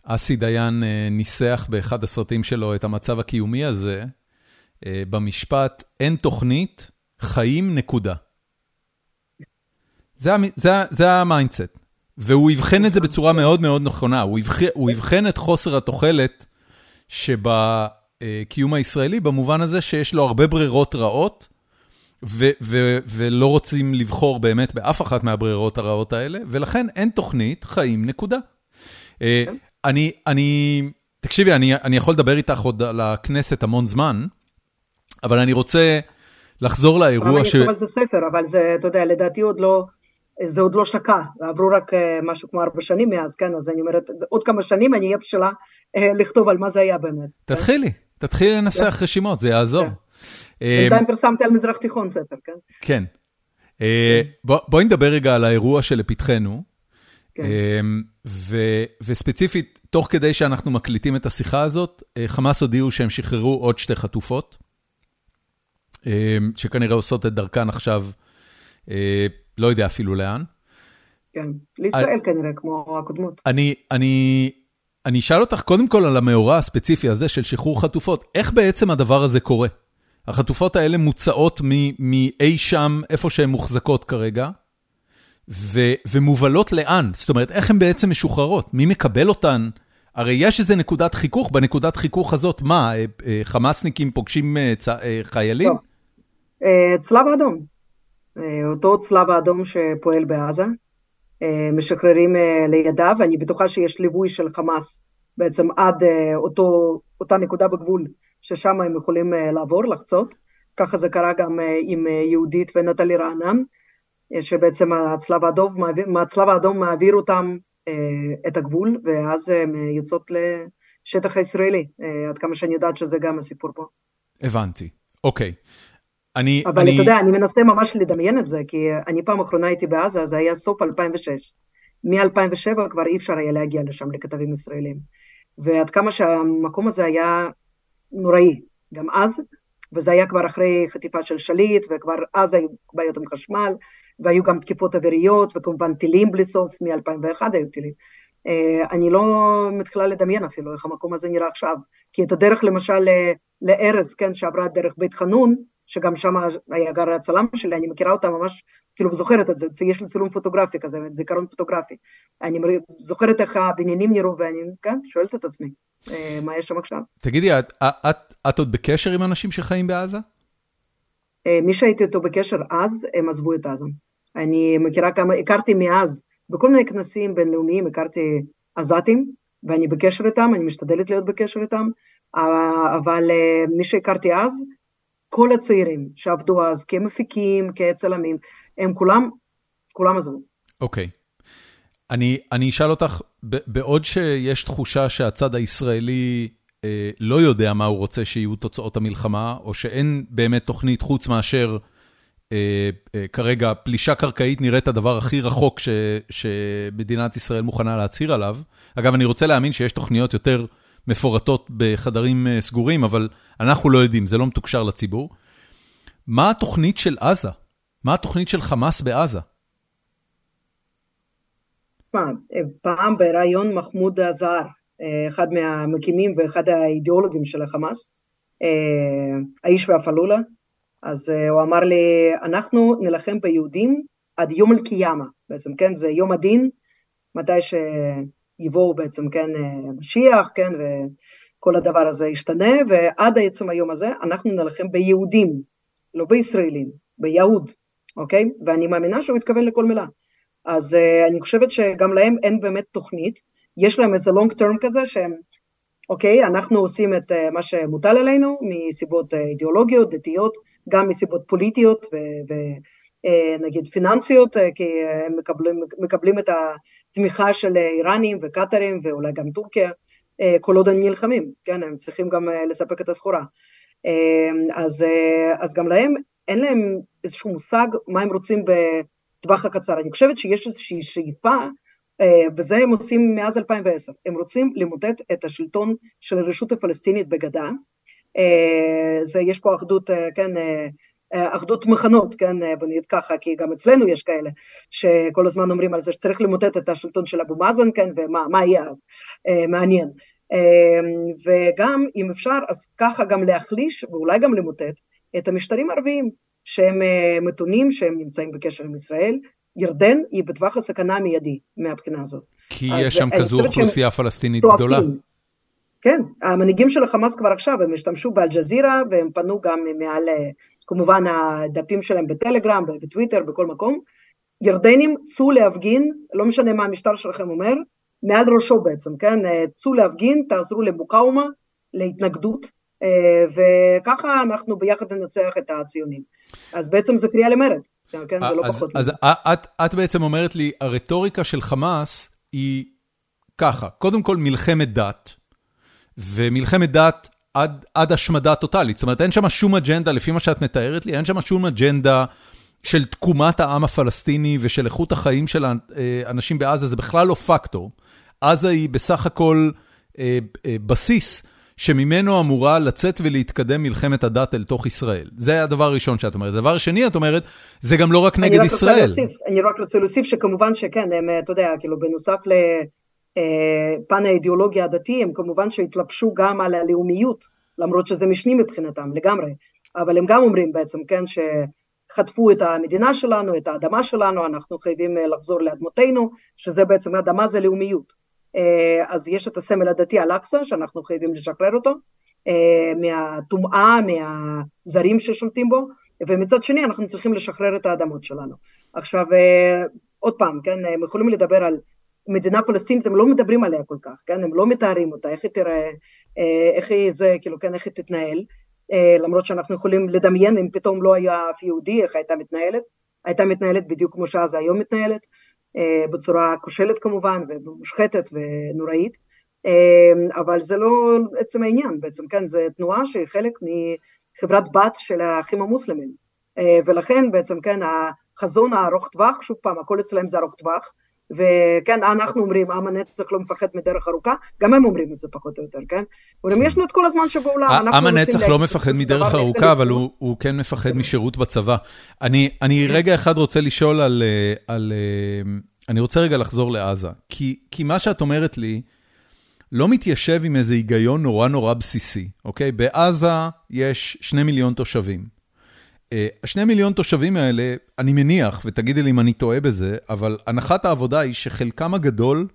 אסי דיין אה, ניסח באחד הסרטים שלו את המצב הקיומי הזה, אה, במשפט, אין תוכנית, חיים נקודה. זה, זה, זה ה mindset. והוא יבחן את זה בצורה מאוד מאוד נכונה, הוא יבחן, הוא יבחן את חוסר התוחלת שבקיום הישראלי, במובן הזה שיש לו הרבה ברירות רעות, ולא רוצים לבחור באמת באף אחת מהברירות הרעות האלה, ולכן אין תוכנית, חיים, נקודה. אה, כן. אני, אני, תקשיבי, אני, אני יכול לדבר איתך עוד על הכנסת המון זמן, אבל אני רוצה לחזור לאירוע ש... אבל זה ספר, אבל זה, אתה יודע, לדעתי עוד לא, זה עוד לא שקע, עברו רק אה, משהו כמו ארבע שנים מאז, כן, אז אני אומרת, עוד כמה שנים אני אהיה בשלה אה, לכתוב על מה זה היה באמת. תתחילי, תתחילי לנסח כן. רשימות, זה יעזור. כן. בינתיים פרסמתי על מזרח תיכון ספר, כן? כן. אה, בואי נדבר רגע על האירוע שלפתחנו. כן. וספציפית, תוך כדי שאנחנו מקליטים את השיחה הזאת, חמאס הודיעו שהם שחררו עוד שתי חטופות, שכנראה עושות את דרכן עכשיו לא יודע אפילו לאן. כן, לישראל כנראה, כמו הקודמות. אני, אני, אני אשאל אותך קודם כל על המאורע הספציפי הזה של שחרור חטופות. איך בעצם הדבר הזה קורה? החטופות האלה מוצאות מאי שם, איפה שהן מוחזקות כרגע, ו, ומובלות לאן? זאת אומרת, איך הן בעצם משוחררות? מי מקבל אותן? הרי יש איזה נקודת חיכוך, בנקודת חיכוך הזאת, מה, אה, אה, חמאסניקים פוגשים אה, צ... חיילים? טוב, צלב האדום. אותו צלב האדום שפועל בעזה, משחררים לידיו, אני בטוחה שיש ליווי של חמאס בעצם עד אותו, אותה נקודה בגבול ששם הם יכולים לעבור, לחצות. ככה זה קרה גם עם יהודית ונטלי רענן, שבעצם הצלב האדום מעביר, הצלב האדום מעביר אותם את הגבול, ואז הן יוצאות לשטח הישראלי, עד כמה שאני יודעת שזה גם הסיפור פה. הבנתי, אוקיי. אני... אבל אני... אתה יודע, אני מנסה ממש לדמיין את זה, כי אני פעם אחרונה הייתי בעזה, זה היה סוף 2006. מ-2007 כבר אי אפשר היה להגיע לשם לכתבים ישראלים. ועד כמה שהמקום הזה היה נוראי, גם אז, וזה היה כבר אחרי חטיפה של שליט, וכבר אז היו בעיות עם חשמל, והיו גם תקיפות אוויריות, וכמובן טילים בלי סוף, מ-2001 היו טילים. אה, אני לא מתחילה לדמיין אפילו איך המקום הזה נראה עכשיו, כי את הדרך למשל לארז, כן, שעברה דרך בית חנון, שגם שם היה גר הצלם שלי, אני מכירה אותה ממש, כאילו זוכרת את זה, יש לי צילום פוטוגרפי כזה, זיכרון פוטוגרפי. אני זוכרת איך הבניינים נראו, ואני כן, שואלת את עצמי, אה, מה יש שם עכשיו. תגידי, את, את, את עוד בקשר עם אנשים שחיים בעזה? אה, מי שהייתי איתו בקשר אז, הם עזבו את עזה. אני מכירה כמה, הכרתי מאז, בכל מיני כנסים בינלאומיים הכרתי עזתים, ואני בקשר איתם, אני משתדלת להיות בקשר איתם, אה, אבל מי שהכרתי אז, כל הצעירים שעבדו אז כמפיקים, כצלמים, הם כולם, כולם עזבו. אוקיי. Okay. אני, אני אשאל אותך, בעוד שיש תחושה שהצד הישראלי אה, לא יודע מה הוא רוצה שיהיו תוצאות המלחמה, או שאין באמת תוכנית חוץ מאשר אה, אה, כרגע פלישה קרקעית נראית הדבר הכי רחוק ש, שמדינת ישראל מוכנה להצהיר עליו. אגב, אני רוצה להאמין שיש תוכניות יותר מפורטות בחדרים אה, סגורים, אבל אנחנו לא יודעים, זה לא מתוקשר לציבור. מה התוכנית של עזה? מה התוכנית של חמאס בעזה? פעם, בריאיון מחמוד הזהר, אה, אחד מהמקימים ואחד האידיאולוגים של החמאס, אה, האיש והפלולה, אז הוא אמר לי, אנחנו נלחם ביהודים עד יום אל-קיאמה, בעצם, כן, זה יום הדין, מתי ש... יבואו בעצם, כן, אה, משיח, כן, וכל הדבר הזה ישתנה, ועד עצם היום הזה אנחנו נלחם ביהודים, לא בישראלים, ביהוד, אוקיי? ואני מאמינה שהוא התכוון לכל מילה. אז uh, אני חושבת שגם להם אין באמת תוכנית, יש להם איזה long term כזה שהם, אוקיי, אנחנו עושים את uh, מה שמוטל עלינו מסיבות uh, אידיאולוגיות, דתיות, גם מסיבות פוליטיות ו- ו- נגיד פיננסיות, כי הם מקבלים, מקבלים את התמיכה של איראנים וקטרים ואולי גם טורקיה, כל עוד הם נלחמים, כן, הם צריכים גם לספק את הסחורה. אז, אז גם להם, אין להם איזשהו מושג מה הם רוצים בטווח הקצר. אני חושבת שיש איזושהי שאיפה אה, וזה הם עושים מאז 2010, הם רוצים למוטט את השלטון של הרשות הפלסטינית בגדה, אה, זה, יש פה אחדות, אה, כן, אחדות מחנות, כן, בוא נגיד ככה, כי גם אצלנו יש כאלה שכל הזמן אומרים על זה שצריך למוטט את השלטון של אבו מאזן, כן, ומה יהיה אז, מעניין. וגם, אם אפשר, אז ככה גם להחליש ואולי גם למוטט את המשטרים הערביים, שהם מתונים, שהם נמצאים בקשר עם ישראל, ירדן היא בטווח הסכנה המיידי מהבחינה הזאת. כי יש שם כזו אוכלוסייה פלסטינית גדולה. כן, המנהיגים של החמאס כבר עכשיו, הם השתמשו באלג'זירה והם פנו גם מעל, כמובן הדפים שלהם בטלגרם, בטוויטר, בכל מקום. ירדנים, צאו להפגין, לא משנה מה המשטר שלכם אומר, מעל ראשו בעצם, כן? צאו להפגין, תעזרו למוקאומה, להתנגדות, אה, וככה אנחנו ביחד ננצח את הציונים. אז בעצם זה קריאה למרד. כן, כן, זה לא פחות. אז את, את בעצם אומרת לי, הרטוריקה של חמאס היא ככה, קודם כל מלחמת דת, ומלחמת דת עד, עד השמדה טוטאלית. זאת אומרת, אין שם שום אג'נדה, לפי מה שאת מתארת לי, אין שם שום אג'נדה של תקומת העם הפלסטיני ושל איכות החיים של האנשים בעזה, זה בכלל לא פקטור. עזה היא בסך הכל אה, אה, בסיס שממנו אמורה לצאת ולהתקדם מלחמת הדת אל תוך ישראל. זה הדבר הראשון שאת אומרת. הדבר השני, את אומרת, זה גם לא רק נגד רק ישראל. להוסיף, אני רק רוצה להוסיף שכמובן שכן, הם, אתה יודע, כאילו בנוסף לפן אה, האידיאולוגיה הדתי, הם כמובן שהתלבשו גם על הלאומיות, למרות שזה משני מבחינתם לגמרי, אבל הם גם אומרים בעצם, כן, שחטפו את המדינה שלנו, את האדמה שלנו, אנחנו חייבים אה, לחזור לאדמותינו, שזה בעצם, אדמה זה לאומיות. אה, אז יש את הסמל הדתי אל-אקצא, שאנחנו חייבים לשחרר אותו, אה, מהטומאה, מהזרים ששולטים בו, ומצד שני אנחנו צריכים לשחרר את האדמות שלנו. עכשיו, אה, עוד פעם, כן, הם יכולים לדבר על מדינה פלסטינית, הם לא מדברים עליה כל כך, כן, הם לא מתארים אותה, איך היא תראה, איך היא זה, כאילו, כן, איך היא תתנהל, למרות שאנחנו יכולים לדמיין אם פתאום לא היה אף יהודי, איך הייתה מתנהלת, הייתה מתנהלת בדיוק כמו שעזה היום מתנהלת, בצורה כושלת כמובן ומושחתת ונוראית, אה, אבל זה לא עצם העניין. בעצם, כן, זו תנועה שהיא חלק מחברת בת של האחים המוסלמים, אה, ולכן בעצם, כן, החזון הארוך טווח, שוב פעם, הכל אצלם זה ארוך טווח, וכן, אנחנו אומרים, עם הנצח לא מפחד מדרך ארוכה, גם הם אומרים את זה פחות או יותר, כן? אומרים, יש לנו את כל הזמן שבעולם, עם הנצח לא מפחד מדרך ארוכה, אבל הוא כן מפחד משירות בצבא. אני רגע אחד רוצה לשאול על... אני רוצה רגע לחזור לעזה, כי מה שאת אומרת לי, לא מתיישב עם איזה היגיון נורא נורא בסיסי, אוקיי? בעזה יש שני מיליון תושבים. אה, השני מיליון תושבים האלה, אני מניח, ותגידי לי אם אני טועה בזה, אבל הנחת העבודה היא שחלקם הגדול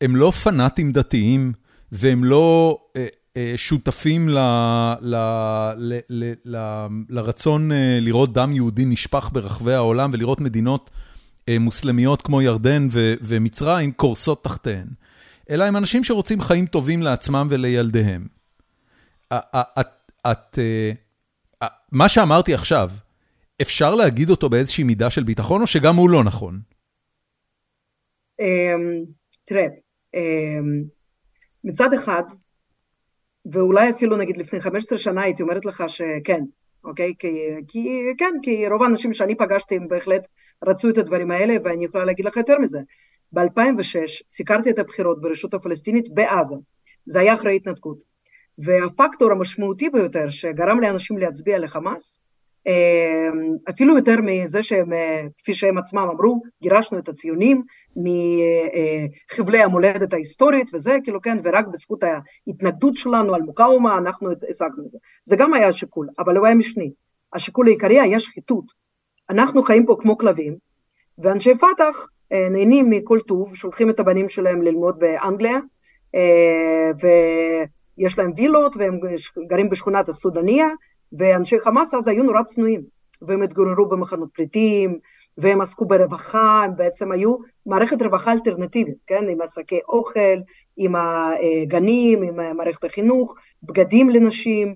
הם לא פנאטים דתיים, והם לא אה, אה, שותפים ל, ל, ל, ל, ל, לרצון אה, לראות דם יהודי נשפך ברחבי העולם, ולראות מדינות אה, מוסלמיות כמו ירדן ו, ומצרים קורסות תחתיהן. אלא הם אנשים שרוצים חיים טובים לעצמם ולילדיהם. את... את אה, מה שאמרתי עכשיו, אפשר להגיד אותו באיזושהי מידה של ביטחון, או שגם הוא לא נכון? אמ, תראה, אמ, מצד אחד, ואולי אפילו נגיד לפני 15 שנה הייתי אומרת לך שכן, אוקיי? כי, כי כן, כי רוב האנשים שאני פגשתי הם בהחלט רצו את הדברים האלה, ואני יכולה להגיד לך יותר מזה. ב-2006 סיקרתי את הבחירות ברשות הפלסטינית בעזה. זה היה אחרי התנתקות. והפקטור המשמעותי ביותר שגרם לאנשים להצביע לחמאס, אה, אפילו יותר מזה שהם, אה, כפי שהם עצמם אמרו, גירשנו את הציונים מחבלי המולדת ההיסטורית וזה, כאילו כן, ורק בזכות ההתנגדות שלנו על מוקאומה אנחנו השגנו את זה. זה גם היה השיקול, אבל הוא היה משני. השיקול העיקרי היה שחיתות. אנחנו חיים פה כמו כלבים, ואנשי פת"ח אה, נהנים מכל טוב, שולחים את הבנים שלהם ללמוד באנגליה, ו... יש להם וילות והם גרים בשכונת הסודניה, ואנשי חמאס אז היו נורא צנועים, והם התגוררו במחנות פליטים, והם עסקו ברווחה, הם בעצם היו מערכת רווחה אלטרנטיבית, כן, עם עסקי אוכל, עם הגנים, עם מערכת החינוך, בגדים לנשים,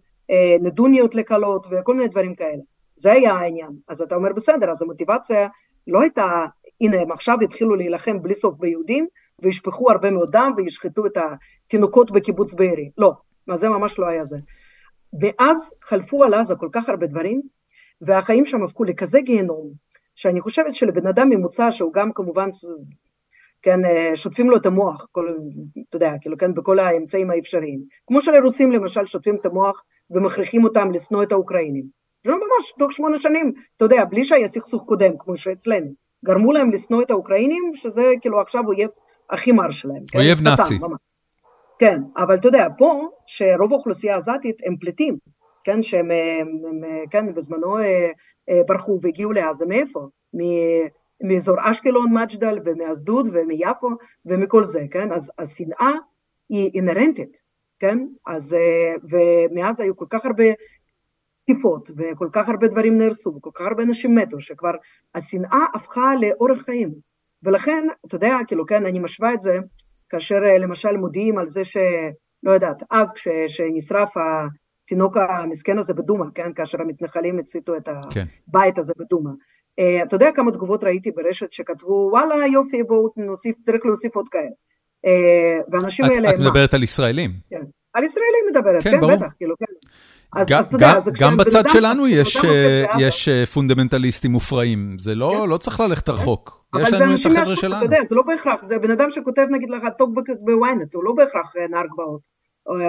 נדוניות לקלות וכל מיני דברים כאלה. זה היה העניין. אז אתה אומר, בסדר, אז המוטיבציה לא הייתה, הנה, הם עכשיו התחילו להילחם בלי סוף ביהודים, וישפכו הרבה מאוד דם וישחטו את התינוקות בקיבוץ בארי. לא, זה ממש לא היה זה. ואז חלפו על עזה כל כך הרבה דברים, והחיים שם הפכו לכזה גיהנום, שאני חושבת שלבן אדם ממוצע, שהוא גם כמובן, כן, אה, שוטפים לו את המוח, כל, אתה יודע, כאילו, כן, בכל האמצעים האפשריים. כמו שלרוסים למשל שוטפים את המוח ומכריחים אותם לשנוא את האוקראינים. זה לא ממש, תוך שמונה שנים, אתה יודע, בלי שהיה סכסוך קודם, כמו שאצלנו. גרמו להם לשנוא את האוקראינים, שזה כאילו עכשיו אויב הכי מר שלהם. כן? אויב כן? נאצי. כן, אבל אתה יודע, פה, שרוב האוכלוסייה העזתית הם פליטים, כן, שהם, הם, כן, בזמנו אה, אה, ברחו והגיעו לעזה, מאיפה? מאזור אשקלון, מג'דל, ומאשדוד, ומיפו, ומכל זה, כן? אז השנאה היא אינהרנטית, כן? אז, אה, ומאז היו כל כך הרבה תקיפות, וכל כך הרבה דברים נהרסו, וכל כך הרבה אנשים מתו, שכבר השנאה הפכה לאורח חיים. ולכן, אתה יודע, כאילו, כן, אני משווה את זה, כאשר למשל מודיעים על זה ש... לא יודעת, אז כשנשרף התינוק המסכן הזה בדומא, כן, כאשר המתנחלים הציתו את כן. הבית הזה בדומא. Uh, אתה יודע כמה תגובות ראיתי ברשת שכתבו, וואלה יופי, בואו נוסיף, צריך להוסיף עוד כאלה. Uh, והאנשים את, האלה... את מדברת על ישראלים. כן, על ישראלים מדברת, כן, כן ברור. בטח, כאילו, כן. אז, גם בצד שלנו יש, אה, יש פונדמנטליסטים מופרעים, זה לא, כן. לא צריך ללכת רחוק. יש לנו את החבר'ה שלנו. אתה יודע, זה לא בהכרח, זה בן אדם שכותב נגיד לך טוקבק בוויינט, הוא לא בהכרח נער גבעות.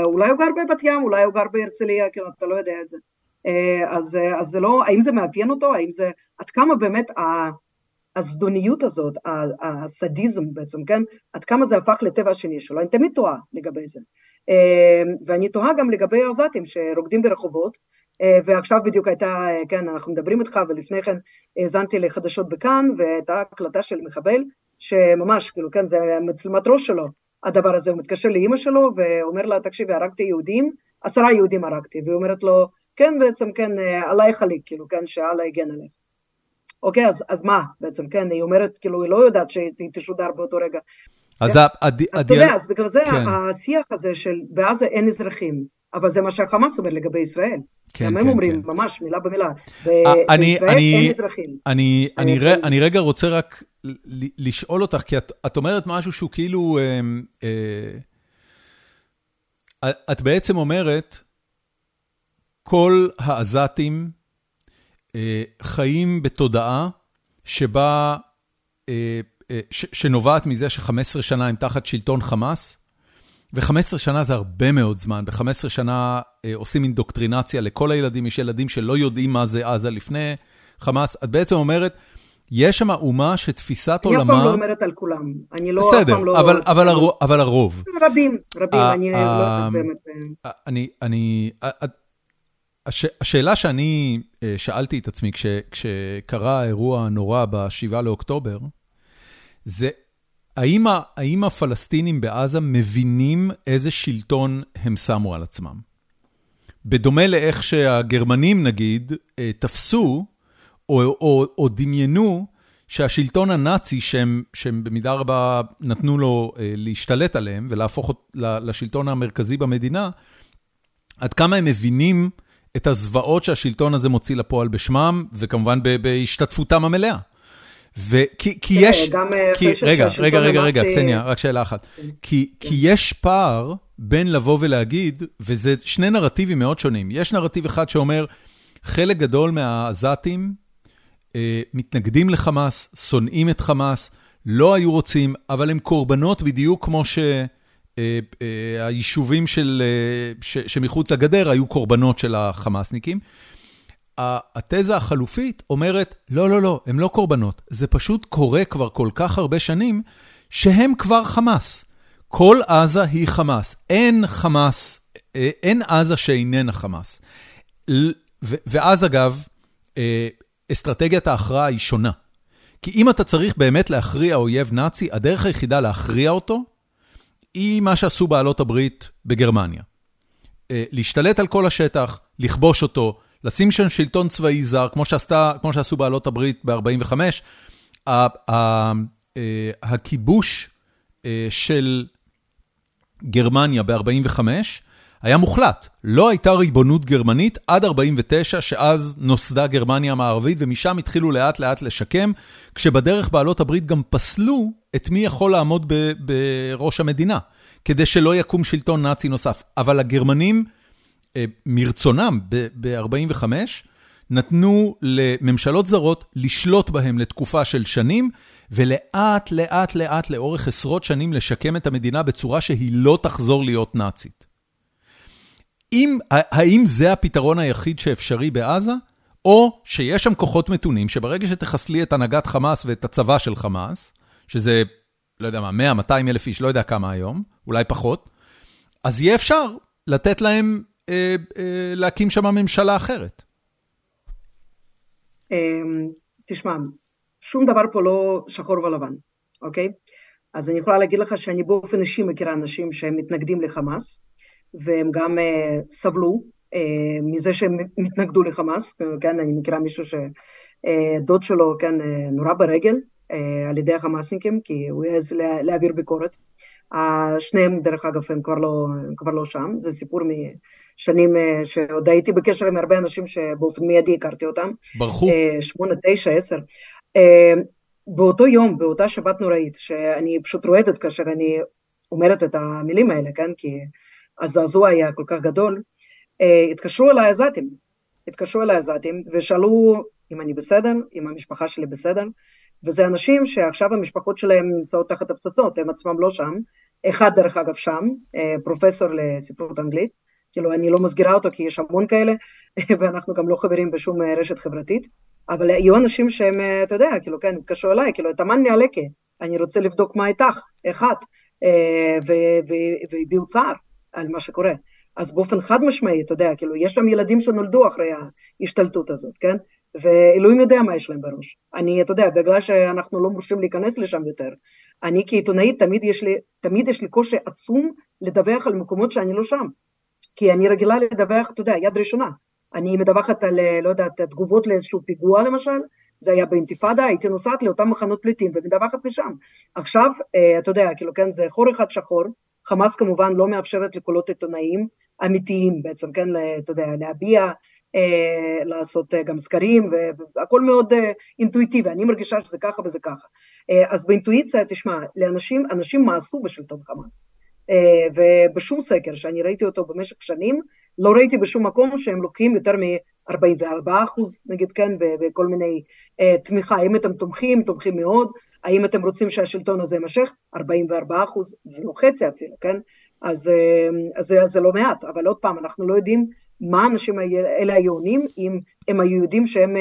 אולי הוא גר בבת ים, אולי הוא גר בהרצליה, כאילו, אתה לא יודע את זה. אה, אז, אה, אז זה לא, האם זה מאפיין אותו? האם זה, עד כמה באמת הזדוניות הזאת, הסדיזם בעצם, כן? עד כמה זה הפך לטבע השני שלו? אני תמיד תוהה לגבי זה. אה, ואני תוהה גם לגבי העזתים שרוקדים ברחובות, ועכשיו בדיוק הייתה, כן, אנחנו מדברים איתך, ולפני כן האזנתי לחדשות בכאן, והייתה הקלטה של מחבל, שממש, כאילו, כן, זה מצלמת ראש שלו, הדבר הזה, הוא מתקשר לאימא שלו ואומר לה, תקשיבי, הרגתי יהודים, עשרה יהודים הרגתי, והיא אומרת לו, כן, בעצם, כן, אה, עליי חליק, כאילו, כן, שאללה הגן עליך. אוקיי, אז, אז מה בעצם, כן, היא אומרת, כאילו, היא לא יודעת שהיא תשודר באותו רגע. אז, כן? אתה יודע, אז בגלל זה כן. השיח הזה של בעזה אין אזרחים, אבל זה מה שהחמאס אומר לגבי ישראל. כן, גם כן, הם אומרים, כן. ממש, מילה במילה. אני, בישראל אני, אין אזרחים. אני, אני, רגע רוצה רק לשאול אותך, כי את, אומרת משהו שהוא כאילו... אה, אה, את בעצם אומרת, כל העזתים אה, חיים בתודעה שבה, אה, אה, שנובעת מזה ש-15 שנה הם תחת שלטון חמאס, ו-15 שנה זה הרבה מאוד זמן, ב-15 שנה אה, עושים אינדוקטרינציה לכל הילדים, יש ילדים שלא יודעים מה זה עזה לפני חמאס. את בעצם אומרת, יש שם אומה שתפיסת עולמה... אני אף פעם לא אומרת על כולם. אני לא... בסדר, לא... אבל, אבל, הר... אבל הרוב. רבים, רבים, אני לא באמת... אני, אני... הש, השאלה שאני אה, שאלתי את עצמי כש, כשקרה האירוע הנורא ב-7 לאוקטובר, זה האם, האם הפלסטינים בעזה מבינים איזה שלטון הם שמו על עצמם? בדומה לאיך שהגרמנים, נגיד, אה, תפסו או, או, או דמיינו שהשלטון הנאצי, שהם, שהם במידה רבה נתנו לו אה, להשתלט עליהם ולהפוך לשלטון המרכזי במדינה, עד כמה הם מבינים את הזוועות שהשלטון הזה מוציא לפועל בשמם, וכמובן בהשתתפותם המלאה. וכי כי יש, גם כי, רגע, רגע, רגע, רגע, קסניה, רק שאלה אחת. כן. כי, כי יש פער בין לבוא ולהגיד, וזה שני נרטיבים מאוד שונים. יש נרטיב אחד שאומר, חלק גדול מהעזתים אה, מתנגדים לחמאס, שונאים את חמאס, לא היו רוצים, אבל הם קורבנות בדיוק כמו שהיישובים אה, אה, שמחוץ לגדר היו קורבנות של החמאסניקים. התזה החלופית אומרת, לא, לא, לא, הם לא קורבנות. זה פשוט קורה כבר כל כך הרבה שנים, שהם כבר חמאס. כל עזה היא חמאס. אין חמאס, אין עזה שאיננה חמאס. ואז אגב, אסטרטגיית ההכרעה היא שונה. כי אם אתה צריך באמת להכריע אויב נאצי, הדרך היחידה להכריע אותו, היא מה שעשו בעלות הברית בגרמניה. אה, להשתלט על כל השטח, לכבוש אותו, לשים שם שלטון צבאי זר, כמו, שעשתה, כמו שעשו בעלות הברית ב-45. אה, הכיבוש אה, של גרמניה ב-45 היה מוחלט. לא הייתה ריבונות גרמנית עד 49', שאז נוסדה גרמניה המערבית, ומשם התחילו לאט לאט לשקם, כשבדרך בעלות הברית גם פסלו את מי יכול לעמוד בראש המדינה, כדי שלא יקום שלטון נאצי נוסף. אבל הגרמנים, מרצונם, ב-45', נתנו לממשלות זרות לשלוט בהם לתקופה של שנים, ולאט, לאט, לאט, לאורך עשרות שנים לשקם את המדינה בצורה שהיא לא תחזור להיות נאצית. אם, האם זה הפתרון היחיד שאפשרי בעזה? או שיש שם כוחות מתונים, שברגע שתחסלי את הנהגת חמאס ואת הצבא של חמאס, שזה, לא יודע מה, 100, 200 אלף איש, לא יודע כמה היום, אולי פחות, אז יהיה אפשר לתת להם, אה, אה, להקים שם ממשלה אחרת. אמ, תשמע, שום דבר פה לא שחור ולבן, אוקיי? אז אני יכולה להגיד לך שאני באופן אישי מכירה אנשים שהם מתנגדים לחמאס, והם גם uh, סבלו uh, מזה שהם התנגדו לחמאס, כן, אני מכירה מישהו שדוד uh, שלו, כן, uh, נורה ברגל uh, על ידי החמאסניקים, כי הוא העז לה, להעביר ביקורת. שניהם, דרך אגב, הם כבר לא, כבר לא שם, זה סיפור משנים uh, שעוד הייתי בקשר עם הרבה אנשים שבאופן מיידי הכרתי אותם. ברחו. Uh, שמונה, תשע, עשר. Uh, באותו יום, באותה שבת נוראית, שאני פשוט רועדת כאשר אני אומרת את המילים האלה, כן? כי הזעזוע היה כל כך גדול, אה, התקשרו אליי עזתים, התקשרו אליי עזתים ושאלו אם אני בסדר, אם המשפחה שלי בסדר, וזה אנשים שעכשיו המשפחות שלהם נמצאות תחת הפצצות, הם עצמם לא שם, אחד דרך אגב שם, אה, פרופסור לספרות אנגלית, כאילו אני לא מסגירה אותו כי יש המון כאלה, ואנחנו גם לא חברים בשום אה, רשת חברתית, אבל היו אנשים שהם, אתה יודע, כאילו כן, התקשרו אליי, כאילו, תמני עלקה, אני רוצה לבדוק מה איתך, איך את, והביעו צער. על מה שקורה. אז באופן חד משמעי, אתה יודע, כאילו, יש שם ילדים שנולדו אחרי ההשתלטות הזאת, כן? ואלוהים יודע מה יש להם בראש. אני, אתה יודע, בגלל שאנחנו לא מורשים להיכנס לשם יותר, אני כעיתונאית תמיד יש לי, תמיד יש לי קושי עצום לדווח על מקומות שאני לא שם. כי אני רגילה לדווח, אתה יודע, יד ראשונה. אני מדווחת על, לא יודעת, תגובות לאיזשהו פיגוע למשל, זה היה באינתיפאדה, הייתי נוסעת לאותם מחנות פליטים ומדווחת משם. עכשיו, אה, אתה יודע, כאילו, כן, זה חור אחד שחור, חמאס כמובן לא מאפשרת לקולות עיתונאיים אמיתיים בעצם, כן, אתה יודע, להביע, אה, לעשות אה, גם סקרים, והכל מאוד אה, אינטואיטיבי, אני מרגישה שזה ככה וזה ככה. אה, אז באינטואיציה, תשמע, לאנשים, אנשים מעשו בשלטון חמאס. אה, ובשום סקר שאני ראיתי אותו במשך שנים, לא ראיתי בשום מקום שהם לוקחים יותר מ-44 אחוז, נגיד, כן, בכל מיני אה, תמיכה, אם אתם תומכים, תומכים מאוד, האם אתם רוצים שהשלטון הזה יימשך? 44 אחוז, זה לא חצי אפילו, כן? אז, אה, אז זה, זה לא מעט, אבל עוד פעם, אנחנו לא יודעים מה האנשים האלה היו עונים, אם הם היו יודעים שהם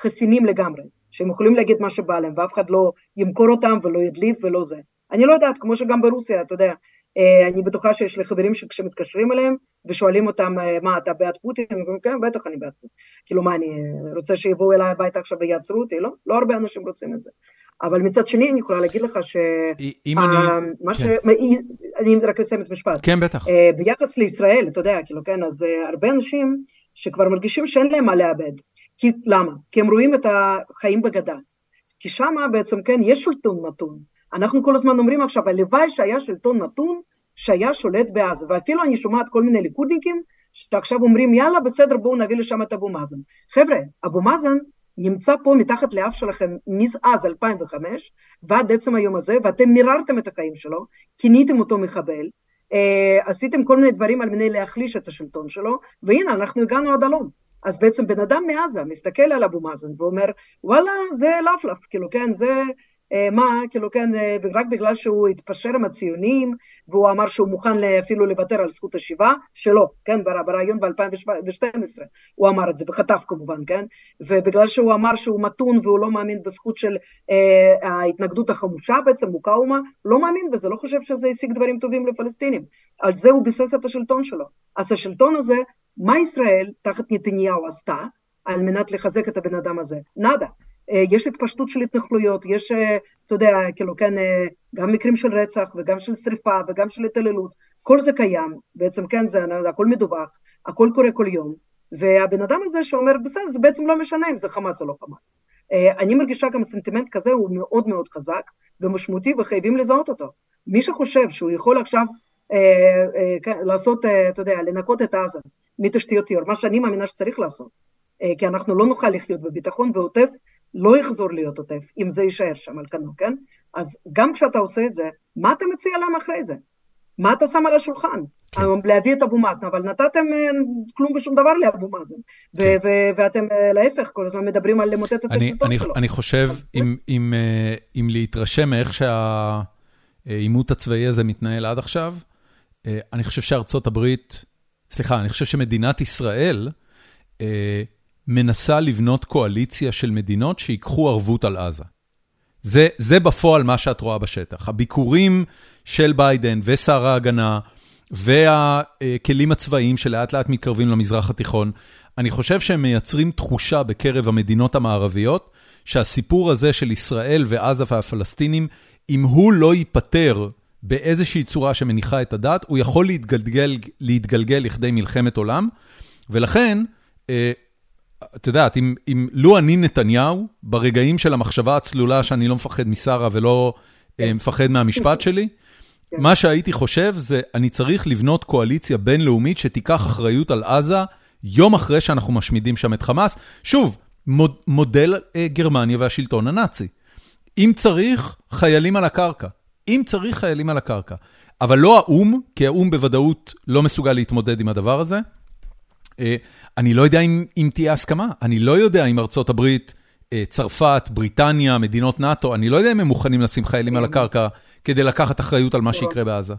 חסינים לגמרי, שהם יכולים להגיד מה שבא להם, ואף אחד לא ימכור אותם ולא ידליף ולא זה. אני לא יודעת, כמו שגם ברוסיה, אתה יודע, אני בטוחה שיש לי חברים שכשמתקשרים אליהם ושואלים אותם, מה, אתה בעד פוטין? הם אומרים, כן, בטח אני בעד פוטין. כאילו, מה, אני רוצה שיבואו אליי הביתה עכשיו ויעצרו אותי? לא, לא הרבה אנשים רוצים את זה. אבל מצד שני אני יכולה להגיד לך ש... אם אני... מה ש... אני רק אסיים את המשפט. כן, בטח. אה, ביחס לישראל, אתה יודע, כאילו, כן, אז אה, הרבה אנשים שכבר מרגישים שאין להם מה לאבד. כי, למה? כי הם רואים את החיים בגדה. כי שם בעצם, כן, יש שלטון מתון. אנחנו כל הזמן אומרים עכשיו, הלוואי שהיה שלטון מתון שהיה שולט בעזה. ואפילו אני שומעת כל מיני ליכודניקים שעכשיו אומרים, יאללה, בסדר, בואו נביא לשם את אבו מאזן. חבר'ה, אבו מאזן נמצא פה מתחת לאף שלכם מאז 2005 ועד עצם היום הזה, ואתם מיררתם את החיים שלו, כיניתם אותו מחבל, אה, עשיתם כל מיני דברים על מני להחליש את השלטון שלו, והנה, אנחנו הגענו עד הלום. אז בעצם בן אדם מעזה מסתכל על אבו מאזן ואומר, וואלה, זה לפלף, כאילו, כן, זה מה, כאילו כן, אה, רק בגלל שהוא התפשר עם הציונים, והוא אמר שהוא מוכן אפילו לוותר על זכות השיבה, שלו, כן, ברעיון ב-2012, הוא אמר את זה, בחטף כמובן, כן, ובגלל שהוא אמר שהוא מתון והוא לא מאמין בזכות של אה, ההתנגדות החמושה בעצם, מוקאומה, לא מאמין בזה, לא חושב שזה השיג דברים טובים לפלסטינים, על זה הוא ביסס את השלטון שלו. אז השלטון הזה, מה ישראל תחת נתניהו עשתה על מנת לחזק את הבן אדם הזה? נאדה. אה, יש התפשטות של התנחלויות, יש, אה, אתה יודע, כאילו, כן, אה, גם מקרים של רצח וגם של שריפה וגם של התעללות, כל זה קיים, בעצם כן, זה הכל מדווח, הכל קורה כל יום, והבן אדם הזה שאומר, בסדר, זה בעצם לא משנה אם זה חמאס או לא חמאס. אני מרגישה גם סנטימנט כזה הוא מאוד מאוד חזק ומשמעותי וחייבים לזהות אותו. מי שחושב שהוא יכול עכשיו כן, לעשות, אתה יודע, לנקות את עזה מתשתיות טיהור, מה שאני מאמינה שצריך לעשות, כי אנחנו לא נוכל לחיות בביטחון, ועוטף לא יחזור להיות עוטף, אם זה יישאר שם על כנו, כן? אז גם כשאתה עושה את זה, מה אתה מציע להם אחרי זה? מה אתה שם על השולחן? כן. להביא את אבו מאזן, אבל נתתם כלום ושום דבר לאבו מאזן. כן. ואתם להפך, כל הזמן מדברים על למוטט את הסרטון שלו. אני חושב, אם אם, אם להתרשם מאיך שהעימות הצבאי הזה מתנהל עד עכשיו, אני חושב שארצות הברית, סליחה, אני חושב שמדינת ישראל מנסה לבנות קואליציה של מדינות שיקחו ערבות על עזה. זה זה בפועל מה שאת רואה בשטח. הביקורים של ביידן ושר ההגנה והכלים הצבאיים שלאט לאט מתקרבים למזרח התיכון, אני חושב שהם מייצרים תחושה בקרב המדינות המערביות, שהסיפור הזה של ישראל ועזה והפלסטינים, אם הוא לא ייפטר באיזושהי צורה שמניחה את הדת, הוא יכול להתגלגל, להתגלגל לכדי מלחמת עולם, ולכן, אה, את יודעת, אם, אם לו אני נתניהו, ברגעים של המחשבה הצלולה שאני לא מפחד משרה ולא כן. מפחד מהמשפט שלי, כן. מה שהייתי חושב זה, אני צריך לבנות קואליציה בינלאומית שתיקח אחריות על עזה יום אחרי שאנחנו משמידים שם את חמאס. שוב, מוד, מודל אה, גרמניה והשלטון הנאצי. אם צריך, חיילים על הקרקע. אם צריך, חיילים על הקרקע. אבל לא האו"ם, כי האו"ם בוודאות לא מסוגל להתמודד עם הדבר הזה. אה, אני לא יודע אם אם תהיה הסכמה, אני לא יודע אם ארצות הברית, אה, צרפת, בריטניה, מדינות נאט"ו, אני לא יודע אם הם מוכנים לשים חיילים על הקרקע כדי לקחת אחריות על מה שיקרה בעזה.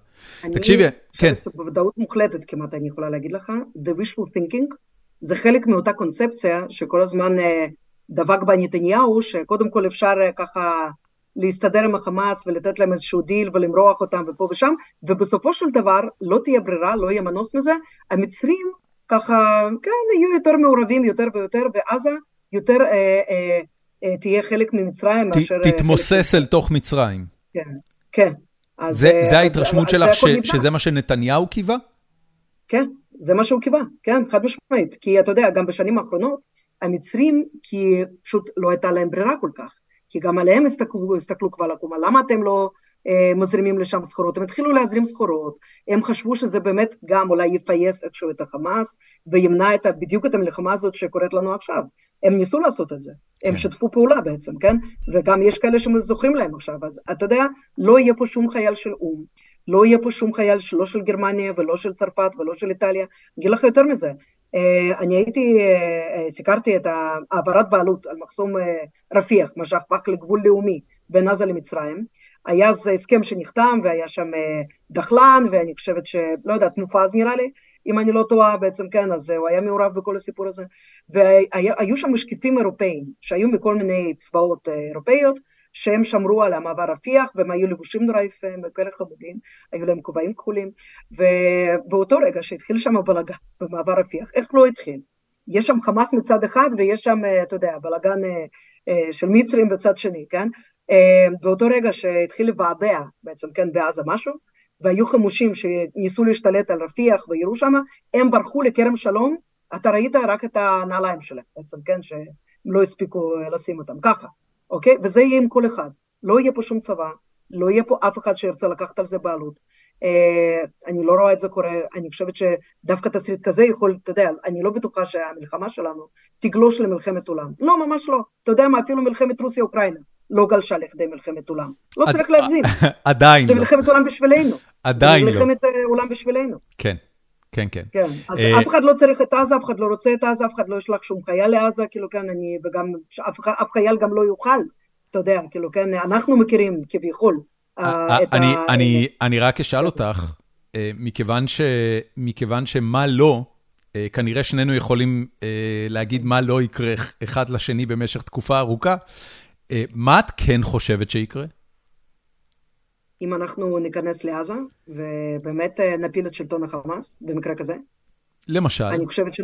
תקשיבי, כן. בוודאות מוחלטת כמעט אני יכולה להגיד לך, the wishful thinking זה חלק מאותה קונספציה שכל הזמן אה, דבק בה נתניהו, שקודם כל אפשר ככה להסתדר עם החמאס ולתת להם איזשהו דיל ולמרוח אותם ופה ושם, ובסופו של דבר לא תהיה ברירה, לא יהיה מנוס מזה, המצרים ככה, כן, יהיו יותר מעורבים יותר ויותר, ועזה יותר אה, אה, אה, תהיה חלק ממצרים ת, מאשר... תתמוסס אל תוך מצרים. כן, כן. אז, זה, אז, זה ההתרשמות אז, שלך, אז ש, שזה מה שנתניהו קיווה? כן, זה מה שהוא קיווה, כן, חד משמעית. כי אתה יודע, גם בשנים האחרונות, המצרים, כי פשוט לא הייתה להם ברירה כל כך. כי גם עליהם הסתכלו, הסתכלו כבר לקומה, למה אתם לא אה, מזרימים לשם סחורות? הם התחילו להזרים סחורות, הם חשבו שזה באמת גם אולי יפייס איכשהו את החמאס, וימנע את, בדיוק את המלחמה הזאת שקורית לנו עכשיו. הם ניסו לעשות את זה, הם כן. שתפו פעולה בעצם, כן? וגם יש כאלה שזוכרים להם עכשיו, אז אתה יודע, לא יהיה פה שום חייל של או"ם, לא יהיה פה שום חייל לא של גרמניה ולא של צרפת ולא של איטליה, אגיד לך יותר מזה, אה, אני הייתי, אה, סיקרתי את העברת בעלות על מחסום רפיח, מה שהפך לגבול לאומי בין עזה למצרים, היה אז הסכם שנחתם והיה שם דחלן ואני חושבת שלא יודעת מופז נראה לי אם אני לא טועה בעצם כן אז הוא היה מעורב בכל הסיפור הזה והיו שם משקיפים אירופאים שהיו מכל מיני צבאות אירופאיות שהם שמרו על המעבר רפיח והם היו לבושים נורא יפה, הם כאלה חמודים, היו להם כובעים כחולים ובאותו רגע שהתחיל שם הבלגן במעבר רפיח, איך לא התחיל? יש שם חמאס מצד אחד ויש שם, אתה יודע, בלגן של מצרים בצד שני, כן? באותו רגע שהתחיל לבעבע בעצם, כן, בעזה משהו, והיו חמושים שניסו להשתלט על רפיח וירו שם, הם ברחו לכרם שלום, אתה ראית רק את הנעליים שלהם בעצם, כן, שהם לא הספיקו לשים אותם, ככה, אוקיי? וזה יהיה עם כל אחד. לא יהיה פה שום צבא, לא יהיה פה אף אחד שירצה לקחת על זה בעלות. אני לא רואה את זה קורה, אני חושבת שדווקא תסריט כזה יכול, אתה יודע, אני לא בטוחה שהמלחמה שלנו תגלוש למלחמת עולם. לא, ממש לא. אתה יודע מה, אפילו מלחמת רוסיה-אוקראינה. לא גלשה לכדי מלחמת עולם. לא צריך להגזים. עדיין לא. זה מלחמת עולם בשבילנו. עדיין לא. זה מלחמת עולם בשבילנו. כן. כן, כן. כן, אז אף אחד לא צריך את עזה, אף אחד לא רוצה את עזה, אף אחד לא ישלח שום חייל לעזה, כאילו כן, אני, וגם אף חייל גם לא יוכל, אתה יודע, כאילו כן, אנחנו מכירים כביכול את ה... אני רק אשאל אותך, מכיוון שמה לא, כנראה שנינו יכולים להגיד מה לא יקרה אחד לשני במשך תקופה ארוכה, אה, מה את כן חושבת שיקרה? אם אנחנו ניכנס לעזה, ובאמת אה, נפיל את שלטון החמאס, במקרה כזה. למשל? אני חושבת, ש...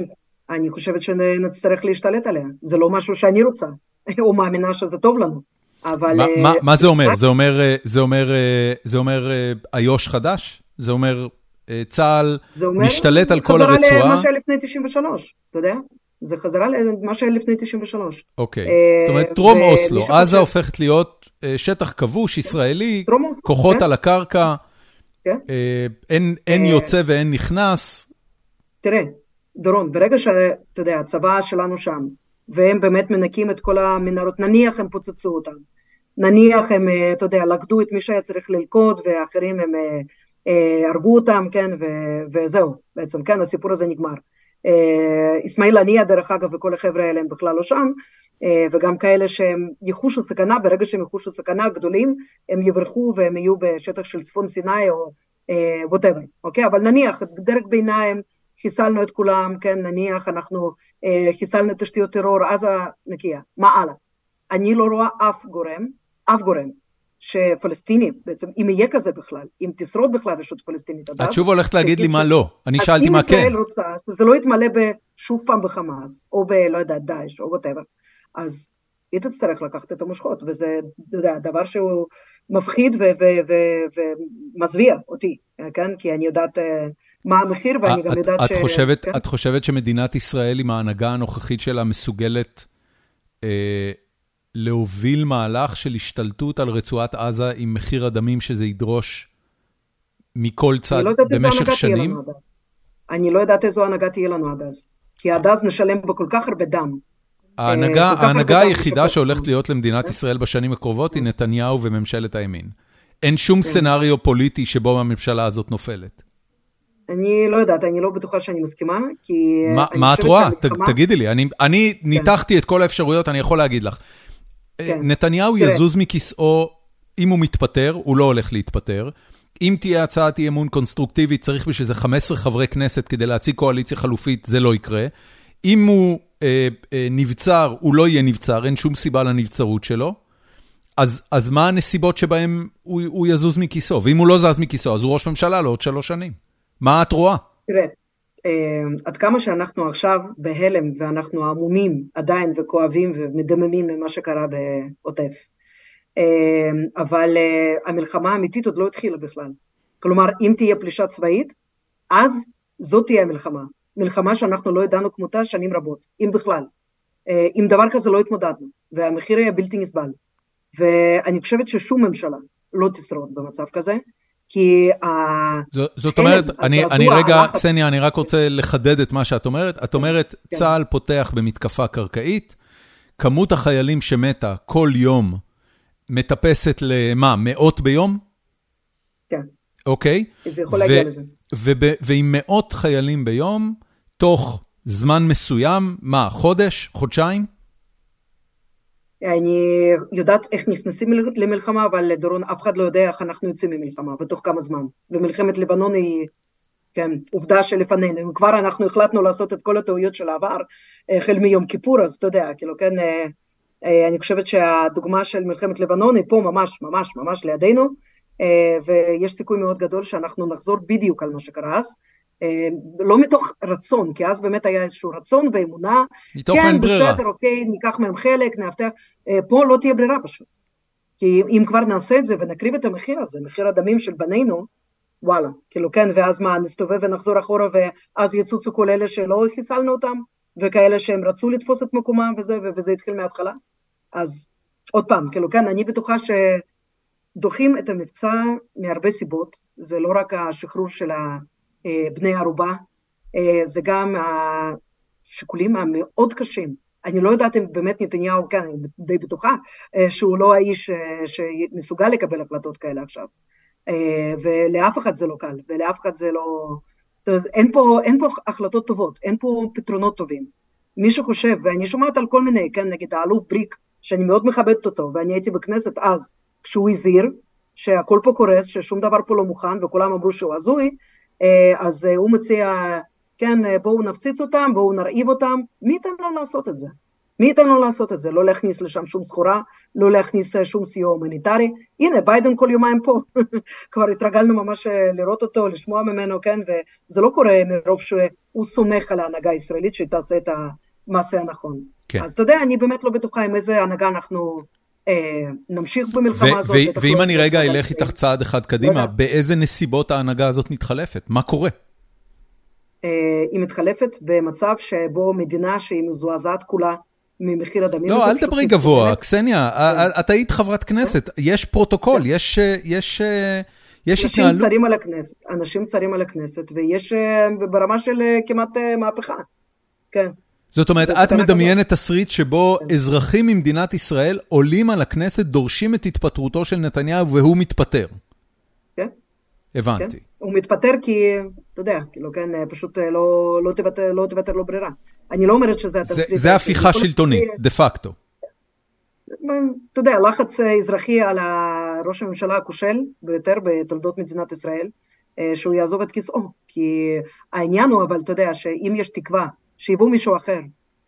אני חושבת שנצטרך להשתלט עליה. זה לא משהו שאני רוצה, או מאמינה שזה טוב לנו. אבל... מה, מה, מה זה אומר? זה אומר, אה, זה אומר, זה אומר איו"ש חדש? זה אומר צה"ל משתלט על כל הרצועה? זה אומר חזרה למה שהיה לפני 93, אתה יודע? זה חזרה למה שהיה לפני 93. אוקיי, אה, זאת אומרת, טרום אוסלו, עזה הופכת להיות אה, שטח כבוש ישראלי, כוחות כן. על הקרקע, כן? אין יוצא ואין נכנס. תראה, דורון, ברגע שאתה יודע, הצבא שלנו שם, והם באמת מנקים את כל המנהרות, נניח הם פוצצו אותם, נניח הם, אתה יודע, לכדו את מי שהיה צריך ללכוד, ואחרים הם הרגו אותם, כן, וזהו, בעצם, כן, הסיפור הזה נגמר. אסמאעיל הנייה, דרך אגב, וכל החבר'ה האלה הם בכלל לא שם, וגם כאלה שהם יחושו סכנה, ברגע שהם יחושו סכנה גדולים, הם יברחו והם יהיו בשטח של צפון סיני או ווטאבר, אוקיי? אבל נניח, דרג ביניים, חיסלנו את כולם, כן, נניח אנחנו חיסלנו תשתיות טרור, עזה נקייה, מה הלאה? אני לא רואה אף גורם, אף גורם, שפלסטינים, בעצם, אם יהיה כזה בכלל, אם תשרוד בכלל רשות פלסטינית אז... את שוב הולכת להגיד לי מה לא, אני שאלתי מה כן. אם ישראל רוצה שזה לא יתמלא שוב פעם בחמאס, או ב, לא יודע, דאעש, או whatever, אז היא תצטרך לקחת את המושכות, וזה, אתה יודע, דבר שהוא מפחיד ומזוויע אותי, כן? כי אני יודעת מה המחיר, ואני גם יודעת ש... חושבת, כן? את חושבת שמדינת ישראל עם ההנהגה הנוכחית שלה מסוגלת... אה, להוביל מהלך של השתלטות על רצועת עזה עם מחיר הדמים שזה ידרוש מכל צד לא במשך שנים? אני לא יודעת איזו הנהגה תהיה לנו עד אז, כי עד אז נשלם בו כל כך הרבה דם. ההנהגה, אה, ההנהגה היחידה שהולכת להיות למדינת כן. ישראל בשנים הקרובות היא נתניהו וממשלת הימין. אין שום כן. סצנריו פוליטי שבו הממשלה הזאת נופלת. אני לא יודעת, אני לא בטוחה שאני מסכימה, כי... מה את רואה? תגידי לי, אני כן. ניתחתי את כל האפשרויות, אני יכול להגיד לך. כן. נתניהו תראה. יזוז מכיסאו, אם הוא מתפטר, הוא לא הולך להתפטר. אם תהיה הצעת אי אמון קונסטרוקטיבית, צריך בשביל זה 15 חברי כנסת כדי להציג קואליציה חלופית, זה לא יקרה. אם הוא אה, אה, נבצר, הוא לא יהיה נבצר, אין שום סיבה לנבצרות שלו. אז, אז מה הנסיבות שבהן הוא, הוא יזוז מכיסאו? ואם הוא לא זז מכיסאו, אז הוא ראש ממשלה לעוד שלוש שנים. מה את רואה? תראה, עד כמה שאנחנו עכשיו בהלם ואנחנו עמומים עדיין וכואבים ומדממים ממה שקרה בעוטף. אמ, אבל אה, המלחמה האמיתית עוד לא התחילה בכלל. כלומר, אם תהיה פלישה צבאית, אז זאת תהיה המלחמה. מלחמה שאנחנו לא ידענו כמותה שנים רבות, אם בכלל. אה, עם דבר כזה לא התמודדנו, והמחיר היה בלתי נסבל. ואני חושבת ששום ממשלה לא תשרוד במצב כזה, כי זאת אומרת, אני רגע, קסניה, אני רק רוצה לחדד את מה שאת אומרת. את אומרת, כן. צה"ל פותח במתקפה קרקעית, כמות החיילים שמתה כל יום מטפסת למה, מאות ביום? כן. אוקיי. זה יכול להגיע לזה. ועם מאות חיילים ביום, תוך זמן מסוים, מה, חודש, חודשיים? אני יודעת איך נכנסים למלחמה, אבל דורון, אף אחד לא יודע איך אנחנו יוצאים ממלחמה ותוך כמה זמן. ומלחמת לבנון היא, כן, עובדה שלפנינו. כבר אנחנו החלטנו לעשות את כל הטעויות של העבר, החל מיום כיפור, אז אתה יודע, כאילו, כן, אה, אה, אני חושבת שהדוגמה של מלחמת לבנון היא פה ממש, ממש, ממש לידינו, אה, ויש סיכוי מאוד גדול שאנחנו נחזור בדיוק על מה שקרה אז. אה, לא מתוך רצון, כי אז באמת היה איזשהו רצון ואמונה. מתוך כן, אין ברירה. כן, בסדר, אוקיי, ניקח מהם חלק, נאבטח. אה, פה לא תהיה ברירה פשוט. כי אם כבר נעשה את זה ונקריב את המחיר הזה, מחיר הדמים של בנינו, וואלה, כאילו כן, ואז מה, נסתובב ונחזור אחורה ואז יצוצו כל אלה שלא חיסלנו אותם, וכאלה שהם רצו לתפוס את מקומם וזה, וזה התחיל מההתחלה. אז עוד פעם, כאילו כן, אני בטוחה שדוחים את המבצע מהרבה סיבות, זה לא רק השחרור של ה... אה, בני ערובה, אה, זה גם השיקולים המאוד קשים. אני לא יודעת אם באמת נתניהו, כן, אני די בטוחה, אה, שהוא לא האיש שמסוגל לקבל החלטות כאלה עכשיו. ולאף אחד זה לא קל, ולאף אחד זה לא... אין פה, אין פה החלטות טובות, אין פה פתרונות טובים. מי שחושב, ואני שומעת על כל מיני, כן, נגיד האלוף בריק, שאני מאוד מכבדת אותו, ואני הייתי בכנסת אז, כשהוא הזהיר, שהכל פה קורס, ששום דבר פה לא מוכן, וכולם אמרו שהוא הזוי, אז אה, הוא מציע, כן, אה, בואו נפציץ אותם, בואו נרעיב אותם, מי ייתן לו לעשות את זה? מי ייתן לו לעשות את זה? לא להכניס לשם שום סחורה, לא להכניס שום סיוע הומניטרי. הנה, ביידן כל יומיים פה, כבר התרגלנו ממש לראות אותו, לשמוע ממנו, כן, וזה לא קורה מרוב שהוא סומך על ההנהגה הישראלית שהיא תעשה את המעשה הנכון. כן. אז אתה יודע, אני באמת לא בטוחה עם איזה הנהגה אנחנו אה, נמשיך במלחמה הזאת. ואם אני רגע אלך איתך צעד אחד קדימה, באיזה נסיבות ההנהגה הזאת מתחלפת? מה קורה? אה, היא מתחלפת במצב שבו מדינה שהיא מזועזעת כולה ממחיר הדמים. לא, אל תדברי גבוה, קסניה, כן. את היית חברת כנסת, יש פרוטוקול, כן. יש התנהלות... אנשים צרים על הכנסת, אנשים צרים על הכנסת, ויש ברמה של כמעט מהפכה, כן. זאת אומרת, את מדמיינת תסריט שבו כן. אזרחים ממדינת ישראל עולים על הכנסת, דורשים את התפטרותו של נתניהו והוא מתפטר. כן. הבנתי. כן. הוא מתפטר כי, אתה יודע, כאילו, כן, פשוט לא, לא, תוותר, לא תוותר לו ברירה. אני לא אומרת שזה התסריט. זה, זה הפיכה שלטונית, דה פקטו. אתה יודע, לחץ אזרחי על ראש הממשלה הכושל ביותר בתולדות מדינת ישראל, שהוא יעזוב את כיסאו. כי העניין הוא, אבל אתה יודע, שאם יש תקווה שיבוא מישהו אחר,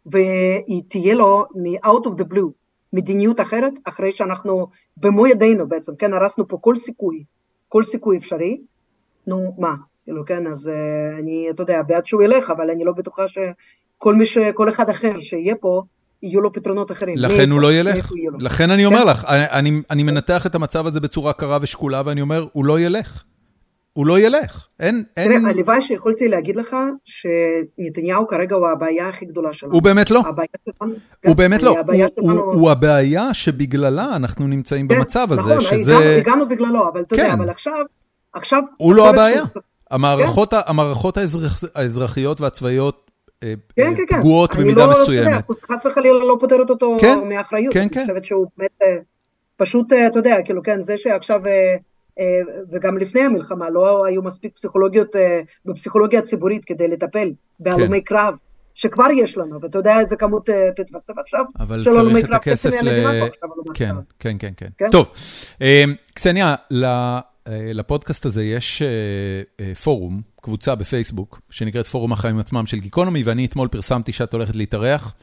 והיא תהיה לו מ-out of the blue מדיניות אחרת, אחרי שאנחנו במו ידינו בעצם, כן, הרסנו פה כל סיכוי, כל סיכוי אפשרי, נו, מה, כאילו, כן, אז uh, אני, אתה יודע, בעד שהוא ילך, אבל אני לא בטוחה שכל מי ש... כל אחד אחר שיהיה פה, יהיו לו פתרונות אחרים. לכן הוא לא ילך. לכן אני אומר כן? לך, אני מנתח את המצב הזה בצורה קרה ושקולה, ואני אומר, הוא לא ילך. הוא לא ילך, אין... תראה, אין... הלוואי שיכולתי להגיד לך שנתניהו כרגע הוא הבעיה הכי גדולה שלנו. הוא באמת לא. שלנו, הוא באמת לא. הוא. הוא, הוא הבעיה שבגללה אנחנו נמצאים כן, במצב הזה, נכון, שזה... נכון, הגענו בגללו, אבל אתה כן. יודע, אבל עכשיו... עכשיו... הוא לא הבעיה. המערכות, כן. המערכות האזרח, האזרחיות והצבאיות אה, כן, אה, כן, פגועות כן. במידה לא, מסוימת. אני לא, חס וחלילה לא פותרת אותו כן, מאחריות. כן, כן. אני חושבת שהוא באמת, אה, פשוט, אתה יודע, כאילו, כן, זה שעכשיו... אה, וגם לפני המלחמה לא היו מספיק פסיכולוגיות אה, בפסיכולוגיה הציבורית כדי לטפל בהלומי כן. קרב. שכבר יש לנו, ואתה יודע איזה כמות אה, תתווסף עכשיו? אבל צריך את הכסף ל... כן, כן, כן, כן, כן. טוב, קסניה, לפודקאסט הזה יש פורום, קבוצה בפייסבוק, שנקראת פורום החיים עצמם של גיקונומי, ואני אתמול פרסמתי שאת הולכת להתארח,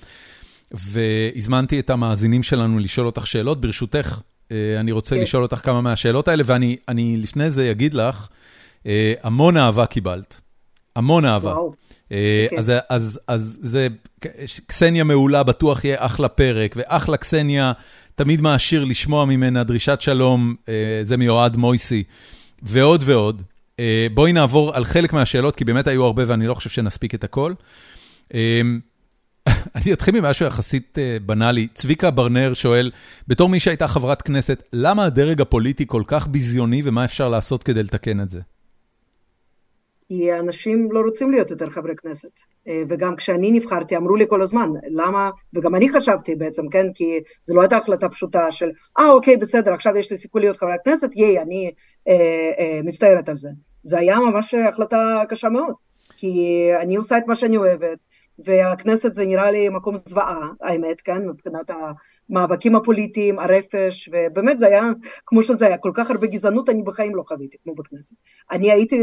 והזמנתי את המאזינים שלנו לשאול אותך שאלות. ברשותך, אני רוצה כן. לשאול אותך כמה מהשאלות האלה, ואני לפני זה אגיד לך, אה, המון אהבה קיבלת. המון אהבה. וואו. אה, כן. אז, אז, אז זה, קסניה מעולה, בטוח יהיה אחלה פרק, ואחלה קסניה, תמיד מעשיר לשמוע ממנה דרישת שלום, זה מיועד מויסי, ועוד ועוד. בואי נעבור על חלק מהשאלות, כי באמת היו הרבה ואני לא חושב שנספיק את הכל. אני אתחיל ממשהו יחסית אה, בנאלי. צביקה ברנר שואל, בתור מי שהייתה חברת כנסת, למה הדרג הפוליטי כל כך ביזיוני ומה אפשר לעשות כדי לתקן את זה? כי אנשים לא רוצים להיות יותר חברי כנסת. אה, וגם כשאני נבחרתי, אמרו לי כל הזמן, למה, וגם אני חשבתי בעצם, כן, כי זו לא הייתה החלטה פשוטה של, אה, אוקיי, בסדר, עכשיו יש לי סיכוי להיות חברת כנסת, ייי, אני אה, אה, מסתערת על זה. זה היה ממש החלטה קשה מאוד, כי אני עושה את מה שאני אוהבת, והכנסת זה נראה לי מקום זוועה, האמת, כן, מבחינת המאבקים הפוליטיים, הרפש, ובאמת זה היה, כמו שזה היה, כל כך הרבה גזענות אני בחיים לא חוויתי, כמו בכנסת. אני הייתי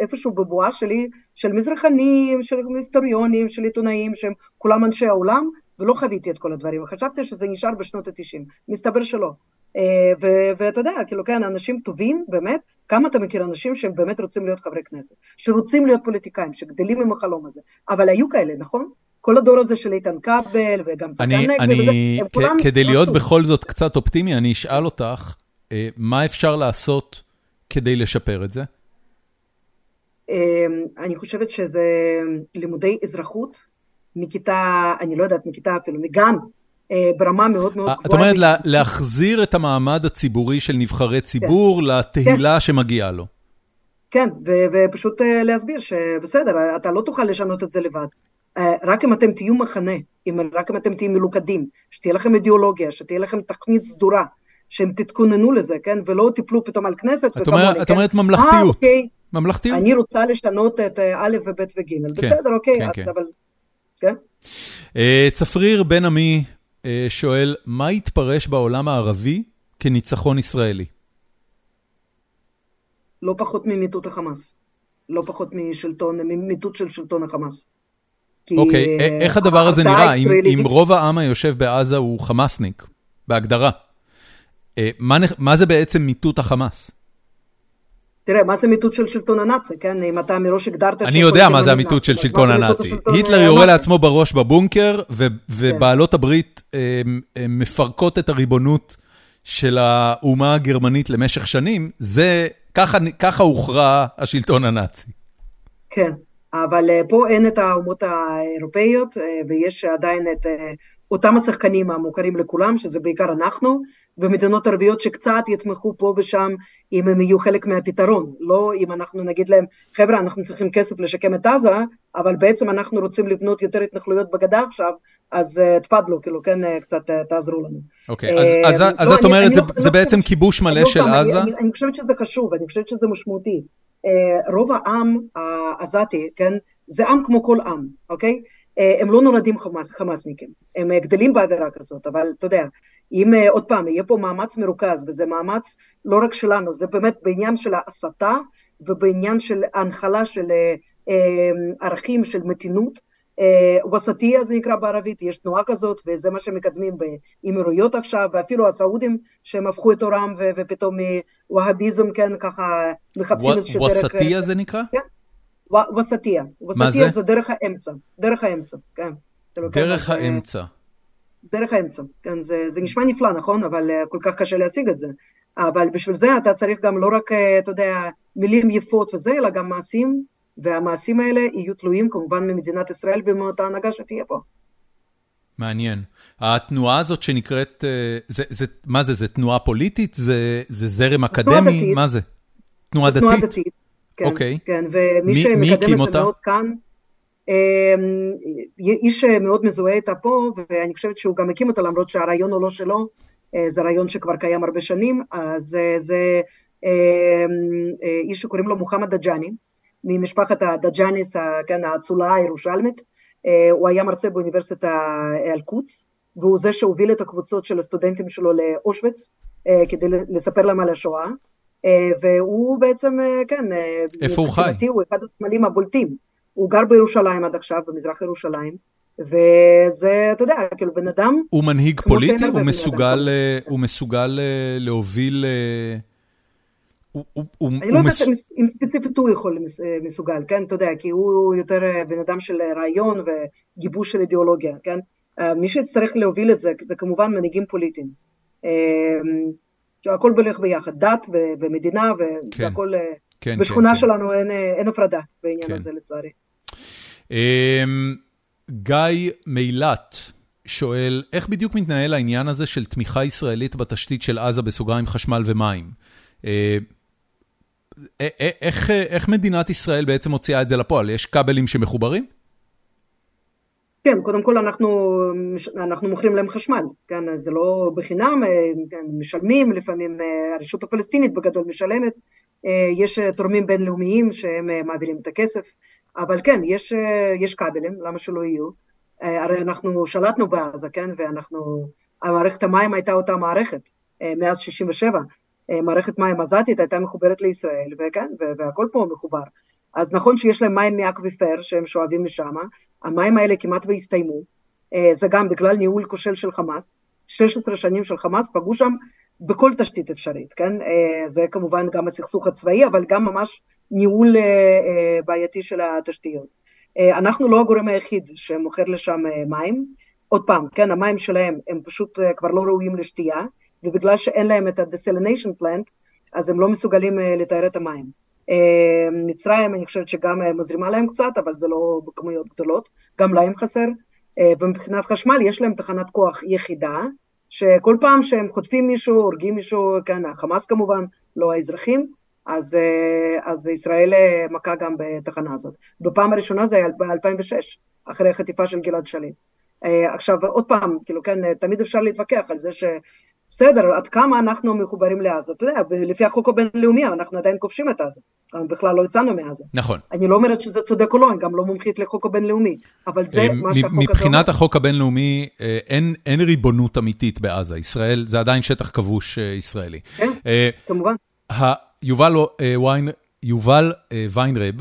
איפשהו בבועה שלי, של מזרחנים, של היסטוריונים, של עיתונאים, שהם כולם אנשי העולם, ולא חוויתי את כל הדברים, וחשבתי שזה נשאר בשנות ה-90, מסתבר שלא. אה, ואתה יודע, כאילו כן, אנשים טובים, באמת, כמה אתה מכיר אנשים שהם באמת רוצים להיות חברי כנסת, שרוצים להיות פוליטיקאים, שגדלים עם החלום הזה, אבל היו כאלה, נכון? כל הדור הזה של איתן כבל וגם צחקן נגבי וזה, הם כולם... כדי להיות בכל זאת קצת אופטימי, אני אשאל אותך, אה, מה אפשר לעשות כדי לשפר את זה? אמ, אני חושבת שזה לימודי אזרחות מכיתה, אני לא יודעת, מכיתה אפילו, מגן, ברמה מאוד מאוד גבוהה. את אומרת להחזיר את המעמד הציבורי של נבחרי ציבור כן. לתהילה כן. שמגיעה לו. כן, ופשוט אה, להסביר שבסדר, אתה לא תוכל לשנות את זה לבד. אה, רק אם אתם תהיו מחנה, רק אם אתם תהיו מלוכדים, שתהיה לכם אידיאולוגיה, שתהיה לכם תכנית סדורה, שהם תתכוננו לזה, כן? ולא תיפלו פתאום על כנסת את אומרת, את כן? אומרת ממלכתיות. אה, אוקיי. ממלכתיות. אני רוצה לשנות את א' וב' וג', כן, בסדר, אוקיי, כן, כן. אבל... כן? צפריר בן עמי אה, שואל, מה יתפרש בעולם הערבי כניצחון ישראלי? לא פחות ממיטוט החמאס. לא פחות משלטון, ממיטוט של שלטון החמאס. אוקיי, אה, איך הדבר הזה נראה? אם, אם רוב העם היושב בעזה הוא חמאסניק, בהגדרה, אה, מה, מה זה בעצם מיטוט החמאס? תראה, מה זה מיטוט של שלטון הנאצי, כן? אם אתה מראש הגדרת... אני יודע מה זה המיטוט של שלטון הנאצי. היטלר יורה לעצמו בראש בבונקר, ובעלות הברית מפרקות את הריבונות של האומה הגרמנית למשך שנים, זה, ככה הוכרע השלטון הנאצי. כן, אבל אה, פה אין את האומות האירופאיות, אה, ויש עדיין את אה, אותם השחקנים המוכרים לכולם, שזה בעיקר אנחנו, ומדינות ערביות שקצת יתמכו פה ושם אם הם יהיו חלק מהפתרון, לא אם אנחנו נגיד להם חבר'ה אנחנו צריכים כסף לשקם את עזה, אבל בעצם אנחנו רוצים לבנות יותר התנחלויות בגדה עכשיו, אז uh, תפדלו, כאילו כן, uh, קצת uh, תעזרו לנו. אוקיי, okay, uh, אז, אז, אז לא, את אומרת, זה, לא, זה בעצם לא, כיבוש מלא של פעם, עזה? אני, אני, אני חושבת שזה חשוב, אני חושבת שזה משמעותי. Uh, רוב העם העזתי, כן, זה עם כמו כל עם, אוקיי? Uh, הם לא נולדים חמאס, חמאסניקים, הם גדלים באווירה כזאת, אבל אתה יודע, אם uh, עוד פעם יהיה פה מאמץ מרוכז, וזה מאמץ לא רק שלנו, זה באמת בעניין של ההסתה ובעניין של הנחלה של uh, uh, ערכים של מתינות, וסטיה זה נקרא בערבית, יש תנועה כזאת וזה מה שמקדמים באמירויות עכשיו ואפילו הסעודים שהם הפכו את עורם ופתאום מהווהביזם כן ככה מחפשים איזשהו דרך... וסטיה זה נקרא? כן, וסטיה. מה זה? זה דרך האמצע, דרך האמצע, כן. דרך האמצע. דרך האמצע, כן, זה, זה נשמע נפלא נכון, אבל כל כך קשה להשיג את זה. אבל בשביל זה אתה צריך גם לא רק, אתה יודע, מילים יפות וזה, אלא גם מעשים והמעשים האלה יהיו תלויים כמובן ממדינת ישראל ומאותה הנהגה שתהיה פה. מעניין. התנועה הזאת שנקראת, אה, זה, זה, מה זה, זה תנועה פוליטית? זה, זה זרם אקדמי? דתית. מה זה? תנועה דתית? תנועה דתית, כן. אוקיי. כן, ומי שמקדם את זה מאוד כאן, איש מאוד מזוהה איתה פה, ואני חושבת שהוא גם הקים אותה, למרות שהרעיון הוא לא שלו, אה, זה רעיון שכבר קיים הרבה שנים, אז אה, זה אמ, איש שקוראים לו מוחמד דג'אני, ממשפחת הדג'אניס, כן, האצולה הירושלמית, אה, הוא היה מרצה באוניברסיטה אל-קודס, והוא זה שהוביל את הקבוצות של הסטודנטים שלו לאושוויץ, אה, כדי לספר להם על השואה, אה, והוא בעצם, כן, איפה הוא חי? הוא אחד הסמלים הבולטים, הוא גר בירושלים עד עכשיו, במזרח ירושלים, וזה, אתה יודע, כאילו בן אדם... הוא מנהיג פוליטי? הוא מסוגל, הוא מסוגל להוביל... אני לא יודעת אם ספציפית הוא יכול מסוגל, כן, אתה יודע, כי הוא יותר אה, בן אדם של רעיון וגיבוש של אידיאולוגיה, כן, אה, מי שיצטרך להוביל את זה, זה כמובן מנהיגים פוליטיים. אה, הכל הולך ביחד, דת ומדינה, והכל, כן, כן, בשכונה כן, שלנו אין, אין הפרדה בעניין כן. הזה לצערי. אמ, גיא מילת שואל, איך בדיוק מתנהל העניין הזה של תמיכה ישראלית בתשתית של עזה בסוגריים חשמל ומים? איך, איך מדינת ישראל בעצם מוציאה את זה לפועל? יש כבלים שמחוברים? כן, קודם כל אנחנו, אנחנו מוכרים להם חשמל, כן, זה לא בחינם, אה, כן, משלמים, לפעמים אה, הרשות הפלסטינית בגדול משלמת, אה, יש תורמים בינלאומיים שהם מעבירים את הכסף, אבל כן, יש, יש כבלים, למה שלא יהיו? הרי אנחנו שלטנו בעזה, כן, ואנחנו, המערכת המים הייתה אותה מערכת מאז 67', אה, מערכת מים עזתית הייתה מחוברת לישראל, וכן, והכל פה מחובר. אז נכון שיש להם מים מאקוויפר שהם שואבים משם, המים האלה כמעט והסתיימו, אה, זה גם בגלל ניהול כושל של חמאס, 16 שנים של חמאס פגעו שם בכל תשתית אפשרית, כן? אה, זה כמובן גם הסכסוך הצבאי, אבל גם ממש ניהול בעייתי של התשתיות. אנחנו לא הגורם היחיד שמוכר לשם מים, עוד פעם, כן, המים שלהם הם פשוט כבר לא ראויים לשתייה, ובגלל שאין להם את ה-desalination plant, אז הם לא מסוגלים אה, לתאר את המים. אה, מצרים, אני חושבת שגם אה, מזרימה להם קצת, אבל זה לא בכמויות גדולות, גם להם חסר. ומבחינת חשמל, יש להם תחנת כוח יחידה, שכל פעם שהם חוטפים מישהו, הורגים מישהו, כן, החמאס כמובן, לא האזרחים, אז, אז ישראל מכה גם בתחנה הזאת. בפעם הראשונה זה היה ב-2006, אחרי החטיפה של גלעד שליט. עכשיו, עוד פעם, כאילו, כן, תמיד אפשר להתווכח על זה ש... בסדר, עד כמה אנחנו מחוברים לעזה, אתה יודע, לפי החוק הבינלאומי אנחנו עדיין כובשים את עזה, בכלל לא יצאנו מעזה. נכון. אני לא אומרת שזה צודק או לא, אני גם לא מומחית לחוק הבינלאומי, אבל זה אה, מה שהחוק הזה. מבחינת החוק הבינלאומי, אה, אין, אין ריבונות אמיתית בעזה, ישראל זה עדיין שטח כבוש אה, ישראלי. כן, כמובן. יובל, ויין, יובל ויינרב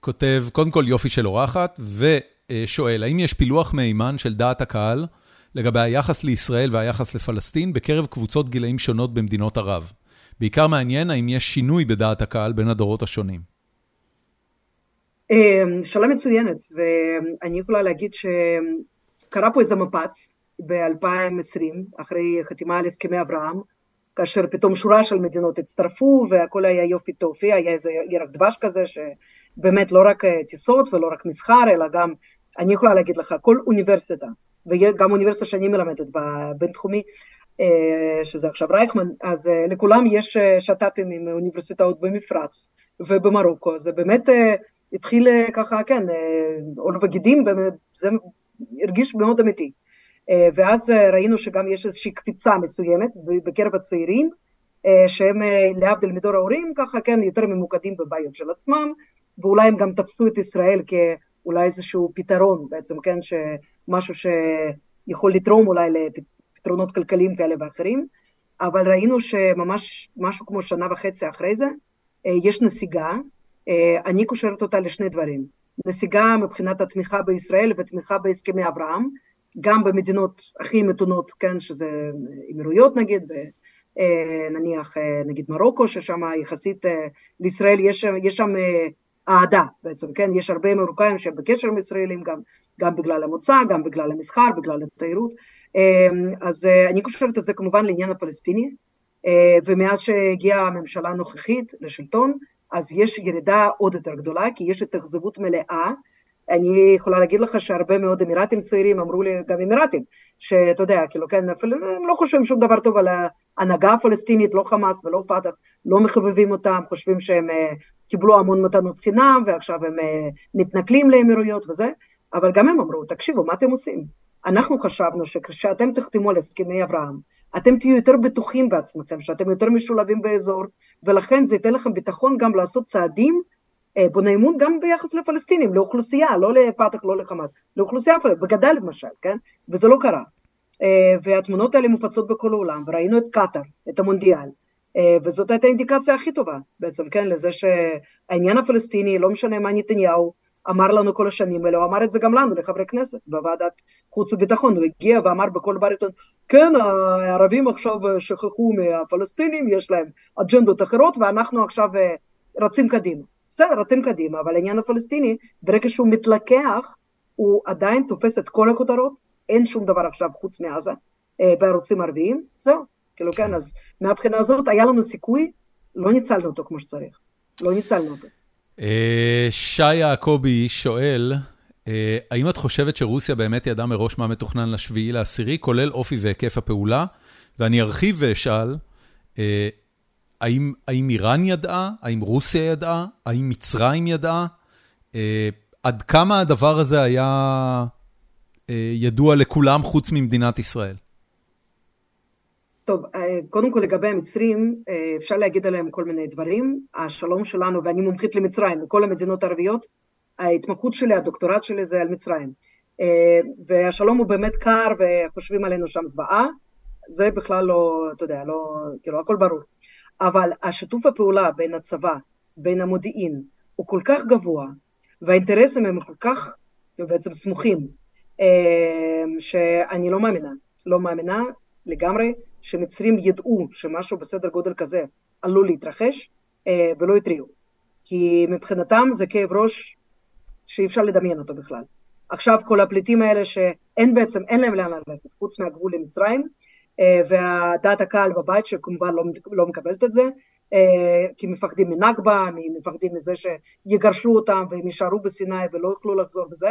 כותב, קודם כל יופי של אורחת, ושואל, האם יש פילוח מהימן של דעת הקהל, לגבי היחס לישראל והיחס לפלסטין בקרב קבוצות גילאים שונות במדינות ערב. בעיקר מעניין האם יש שינוי בדעת הקהל בין הדורות השונים. אמ, שאלה מצוינת, ואני יכולה להגיד שקרה פה איזה מפץ ב-2020, אחרי חתימה על הסכמי אברהם, כאשר פתאום שורה של מדינות הצטרפו והכל היה יופי טופי, היה איזה ירק דבש כזה שבאמת לא רק טיסות ולא רק מסחר, אלא גם, אני יכולה להגיד לך, כל אוניברסיטה וגם אוניברסיטה שאני מלמדת בבינתחומי, שזה עכשיו רייכמן, אז לכולם יש שת"פים עם אוניברסיטאות במפרץ ובמרוקו, זה באמת התחיל ככה, כן, עול וגידים, זה הרגיש מאוד אמיתי. ואז ראינו שגם יש איזושהי קפיצה מסוימת בקרב הצעירים, שהם להבדיל מדור ההורים, ככה כן, יותר ממוקדים בבעיות של עצמם, ואולי הם גם תפסו את ישראל כאולי איזשהו פתרון בעצם, כן, שמשהו שיכול לתרום אולי לפתרונות כלכליים כאלה ואחרים, אבל ראינו שממש משהו כמו שנה וחצי אחרי זה, יש נסיגה, אני קושרת אותה לשני דברים, נסיגה מבחינת התמיכה בישראל ותמיכה בהסכמי אברהם, גם במדינות הכי מתונות, כן, שזה אמירויות נגיד, נניח נגיד מרוקו, ששם יחסית לישראל יש, יש שם אהדה בעצם, כן? יש הרבה מרוקאים שהם בקשר עם ישראלים, גם, גם בגלל המוצא, גם בגלל המסחר, בגלל התיירות. אז אני קושרת את זה כמובן לעניין הפלסטיני, ומאז שהגיעה הממשלה הנוכחית לשלטון, אז יש ירידה עוד יותר גדולה, כי יש התאכזבות מלאה. אני יכולה להגיד לך שהרבה מאוד אמירתים צעירים אמרו לי, גם אמירתים, שאתה יודע, כאילו, כן, הם לא חושבים שום דבר טוב על ההנהגה הפלסטינית, לא חמאס ולא פת"ח, לא מחבבים אותם, חושבים שהם קיבלו המון מתנות חינם ועכשיו הם מתנכלים לאמירויות וזה, אבל גם הם אמרו, תקשיבו, מה אתם עושים? אנחנו חשבנו שכשאתם תחתמו על הסכמי אברהם, אתם תהיו יותר בטוחים בעצמכם, שאתם יותר משולבים באזור, ולכן זה ייתן לכם ביטחון גם לעשות צעדים בוני אמון גם ביחס לפלסטינים, לאוכלוסייה, לא לפת"ח, לא לחמאס, לאוכלוסייה, בגדה למשל, כן? וזה לא קרה. והתמונות האלה מופצות בכל העולם, וראינו את קטאר, את המונדיאל, וזאת הייתה האינדיקציה הכי טובה בעצם, כן, לזה שהעניין הפלסטיני, לא משנה מה נתניהו אמר לנו כל השנים האלה, הוא אמר את זה גם לנו, לחברי כנסת, בוועדת חוץ וביטחון, הוא הגיע ואמר בכל בריטון, כן, הערבים עכשיו שכחו מהפלסטינים, יש להם אג'נדות אחרות, ואנחנו עכשיו רצים קדימה. בסדר, רצים קדימה, אבל העניין הפלסטיני, ברגע שהוא מתלקח, הוא עדיין תופס את כל הכותרות, אין שום דבר עכשיו חוץ מעזה, בערוצים ערביים, זהו. כאילו כן, אז מהבחינה הזאת היה לנו סיכוי, לא ניצלנו אותו כמו שצריך, לא ניצלנו אותו. שי יעקבי שואל, האם את חושבת שרוסיה באמת ידעה מראש מה מתוכנן לשביעי לעשירי, כולל אופי והיקף הפעולה? ואני ארחיב ואשאל, האם, האם איראן ידעה? האם רוסיה ידעה? האם מצרים ידעה? עד כמה הדבר הזה היה ידוע לכולם חוץ ממדינת ישראל? טוב, קודם כל לגבי המצרים, אפשר להגיד עליהם כל מיני דברים. השלום שלנו, ואני מומחית למצרים, וכל המדינות הערביות, ההתמחות שלי, הדוקטורט שלי זה על מצרים. והשלום הוא באמת קר וחושבים עלינו שם זוועה, זה בכלל לא, אתה יודע, לא, כאילו, הכל ברור. אבל השיתוף הפעולה בין הצבא, בין המודיעין, הוא כל כך גבוה, והאינטרסים הם כל כך בעצם סמוכים, שאני לא מאמינה, לא מאמינה לגמרי שמצרים ידעו שמשהו בסדר גודל כזה עלול להתרחש ולא התריעו. כי מבחינתם זה כאב ראש שאי אפשר לדמיין אותו בכלל. עכשיו כל הפליטים האלה שאין בעצם, אין להם לאן ללכת חוץ מהגבול למצרים, והדעת הקהל בבית שכמובן לא, לא מקבלת את זה, כי מפחדים מנכבה, מפחדים מזה שיגרשו אותם והם יישארו בסיני ולא יוכלו לחזור בזה,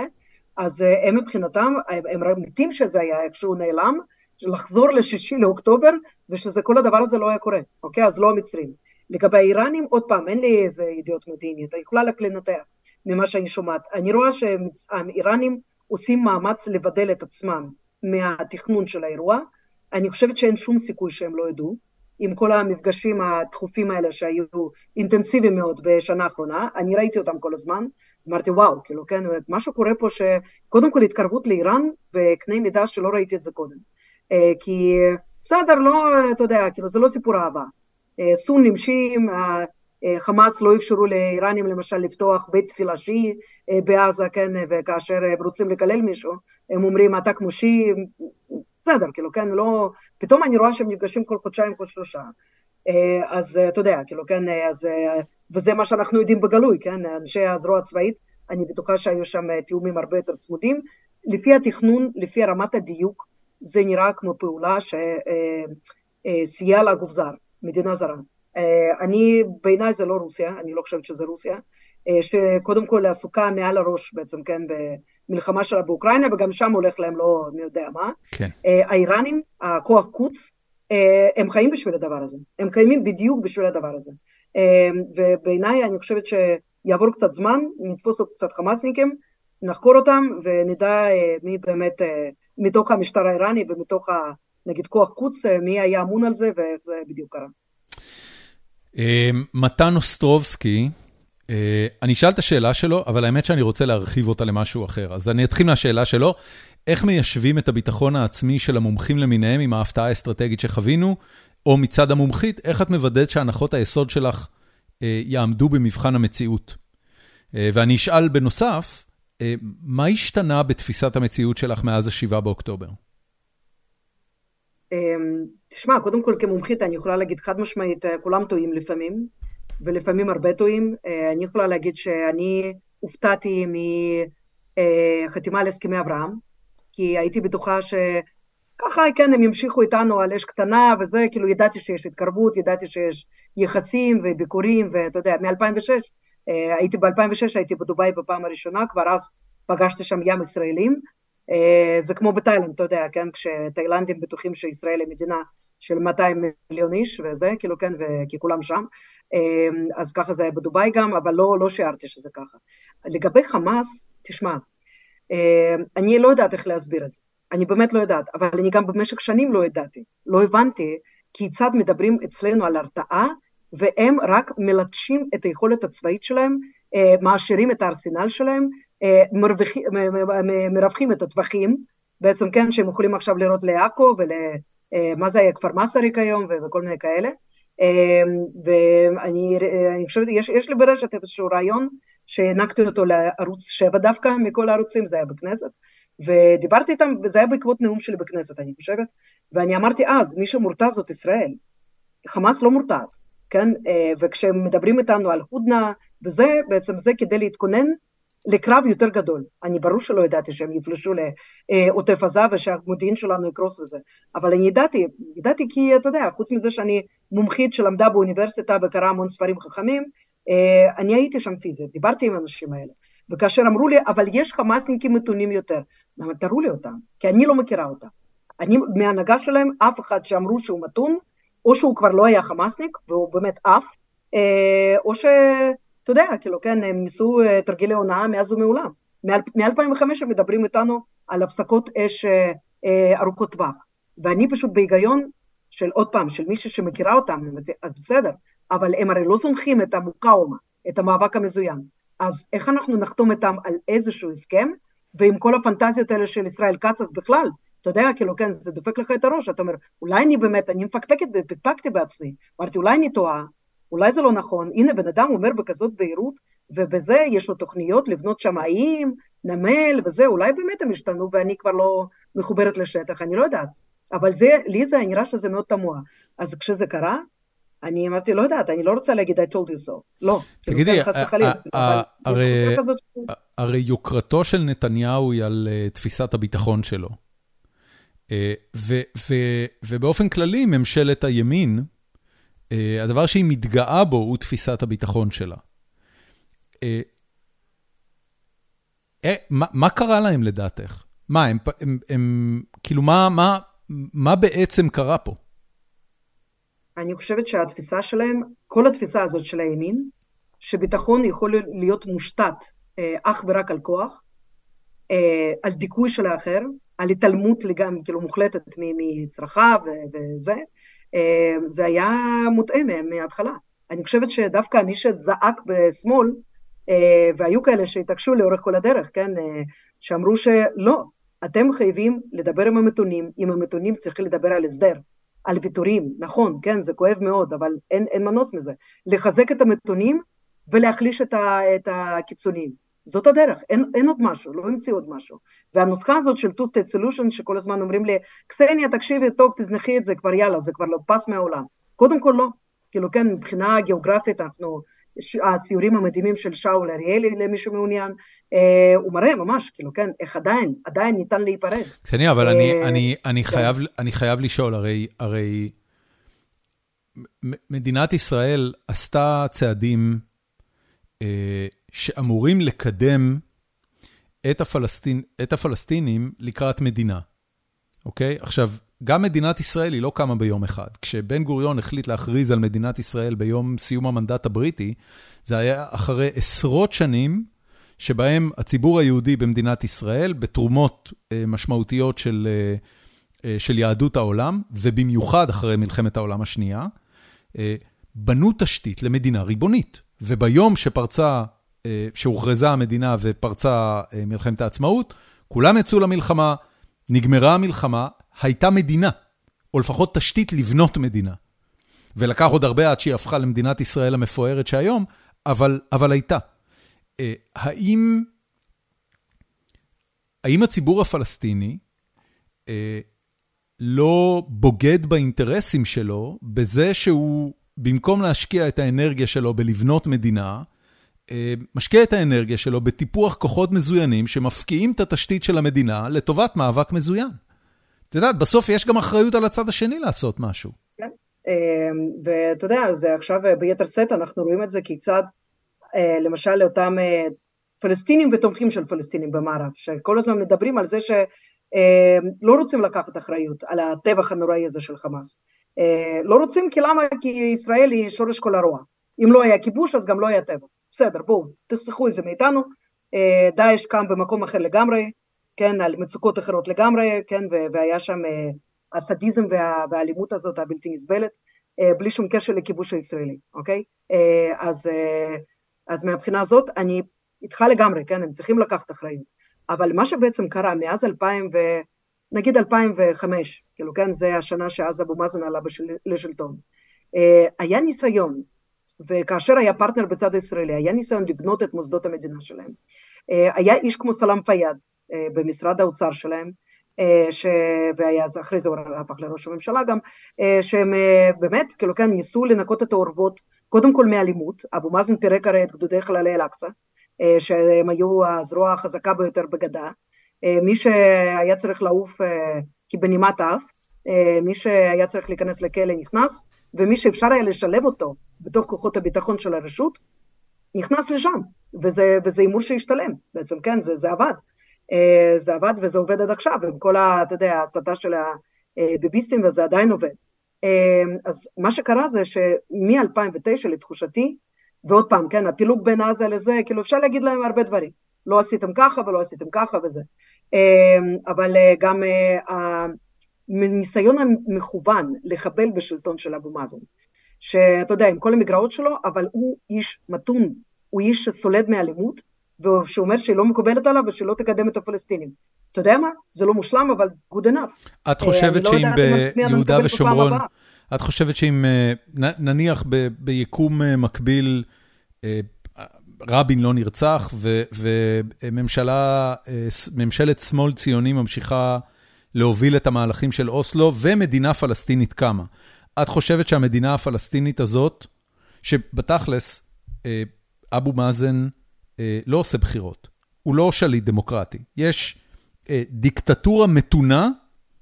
אז הם מבחינתם, הם מתים שזה היה איכשהו נעלם, לחזור לשישי לאוקטובר, ושזה כל הדבר הזה לא היה קורה, אוקיי? אז לא המצרים. לגבי האיראנים, עוד פעם, אין לי איזה ידיעות מודיעיניות, אני יכולה רק לנתח ממה שאני שומעת. אני רואה שהאיראנים עושים מאמץ לבדל את עצמם מהתכנון של האירוע, אני חושבת שאין שום סיכוי שהם לא ידעו, עם כל המפגשים הדחופים האלה שהיו אינטנסיביים מאוד בשנה האחרונה, אני ראיתי אותם כל הזמן, אמרתי וואו, כאילו כן, משהו קורה פה שקודם כל התקרבות לאיראן בקנה מידה שלא ראיתי את זה קודם. כי בסדר, לא, אתה יודע, כאילו זה לא סיפור אהבה. סונים, שיעים, חמאס לא אפשרו לאיראנים למשל לפתוח בית תפילה שיעי בעזה, כן, וכאשר הם רוצים לקלל מישהו, הם אומרים אתה כמו שיעי, בסדר, כאילו, כן, לא, פתאום אני רואה שהם נפגשים כל חודשיים, כל שלושה. אז אתה יודע, כאילו, כן, אז, וזה מה שאנחנו יודעים בגלוי, כן, אנשי הזרוע הצבאית, אני בטוחה שהיו שם תיאומים הרבה יותר צמודים. לפי התכנון, לפי רמת הדיוק, זה נראה כמו פעולה שסייעה לגוף זר, מדינה זרה. אני, בעיניי זה לא רוסיה, אני לא חושבת שזה רוסיה, שקודם כל עסוקה מעל הראש בעצם, כן, במלחמה שלה באוקראינה, וגם שם הולך להם לא מי יודע מה. כן. האיראנים, הכוח קוץ, הם חיים בשביל הדבר הזה, הם קיימים בדיוק בשביל הדבר הזה. ובעיניי אני חושבת שיעבור קצת זמן, נתפוס עוד קצת חמאסניקים, נחקור אותם ונדע מי באמת, מתוך המשטר האיראני ומתוך, נגיד, כוח קוץ, מי היה אמון על זה ואיך זה בדיוק קרה. מתן אוסטרובסקי, אני אשאל את השאלה שלו, אבל האמת שאני רוצה להרחיב אותה למשהו אחר. אז אני אתחיל מהשאלה שלו, איך מיישבים את הביטחון העצמי של המומחים למיניהם עם ההפתעה האסטרטגית שחווינו, או מצד המומחית, איך את מוודאת שהנחות היסוד שלך יעמדו במבחן המציאות? ואני אשאל בנוסף, מה השתנה בתפיסת המציאות שלך מאז ה-7 באוקטובר? תשמע, קודם כל כמומחית אני יכולה להגיד חד משמעית, כולם טועים לפעמים, ולפעמים הרבה טועים. אני יכולה להגיד שאני הופתעתי מחתימה על הסכמי אברהם, כי הייתי בטוחה שככה, כן, הם ימשיכו איתנו על אש קטנה וזה, כאילו ידעתי שיש התקרבות, ידעתי שיש יחסים וביקורים, ואתה יודע, מ-2006, הייתי ב-2006, הייתי בדובאי בפעם הראשונה, כבר אז פגשתי שם ים ישראלים, זה כמו בתאילנד, אתה יודע, כן, כשתאילנדים בטוחים שישראל היא מדינה של 200 מיליון איש וזה, כאילו כן, כי כולם שם, אז ככה זה היה בדובאי גם, אבל לא, לא שיערתי שזה ככה. לגבי חמאס, תשמע, אני לא יודעת איך להסביר את זה, אני באמת לא יודעת, אבל אני גם במשך שנים לא ידעתי, לא הבנתי כיצד מדברים אצלנו על הרתעה, והם רק מלטשים את היכולת הצבאית שלהם, מעשירים את הארסנל שלהם, מרווחים, מרווחים את הטווחים, בעצם כן, שהם יכולים עכשיו לראות לעכו ול... מה זה היה, כפר מסריק היום וכל מיני כאלה. ואני חושבת, יש, יש לי ברשת איזשהו רעיון שהענקתי אותו לערוץ 7 דווקא, מכל הערוצים, זה היה בכנסת, ודיברתי איתם, וזה היה בעקבות נאום שלי בכנסת, אני חושבת, ואני אמרתי אז, מי שמורתע זאת ישראל, חמאס לא מורתעת, כן, וכשהם מדברים איתנו על הודנה, וזה בעצם זה כדי להתכונן לקרב יותר גדול. אני ברור שלא ידעתי שהם יפלשו לעוטף עזה ושהמודיעין שלנו יקרוס וזה, אבל אני ידעתי, ידעתי כי אתה יודע, חוץ מזה שאני מומחית שלמדה באוניברסיטה וקראה המון ספרים חכמים, אני הייתי שם פיזית, דיברתי עם האנשים האלה, וכאשר אמרו לי, אבל יש חמאסניקים מתונים יותר, תראו לי אותם, כי אני לא מכירה אותם. אני, מההנהגה שלהם, אף אחד שאמרו שהוא מתון, או שהוא כבר לא היה חמאסניק, והוא באמת עף, או ש... אתה יודע, כאילו, כן, הם ניסו תרגילי הונאה מאז ומעולם. מ-2005 הם מדברים איתנו על הפסקות אש ארוכות טווח. ואני פשוט בהיגיון של, עוד פעם, של מישהי שמכירה אותם, אז בסדר, אבל הם הרי לא זונחים את המוקאומה, את המאבק המזוין. אז איך אנחנו נחתום איתם על איזשהו הסכם, ועם כל הפנטזיות האלה של ישראל כץ, אז בכלל, אתה יודע, כאילו, כן, זה דופק לך את הראש, אתה אומר, אולי אני באמת, אני מפקפקת ופקפקתי בעצמי, אמרתי, אולי אני טועה, אולי זה לא נכון, הנה בן אדם אומר בכזאת בהירות, ובזה יש לו תוכניות לבנות שמאים, נמל וזה, אולי באמת הם השתנו ואני כבר לא מחוברת לשטח, אני לא יודעת. אבל זה, לי זה נראה שזה מאוד תמוה. אז כשזה קרה, אני אמרתי, לא יודעת, אני לא רוצה להגיד I told you so, לא. תגידי, הרי יוקרתו של נתניהו היא על תפיסת הביטחון שלו. ובאופן כללי, ממשלת הימין, הדבר שהיא מתגאה בו הוא תפיסת הביטחון שלה. מה קרה להם לדעתך? מה, הם, הם, הם כאילו, מה, בעצם קרה פה? אני חושבת שהתפיסה שלהם, כל התפיסה הזאת של הימין, שביטחון יכול להיות מושתת אה, אך ורק על כוח, אה, על דיכוי של האחר, על התעלמות לגמרי, כאילו מוחלטת מצרכיו וזה, אה, זה היה מוטעה מההתחלה. אני חושבת שדווקא מי שזעק בשמאל, אה, והיו כאלה שהתעקשו לאורך כל הדרך, כן, אה, שאמרו שלא, אתם חייבים לדבר עם המתונים, עם המתונים צריכים לדבר על הסדר, על ויתורים, נכון, כן, זה כואב מאוד, אבל אין, אין מנוס מזה. לחזק את המתונים ולהחליש את, ה, את הקיצוניים. זאת הדרך, אין, אין עוד משהו, לא המציאו עוד משהו. והנוסחה הזאת של two-state solution, שכל הזמן אומרים לי, קסניה, תקשיבי, טוב, תזנחי את זה, כבר יאללה, זה כבר לא פס מהעולם. קודם כל לא. כאילו, כן, מבחינה גיאוגרפית, אנחנו, הסיורים המדהימים של שאול אריאלי, למי שמעוניין, אה, הוא מראה ממש, כאילו, כן, איך עדיין, עדיין ניתן להיפרד. קסניה, אבל אני, אה, אני, אני, כן. חייב, אני חייב לשאול, הרי, הרי מדינת ישראל עשתה צעדים, אה, שאמורים לקדם את, הפלסטין, את הפלסטינים לקראת מדינה, אוקיי? עכשיו, גם מדינת ישראל היא לא קמה ביום אחד. כשבן גוריון החליט להכריז על מדינת ישראל ביום סיום המנדט הבריטי, זה היה אחרי עשרות שנים שבהם הציבור היהודי במדינת ישראל, בתרומות משמעותיות של, של יהדות העולם, ובמיוחד אחרי מלחמת העולם השנייה, בנו תשתית למדינה ריבונית. וביום שפרצה, שהוכרזה המדינה ופרצה מלחמת העצמאות, כולם יצאו למלחמה, נגמרה המלחמה, הייתה מדינה, או לפחות תשתית לבנות מדינה. ולקח עוד הרבה עד שהיא הפכה למדינת ישראל המפוארת שהיום, אבל, אבל הייתה. האם, האם הציבור הפלסטיני לא בוגד באינטרסים שלו בזה שהוא, במקום להשקיע את האנרגיה שלו בלבנות מדינה, משקיע את האנרגיה שלו בטיפוח כוחות מזוינים שמפקיעים את התשתית של המדינה לטובת מאבק מזוין. את יודעת, בסוף יש גם אחריות על הצד השני לעשות משהו. כן, ואתה יודע, זה עכשיו ביתר שאת, אנחנו רואים את זה כיצד, למשל לאותם פלסטינים ותומכים של פלסטינים במערב, שכל הזמן מדברים על זה שלא רוצים לקחת אחריות על הטבח הנוראי הזה של חמאס. לא רוצים כי למה? כי ישראל היא שורש כל הרוע. אם לא היה כיבוש אז גם לא היה טבח. בסדר, בואו, תחסכו את זה מאיתנו, דאעש קם במקום אחר לגמרי, כן, על מצוקות אחרות לגמרי, כן, והיה שם הסדיזם וה, והאלימות הזאת הבלתי נסבלת, בלי שום קשר לכיבוש הישראלי, אוקיי? אז, אז מהבחינה הזאת אני איתך לגמרי, כן, הם צריכים לקחת אחריות, אבל מה שבעצם קרה מאז 2000 ו... נגיד 2005, כאילו כן, זה השנה שאז אבו מאזן עלה בשל... לשלטון, היה ניסיון וכאשר היה פרטנר בצד הישראלי, היה ניסיון לבנות את מוסדות המדינה שלהם. היה איש כמו סלאם פיאד במשרד האוצר שלהם, ש... והיה אחרי זה הוא הפך לראש הממשלה גם, שהם באמת, כאילו כן, ניסו לנקות את האורוות, קודם כל מאלימות, אבו מאזן פירק הרי את גדודי חללי אל-אקצא, שהם היו הזרוע החזקה ביותר בגדה, מי שהיה צריך לעוף כבנימת אף, מי שהיה צריך להיכנס לכלא נכנס, ומי שאפשר היה לשלב אותו בתוך כוחות הביטחון של הרשות, נכנס לשם, וזה, וזה הימור שהשתלם, בעצם, כן, זה, זה עבד. זה עבד וזה עובד עד עכשיו, עם כל, ה, אתה יודע, ההסתה של הביביסטים, וזה עדיין עובד. אז מה שקרה זה שמ-2009, לתחושתי, ועוד פעם, כן, הפילוג בין עזה לזה, כאילו אפשר להגיד להם הרבה דברים. לא עשיתם ככה ולא עשיתם ככה וזה. אבל גם מניסיון המכוון לחבל בשלטון של אבו מאזן, שאתה יודע, עם כל המגרעות שלו, אבל הוא איש מתון, הוא איש שסולד מאלימות, ושאומר שהיא לא מקובלת עליו ושלא תקדם את הפלסטינים. אתה יודע מה? זה לא מושלם, אבל good enough. את חושבת שאם ביהודה ושומרון, את חושבת שאם נניח ביקום מקביל, רבין לא נרצח, וממשלת שמאל ציוני ממשיכה להוביל את המהלכים של אוסלו, ומדינה פלסטינית קמה. את חושבת שהמדינה הפלסטינית הזאת, שבתכלס, אבו מאזן לא עושה בחירות, הוא לא שליט דמוקרטי. יש דיקטטורה מתונה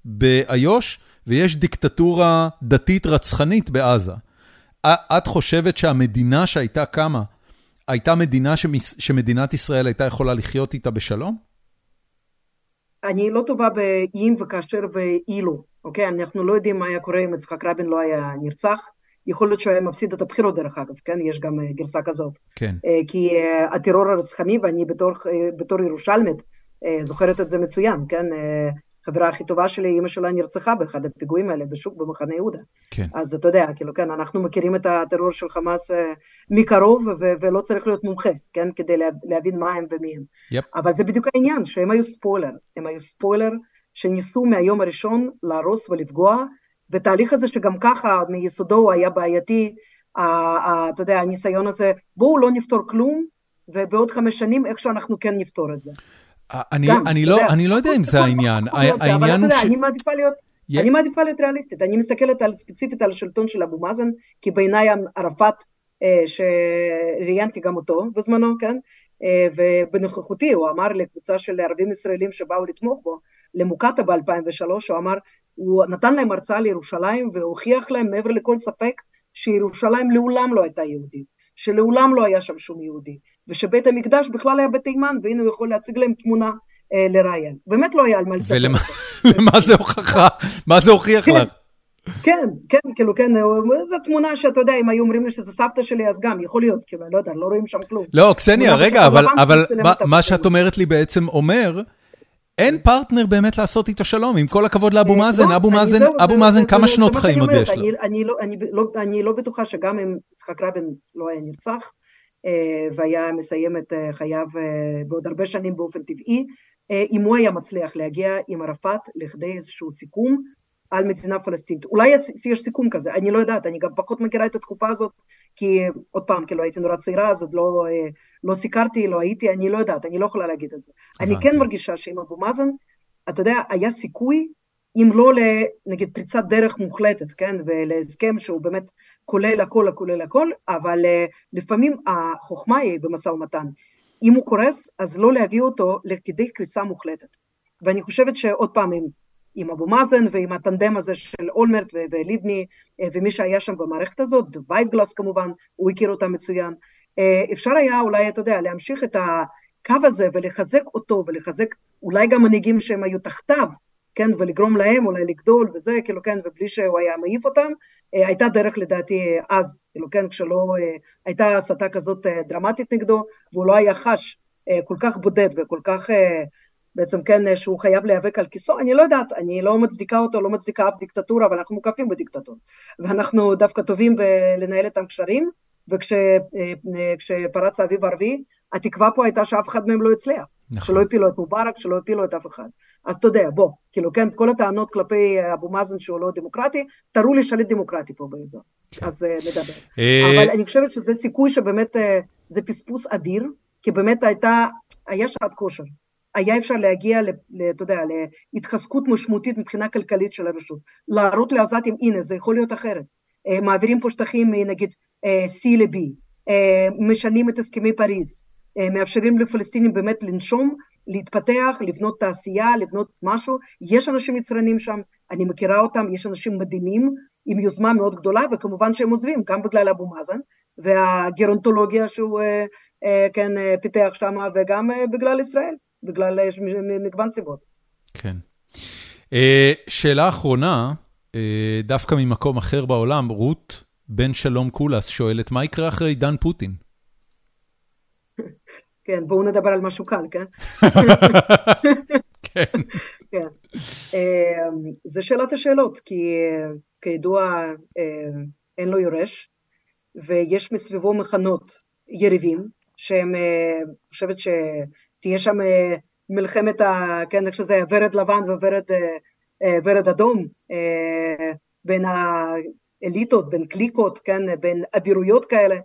באיו"ש, ויש דיקטטורה דתית רצחנית בעזה. את חושבת שהמדינה שהייתה קמה, הייתה מדינה שמדינת ישראל הייתה יכולה לחיות איתה בשלום? אני לא טובה באם וכאשר ואילו, אוקיי? אנחנו לא יודעים מה היה קורה אם יצחק רבין לא היה נרצח. יכול להיות שהוא היה מפסיד את הבחירות דרך אגב, כן? יש גם גרסה כזאת. כן. כי הטרור הרצחני, ואני בתור, בתור ירושלמית זוכרת את זה מצוין, כן? חברה הכי טובה שלי, אימא שלה נרצחה באחד הפיגועים האלה בשוק במחנה יהודה. כן. אז אתה יודע, כאילו, כן, אנחנו מכירים את הטרור של חמאס מקרוב, ו- ולא צריך להיות מומחה, כן, כדי לה- להבין מה הם ומי הם. Yep. אבל זה בדיוק העניין, שהם היו ספוילר, הם היו ספוילר שניסו מהיום הראשון להרוס ולפגוע, בתהליך הזה שגם ככה מיסודו הוא היה בעייתי, אתה יודע, הניסיון הזה, בואו לא נפתור כלום, ובעוד חמש שנים איכשהו אנחנו כן נפתור את זה. אני, גם, אני, לא, יודע, אני לא יודע אם זה העניין, העניין הוא ש... אני מעדיפה להיות... Yeah. אני מעדיפה להיות ריאליסטית, אני מסתכלת על, ספציפית על השלטון של אבו מאזן, כי בעיניי ערפאת, אה, שראיינתי גם אותו בזמנו, כן, אה, ובנוכחותי הוא אמר לקבוצה של ערבים ישראלים שבאו לתמוך בו, למוקטה ב-2003, הוא אמר, הוא נתן להם הרצאה לירושלים והוכיח להם מעבר לכל ספק שירושלים לעולם לא הייתה יהודית, שלעולם לא היה שם שום יהודי, ושבית המקדש בכלל היה בתימן, והנה הוא יכול להציג להם תמונה אה, לראיין. באמת לא היה על מה לספר. ולמ... מה זה הוכחה? מה זה הוכיח כן. לך? כן, כן, כאילו, כן, זו תמונה שאתה יודע, אם היו אומרים לי שזה סבתא שלי, אז גם, יכול להיות, כאילו, אני לא יודע, לא רואים שם כלום. לא, קסניה, רגע, אבל, אבל מה, מה שאת אומרת לי בעצם אומר, אין פרטנר באמת לעשות איתו שלום, עם כל הכבוד לאבו מאזן, לא, אבו אני מאזן, לא- אבו מאזן כמה שנות חיים עוד יש לו? אני- לא- לא- לא בטוחה שגם אם יצחק רבין לא היה נרצח, אה, והיה מסיים את אה, חייו אה, בעוד הרבה שנים באופן טבעי, אה, אם הוא היה מצליח להגיע עם ערפאת לכדי איזשהו סיכום על מדינה פלסטינית. אולי יש, סיכום כזה, אני לא יודעת, אני גם פחות מכירה את התקופה הזאת, כי עוד פעם, כאילו הייתי נורא צעירה, אז עוד לא, אה, לא סיקרתי, לא הייתי, אני לא יודעת, אני לא יכולה להגיד את זה. אני הבנתי. כן מרגישה שעם אבו מאזן, אתה יודע, היה סיכוי, אם לא לנגיד פריצת דרך מוחלטת, כן, ולהסכם שהוא באמת כולל הכל, הכולל הכל, אבל uh, לפעמים החוכמה היא במשא ומתן. אם הוא קורס, אז לא להביא אותו לכדי קריסה מוחלטת. ואני חושבת שעוד פעם, עם, עם אבו מאזן ועם הטנדם הזה של אולמרט ו- ולבני, uh, ומי שהיה שם במערכת הזאת, וייסגלס כמובן, הוא הכיר אותה מצוין, uh, אפשר היה אולי, אתה יודע, להמשיך את הקו הזה ולחזק אותו ולחזק אולי גם מנהיגים שהם היו תחתיו, כן, ולגרום להם אולי לגדול וזה, כאילו, כן, ובלי שהוא היה מעיף אותם, אה, הייתה דרך לדעתי אז, כאילו, כן, כשלא, אה, הייתה הסתה כזאת אה, דרמטית נגדו, והוא לא היה חש כל כך בודד וכל כך, בעצם כן, שהוא חייב להיאבק על כיסו, אני לא יודעת, אני לא מצדיקה אותו, לא מצדיקה אף דיקטטורה, אבל אנחנו מוקפים בדיקטטור, ואנחנו דווקא טובים בלנהל איתם קשרים, וכשפרץ האביב הערבי, התקווה פה הייתה שאף אחד מהם לא הצליח. נכון. שלא הפילו את מובארק, שלא הפילו את אף אחד. אז אתה יודע, בוא, כאילו, כן, כל הטענות כלפי אבו מאזן שהוא לא דמוקרטי, תראו לי שליט דמוקרטי פה באזור. אז אה, נדבר. אה, אבל אני חושבת שזה סיכוי שבאמת, אה, זה פספוס אדיר, כי באמת הייתה, היה שעת כושר. היה אפשר להגיע, אתה יודע, להתחזקות משמעותית מבחינה כלכלית של הרשות. להראות לעזתים, הנה, זה יכול להיות אחרת. מעבירים פה שטחים מנגיד אה, C ל-B, משנים את הסכמי פריז, מאפשרים לפלסטינים באמת לנשום, להתפתח, לבנות תעשייה, לבנות משהו. יש אנשים יצרנים שם, אני מכירה אותם, יש אנשים מדהימים, עם יוזמה מאוד גדולה, וכמובן שהם עוזבים, גם בגלל אבו מאזן, והגרונטולוגיה שהוא אה, אה, כן, אה, פיתח שם, וגם בגלל ישראל, בגלל מגוון סיבות. כן. שאלה אחרונה, דווקא ממקום אחר בעולם, רות בן שלום קולס שואלת, מה יקרה אחרי עידן פוטין? כן, בואו נדבר על משהו קל, כן? כן. כן. אה, זה שאלת השאלות, כי כידוע אה, אין לו יורש, ויש מסביבו מחנות יריבים, שהם, אה, אני חושבת שתהיה שם אה, מלחמת, ה, כן, איך שזה, ורד לבן וורד אה, ורד אדום, בין האליטות, בין קליקות, כן, בין אבירויות כאלה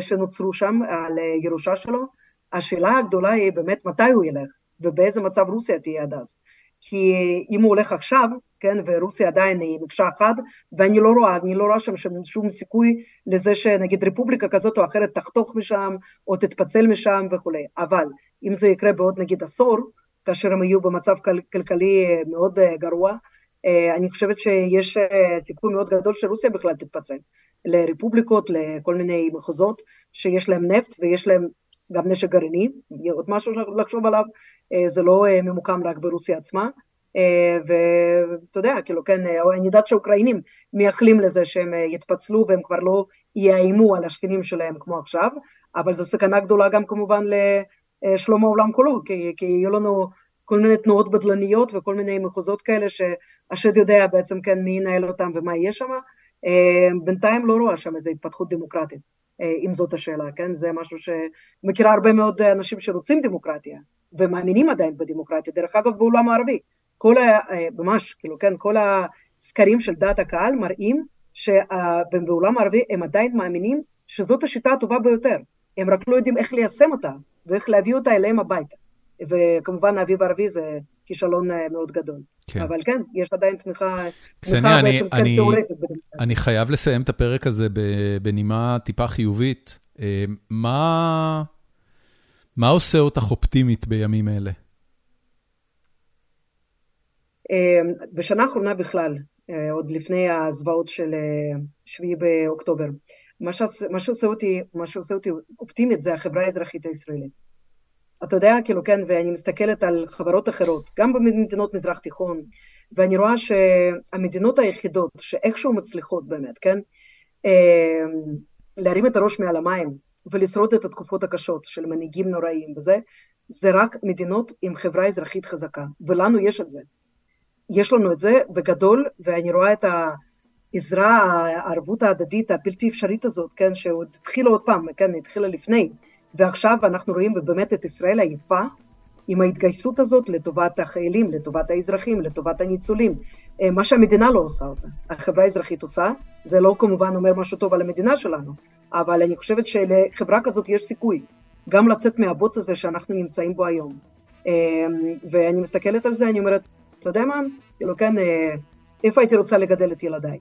שנוצרו שם על ירושה שלו. השאלה הגדולה היא באמת מתי הוא ילך, ובאיזה מצב רוסיה תהיה עד אז. כי אם הוא הולך עכשיו, כן, ורוסיה עדיין היא מקשה אחת, ואני לא רואה, אני לא רואה שם שום, שום סיכוי לזה שנגיד רפובליקה כזאת או אחרת תחתוך משם, או תתפצל משם וכולי. אבל אם זה יקרה בעוד נגיד עשור, כאשר הם יהיו במצב כל, כלכלי מאוד uh, גרוע, uh, אני חושבת שיש uh, סיכוי מאוד גדול שרוסיה בכלל תתפצל. לרפובליקות, לכל מיני מחוזות שיש להם נפט ויש להם גם נשק גרעיני, עוד משהו לחשוב עליו, זה לא ממוקם רק ברוסיה עצמה, ואתה יודע, כאילו, כן, אני יודעת שהאוקראינים מייחלים לזה שהם יתפצלו והם כבר לא יאיימו על השכנים שלהם כמו עכשיו, אבל זו סכנה גדולה גם כמובן לשלום העולם כולו, כי, כי יהיו לנו כל מיני תנועות בדלניות וכל מיני מחוזות כאלה שהשד יודע בעצם כן מי ינהל אותם ומה יהיה שם, בינתיים לא רואה שם איזו התפתחות דמוקרטית. אם זאת השאלה, כן? זה משהו שמכירה הרבה מאוד אנשים שרוצים דמוקרטיה, ומאמינים עדיין בדמוקרטיה, דרך אגב בעולם הערבי. כל ה... ממש, כאילו, כן, כל הסקרים של דעת הקהל מראים שבעולם הערבי הם עדיין מאמינים שזאת השיטה הטובה ביותר. הם רק לא יודעים איך ליישם אותה, ואיך להביא אותה אליהם הביתה. וכמובן האביב הערבי זה כישלון מאוד גדול. כן. אבל כן, יש עדיין תמיכה, תמיכה אני, בעצם אני, כן תיאורטית. אני חייב לסיים את הפרק הזה בנימה טיפה חיובית. מה, מה עושה אותך אופטימית בימים אלה? בשנה האחרונה בכלל, עוד לפני הזוועות של 7 באוקטובר, מה שעושה אותי, מה שעושה אותי אופטימית זה החברה האזרחית הישראלית. אתה יודע, כאילו, כן, ואני מסתכלת על חברות אחרות, גם במדינות מזרח תיכון, ואני רואה שהמדינות היחידות שאיכשהו מצליחות באמת, כן, אה, להרים את הראש מעל המים ולשרוד את התקופות הקשות של מנהיגים נוראים וזה, זה רק מדינות עם חברה אזרחית חזקה, ולנו יש את זה. יש לנו את זה בגדול, ואני רואה את העזרה, הערבות ההדדית הבלתי אפשרית הזאת, כן, שעוד התחילה עוד פעם, כן, התחילה לפני, ועכשיו אנחנו רואים באמת את ישראל היפה, עם ההתגייסות הזאת לטובת החיילים, לטובת האזרחים, לטובת הניצולים, אה, מה שהמדינה לא עושה אותה, החברה האזרחית עושה, זה לא כמובן אומר משהו טוב על המדינה שלנו, אבל אני חושבת שלחברה כזאת יש סיכוי גם לצאת מהבוץ הזה שאנחנו נמצאים בו היום. אה, ואני מסתכלת על זה, אני אומרת, אתה יודע מה, כאילו כן, איפה הייתי רוצה לגדל את ילדיי?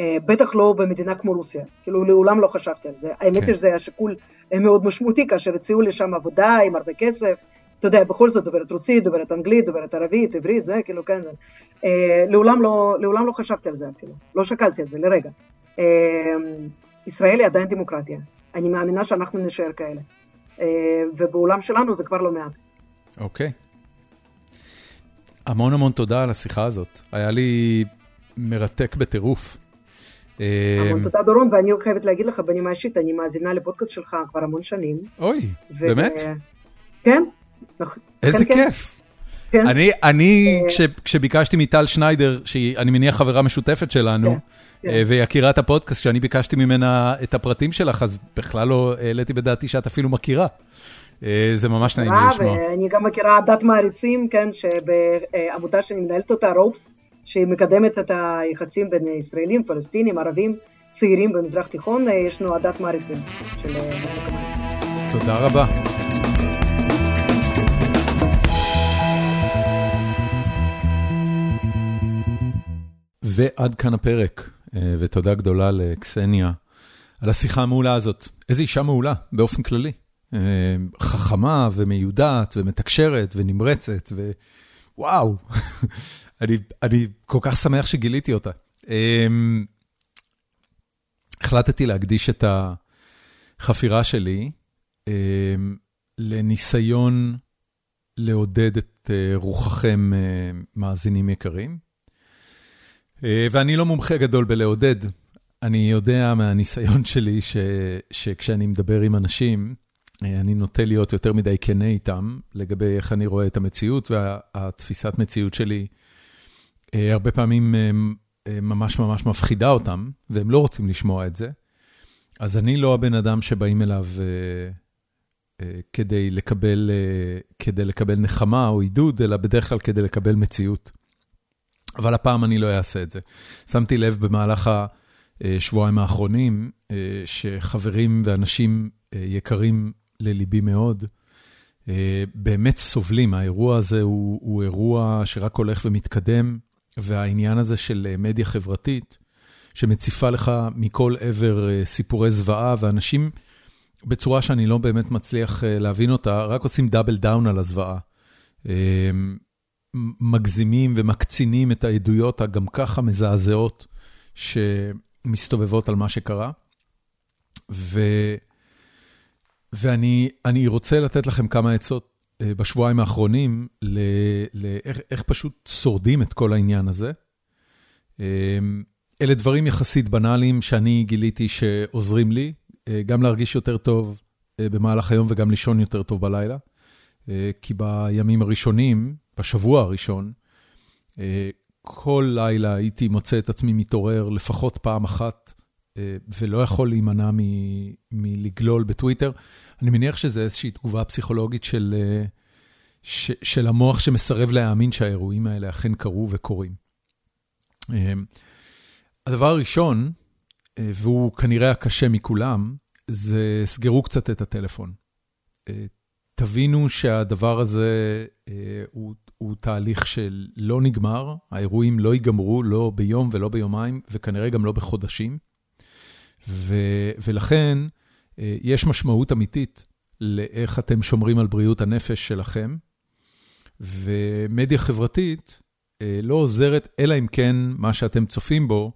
בטח לא במדינה כמו רוסיה, כאילו לעולם לא חשבתי על זה. האמת כן. היא שזה היה שיקול מאוד משמעותי כאשר הציעו לי שם עבודה עם הרבה כסף, אתה יודע, בכל זאת דוברת רוסית, דוברת אנגלית, דוברת ערבית, עברית, זה כאילו, כן. אה, לעולם, לא, לעולם לא חשבתי על זה אפילו, לא שקלתי על זה לרגע. אה, ישראל היא עדיין דמוקרטיה, אני מאמינה שאנחנו נשאר כאלה. אה, ובעולם שלנו זה כבר לא מעט. אוקיי. המון המון תודה על השיחה הזאת, היה לי מרתק בטירוף. אה, המון תודה דורון, ואני חייבת להגיד לך בנימה אישית, אני מאזינה לפודקאסט שלך כבר המון שנים. אוי, באמת? כן, איזה כן, כן. כיף. כן. אני, אני אה, כש, כשביקשתי מטל שניידר, שהיא, אני מניח חברה משותפת שלנו, אה, והיא הכירה את הפודקאסט, כשאני ביקשתי ממנה את הפרטים שלך, אז בכלל לא העליתי בדעתי שאת אפילו מכירה. אה, זה ממש נעים לשמוע. ואני גם מכירה דת מעריצים, כן, שבעמותה שאני מנהלת אותה, רופס, שהיא מקדמת את היחסים בין ישראלים, פלסטינים, ערבים, צעירים במזרח תיכון, יש לנו עדת מעריצים של... תודה רבה. ועד כאן הפרק, אה, ותודה גדולה לקסניה על השיחה המעולה הזאת. איזו אישה מעולה, באופן כללי. אה, חכמה ומיודעת ומתקשרת ונמרצת, ווואו, אני, אני כל כך שמח שגיליתי אותה. אה, החלטתי להקדיש את החפירה שלי לניסיון לעודד את רוחכם, מאזינים יקרים. אה, ואני לא מומחה גדול בלעודד. אני יודע מהניסיון שלי ש, שכשאני מדבר עם אנשים, אה, אני נוטה להיות יותר מדי כנה איתם לגבי איך אני רואה את המציאות, והתפיסת מציאות שלי הרבה פעמים ממש ממש מפחידה אותם, והם לא רוצים לשמוע את זה. אז אני לא הבן אדם שבאים אליו כדי לקבל, כדי לקבל נחמה או עידוד, אלא בדרך כלל כדי לקבל מציאות. אבל הפעם אני לא אעשה את זה. שמתי לב במהלך השבועיים האחרונים, אה, שחברים ואנשים אה, יקרים לליבי מאוד, אה, באמת סובלים. האירוע הזה הוא, הוא אירוע שרק הולך ומתקדם, והעניין הזה של מדיה חברתית, שמציפה לך מכל עבר סיפורי זוועה, ואנשים, בצורה שאני לא באמת מצליח להבין אותה, רק עושים דאבל דאון על הזוועה. מגזימים ומקצינים את העדויות הגם ככה מזעזעות שמסתובבות על מה שקרה. ו... ואני רוצה לתת לכם כמה עצות אה, בשבועיים האחרונים לאיך פשוט שורדים את כל העניין הזה. אה, אלה דברים יחסית בנאליים שאני גיליתי שעוזרים לי, אה, גם להרגיש יותר טוב במהלך היום וגם לישון יותר טוב בלילה. כי בימים הראשונים, בשבוע הראשון, אה, כל לילה הייתי מוצא את עצמי מתעורר לפחות פעם אחת, אה, ולא יכול להימנע מלגלול בטוויטר. אני מניח שזה איזושהי תגובה פסיכולוגית של, אה, של המוח שמסרב להאמין שהאירועים האלה אכן קרו וקורים. הדבר הראשון, והוא כנראה הקשה מכולם, זה סגרו קצת את הטלפון. תבינו שהדבר הזה הוא הוא תהליך שלא נגמר, האירועים לא ייגמרו, לא ביום ולא ביומיים, וכנראה גם לא בחודשים. ו, ולכן אה, יש משמעות אמיתית לאיך אתם שומרים על בריאות הנפש שלכם, ומדיה חברתית אה, לא עוזרת, אלא אם כן מה שאתם צופים בו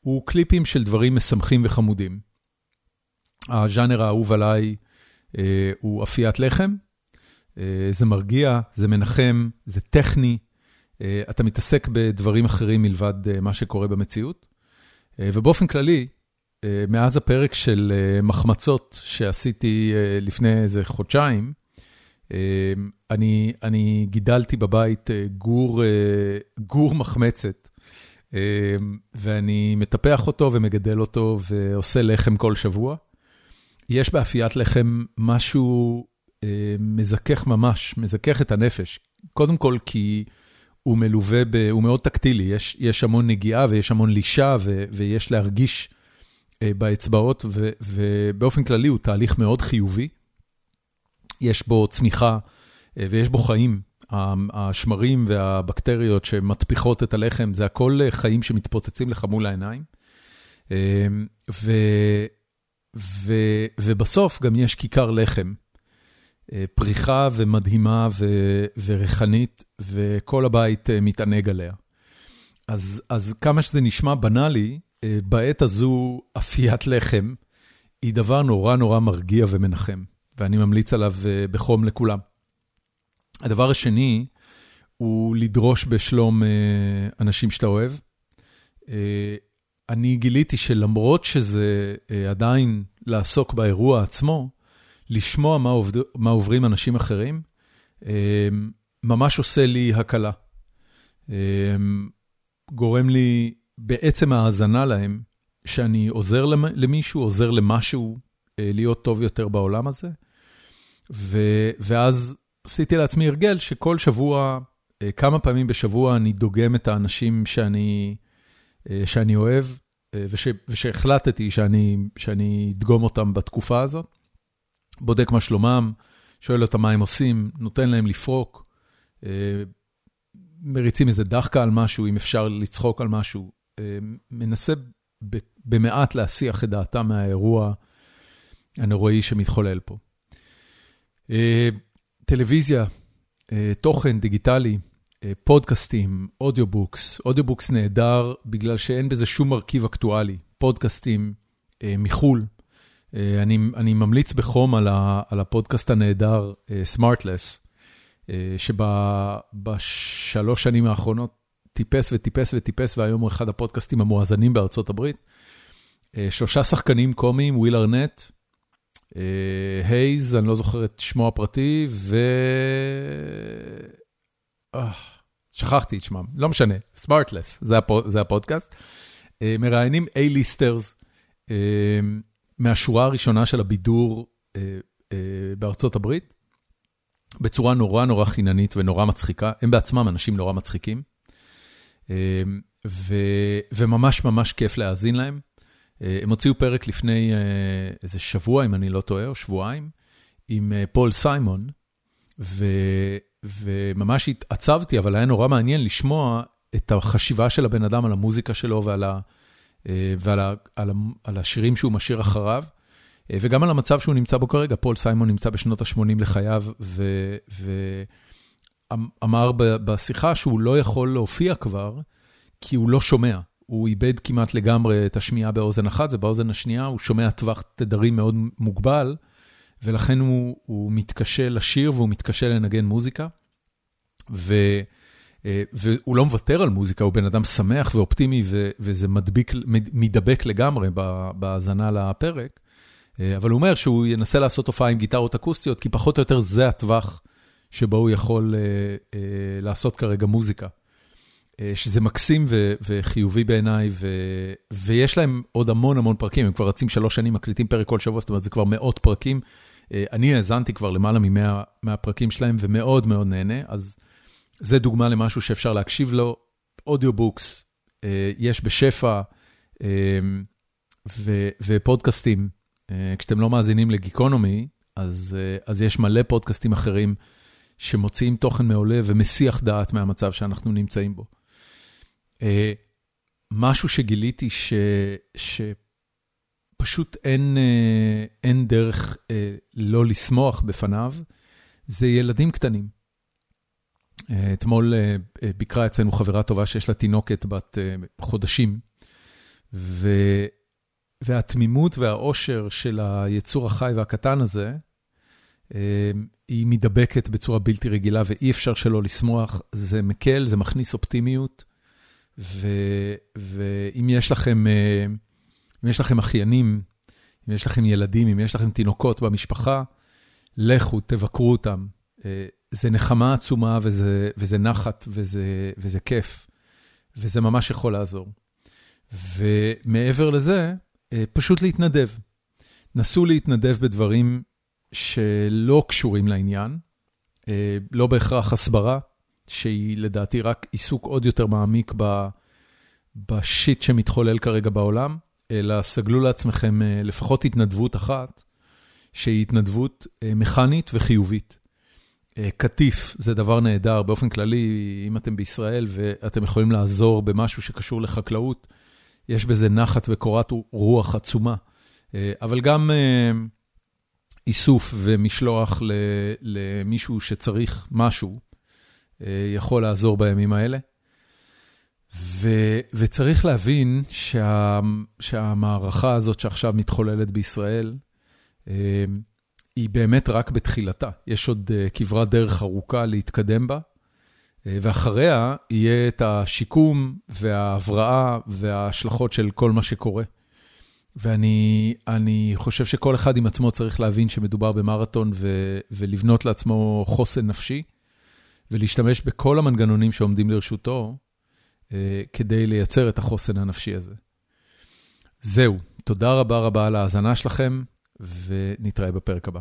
הוא קליפים של דברים משמחים וחמודים. הז'אנר האהוב עליי אה, הוא אפיית לחם, זה מרגיע, זה מנחם, זה טכני, אתה מתעסק בדברים אחרים מלבד מה שקורה במציאות. ובאופן כללי, מאז הפרק של מחמצות שעשיתי לפני איזה חודשיים, אני, אני גידלתי בבית גור, גור מחמצת, ואני מטפח אותו ומגדל אותו ועושה לחם כל שבוע. יש באפיית לחם משהו מזכך ממש, מזכך את הנפש. קודם כל כי הוא מלווה, ב, הוא מאוד טקטילי, יש, יש המון נגיעה ויש המון לישה ו, ויש להרגיש באצבעות, ו, ובאופן כללי הוא תהליך מאוד חיובי. יש בו צמיחה ויש בו חיים. השמרים והבקטריות שמטפיחות את הלחם, זה הכל חיים שמתפוצצים לך מול העיניים. ו, ו, ובסוף גם יש כיכר לחם, פריחה ומדהימה ו, וריחנית, וכל הבית מתענג עליה. אז, אז כמה שזה נשמע בנאלי, בעת הזו אפיית לחם היא דבר נורא נורא מרגיע ומנחם. ואני ממליץ עליו בחום לכולם. הדבר השני הוא לדרוש בשלום אנשים שאתה אוהב. אני גיליתי שלמרות שזה עדיין לעסוק באירוע עצמו, לשמוע מה, עובד, מה עוברים אנשים אחרים, ממש עושה לי הקלה. גורם לי בעצם ההאזנה להם, שאני עוזר למישהו, עוזר למשהו להיות טוב יותר בעולם הזה. ו, ואז עשיתי לעצמי הרגל שכל שבוע, כמה פעמים בשבוע אני דוגם את האנשים שאני, שאני אוהב, וש, ושהחלטתי שאני, שאני אדגום אותם בתקופה הזאת. בודק מה שלומם, שואל אותם מה הם עושים, נותן להם לפרוק, מריצים איזה דחקה על משהו, אם אפשר לצחוק על משהו, מנסה במעט להסיח את דעתם מהאירוע הנוראי שמתחולל פה. טלוויזיה, תוכן דיגיטלי, פודקאסטים, audiobooks, audiobooks נהדר בגלל שאין בזה שום מרכיב אקטואלי, פודקאסטים מחו"ל. אני, אני ממליץ בחום על, ה, על הפודקאסט הנהדר Smartless, שבשלוש שנים האחרונות טיפס וטיפס וטיפס, והיום הוא אחד הפודקאסטים המואזנים בארצות הברית. שלושה שחקנים קומיים, וויל ארנט, הייז, אני לא זוכר את שמו הפרטי, ו... שכחתי את שמם, לא משנה, Smartless, זה הפודקאסט. מראיינים A-listers מהשורה הראשונה של הבידור בארצות הברית, בצורה נורא נורא חיננית ונורא מצחיקה, הם בעצמם אנשים נורא מצחיקים, וממש ממש כיף להאזין להם. הם הוציאו פרק לפני איזה שבוע, אם אני לא טועה, או שבועיים, עם פול סיימון, ו, וממש התעצבתי, אבל היה נורא מעניין לשמוע את החשיבה של הבן אדם על המוזיקה שלו ועל, ה, ועל ה, על ה, על השירים שהוא משאיר אחריו, וגם על המצב שהוא נמצא בו כרגע. פול סיימון נמצא בשנות ה-80 לחייו, ואמר בשיחה שהוא לא יכול להופיע כבר, כי הוא לא שומע. הוא איבד כמעט לגמרי את השמיעה באוזן אחת, ובאוזן השנייה הוא שומע טווח תדרים מאוד מוגבל, ולכן הוא, הוא מתקשה לשיר והוא מתקשה לנגן מוזיקה. ו, והוא לא מוותר על מוזיקה, הוא בן אדם שמח ואופטימי, ו, וזה מדביק, מדבק לגמרי בהאזנה לפרק. אבל הוא אומר שהוא ינסה לעשות הופעה עם גיטרות אקוסטיות, כי פחות או יותר זה הטווח שבו הוא יכול לעשות כרגע מוזיקה. שזה מקסים וחיובי בעיניי, ויש להם עוד המון המון פרקים, הם כבר רצים שלוש שנים, מקליטים פרק כל שבוע, זאת אומרת, זה כבר מאות פרקים. אני האזנתי כבר למעלה ממאה מהפרקים שלהם, ומאוד מאוד נהנה, אז זה דוגמה למשהו שאפשר להקשיב לו. אודיובוקס, יש בשפע, ופודקאסטים. כשאתם לא מאזינים לגיקונומי, אז, אז יש מלא פודקאסטים אחרים שמוציאים תוכן מעולה ומסיח דעת מהמצב שאנחנו נמצאים בו. משהו שגיליתי ש, שפשוט אין, אין דרך לא לשמוח בפניו, זה ילדים קטנים. אתמול ביקרה אצלנו חברה טובה שיש לה תינוקת בת חודשים, ו, והתמימות והאושר של היצור החי והקטן הזה, היא מדבקת בצורה בלתי רגילה ואי אפשר שלא לשמוח, זה מקל, זה מכניס אופטימיות, ואם יש לכם, אם יש לכם אחיינים, אם יש לכם ילדים, אם יש לכם תינוקות במשפחה, לכו, תבקרו אותם. זה נחמה עצומה וזה, וזה נחת וזה, וזה כיף, וזה ממש יכול לעזור. ומעבר לזה, פשוט להתנדב. נסו להתנדב בדברים שלא קשורים לעניין, לא בהכרח הסברה, שהיא לדעתי רק עיסוק עוד יותר מעמיק בשיט שמתחולל כרגע בעולם, אלא סגלו לעצמכם לפחות התנדבות אחת, שהיא התנדבות מכנית וחיובית. קטיף זה דבר נהדר, באופן כללי, אם אתם בישראל ואתם יכולים לעזור במשהו שקשור לחקלאות, יש בזה נחת וקורת רוח עצומה. אבל גם איסוף ומשלוח למישהו שצריך משהו, יכול לעזור בימים האלה. וצריך להבין שהמערכה הזאת שעכשיו מתחוללת בישראל, היא באמת רק בתחילתה. יש עוד כברת דרך ארוכה להתקדם בה, ואחריה יהיה את השיקום וההבראה וההשלכות של כל מה שקורה. ואני חושב שכל אחד עם עצמו צריך להבין שמדובר במרתון ולבנות לעצמו חוסן נפשי, ולהשתמש בכל המנגנונים שעומדים לרשותו כדי לייצר את החוסן הנפשי הזה. זהו, תודה רבה רבה על ההאזנה שלכם. ונתראה בפרק הבא.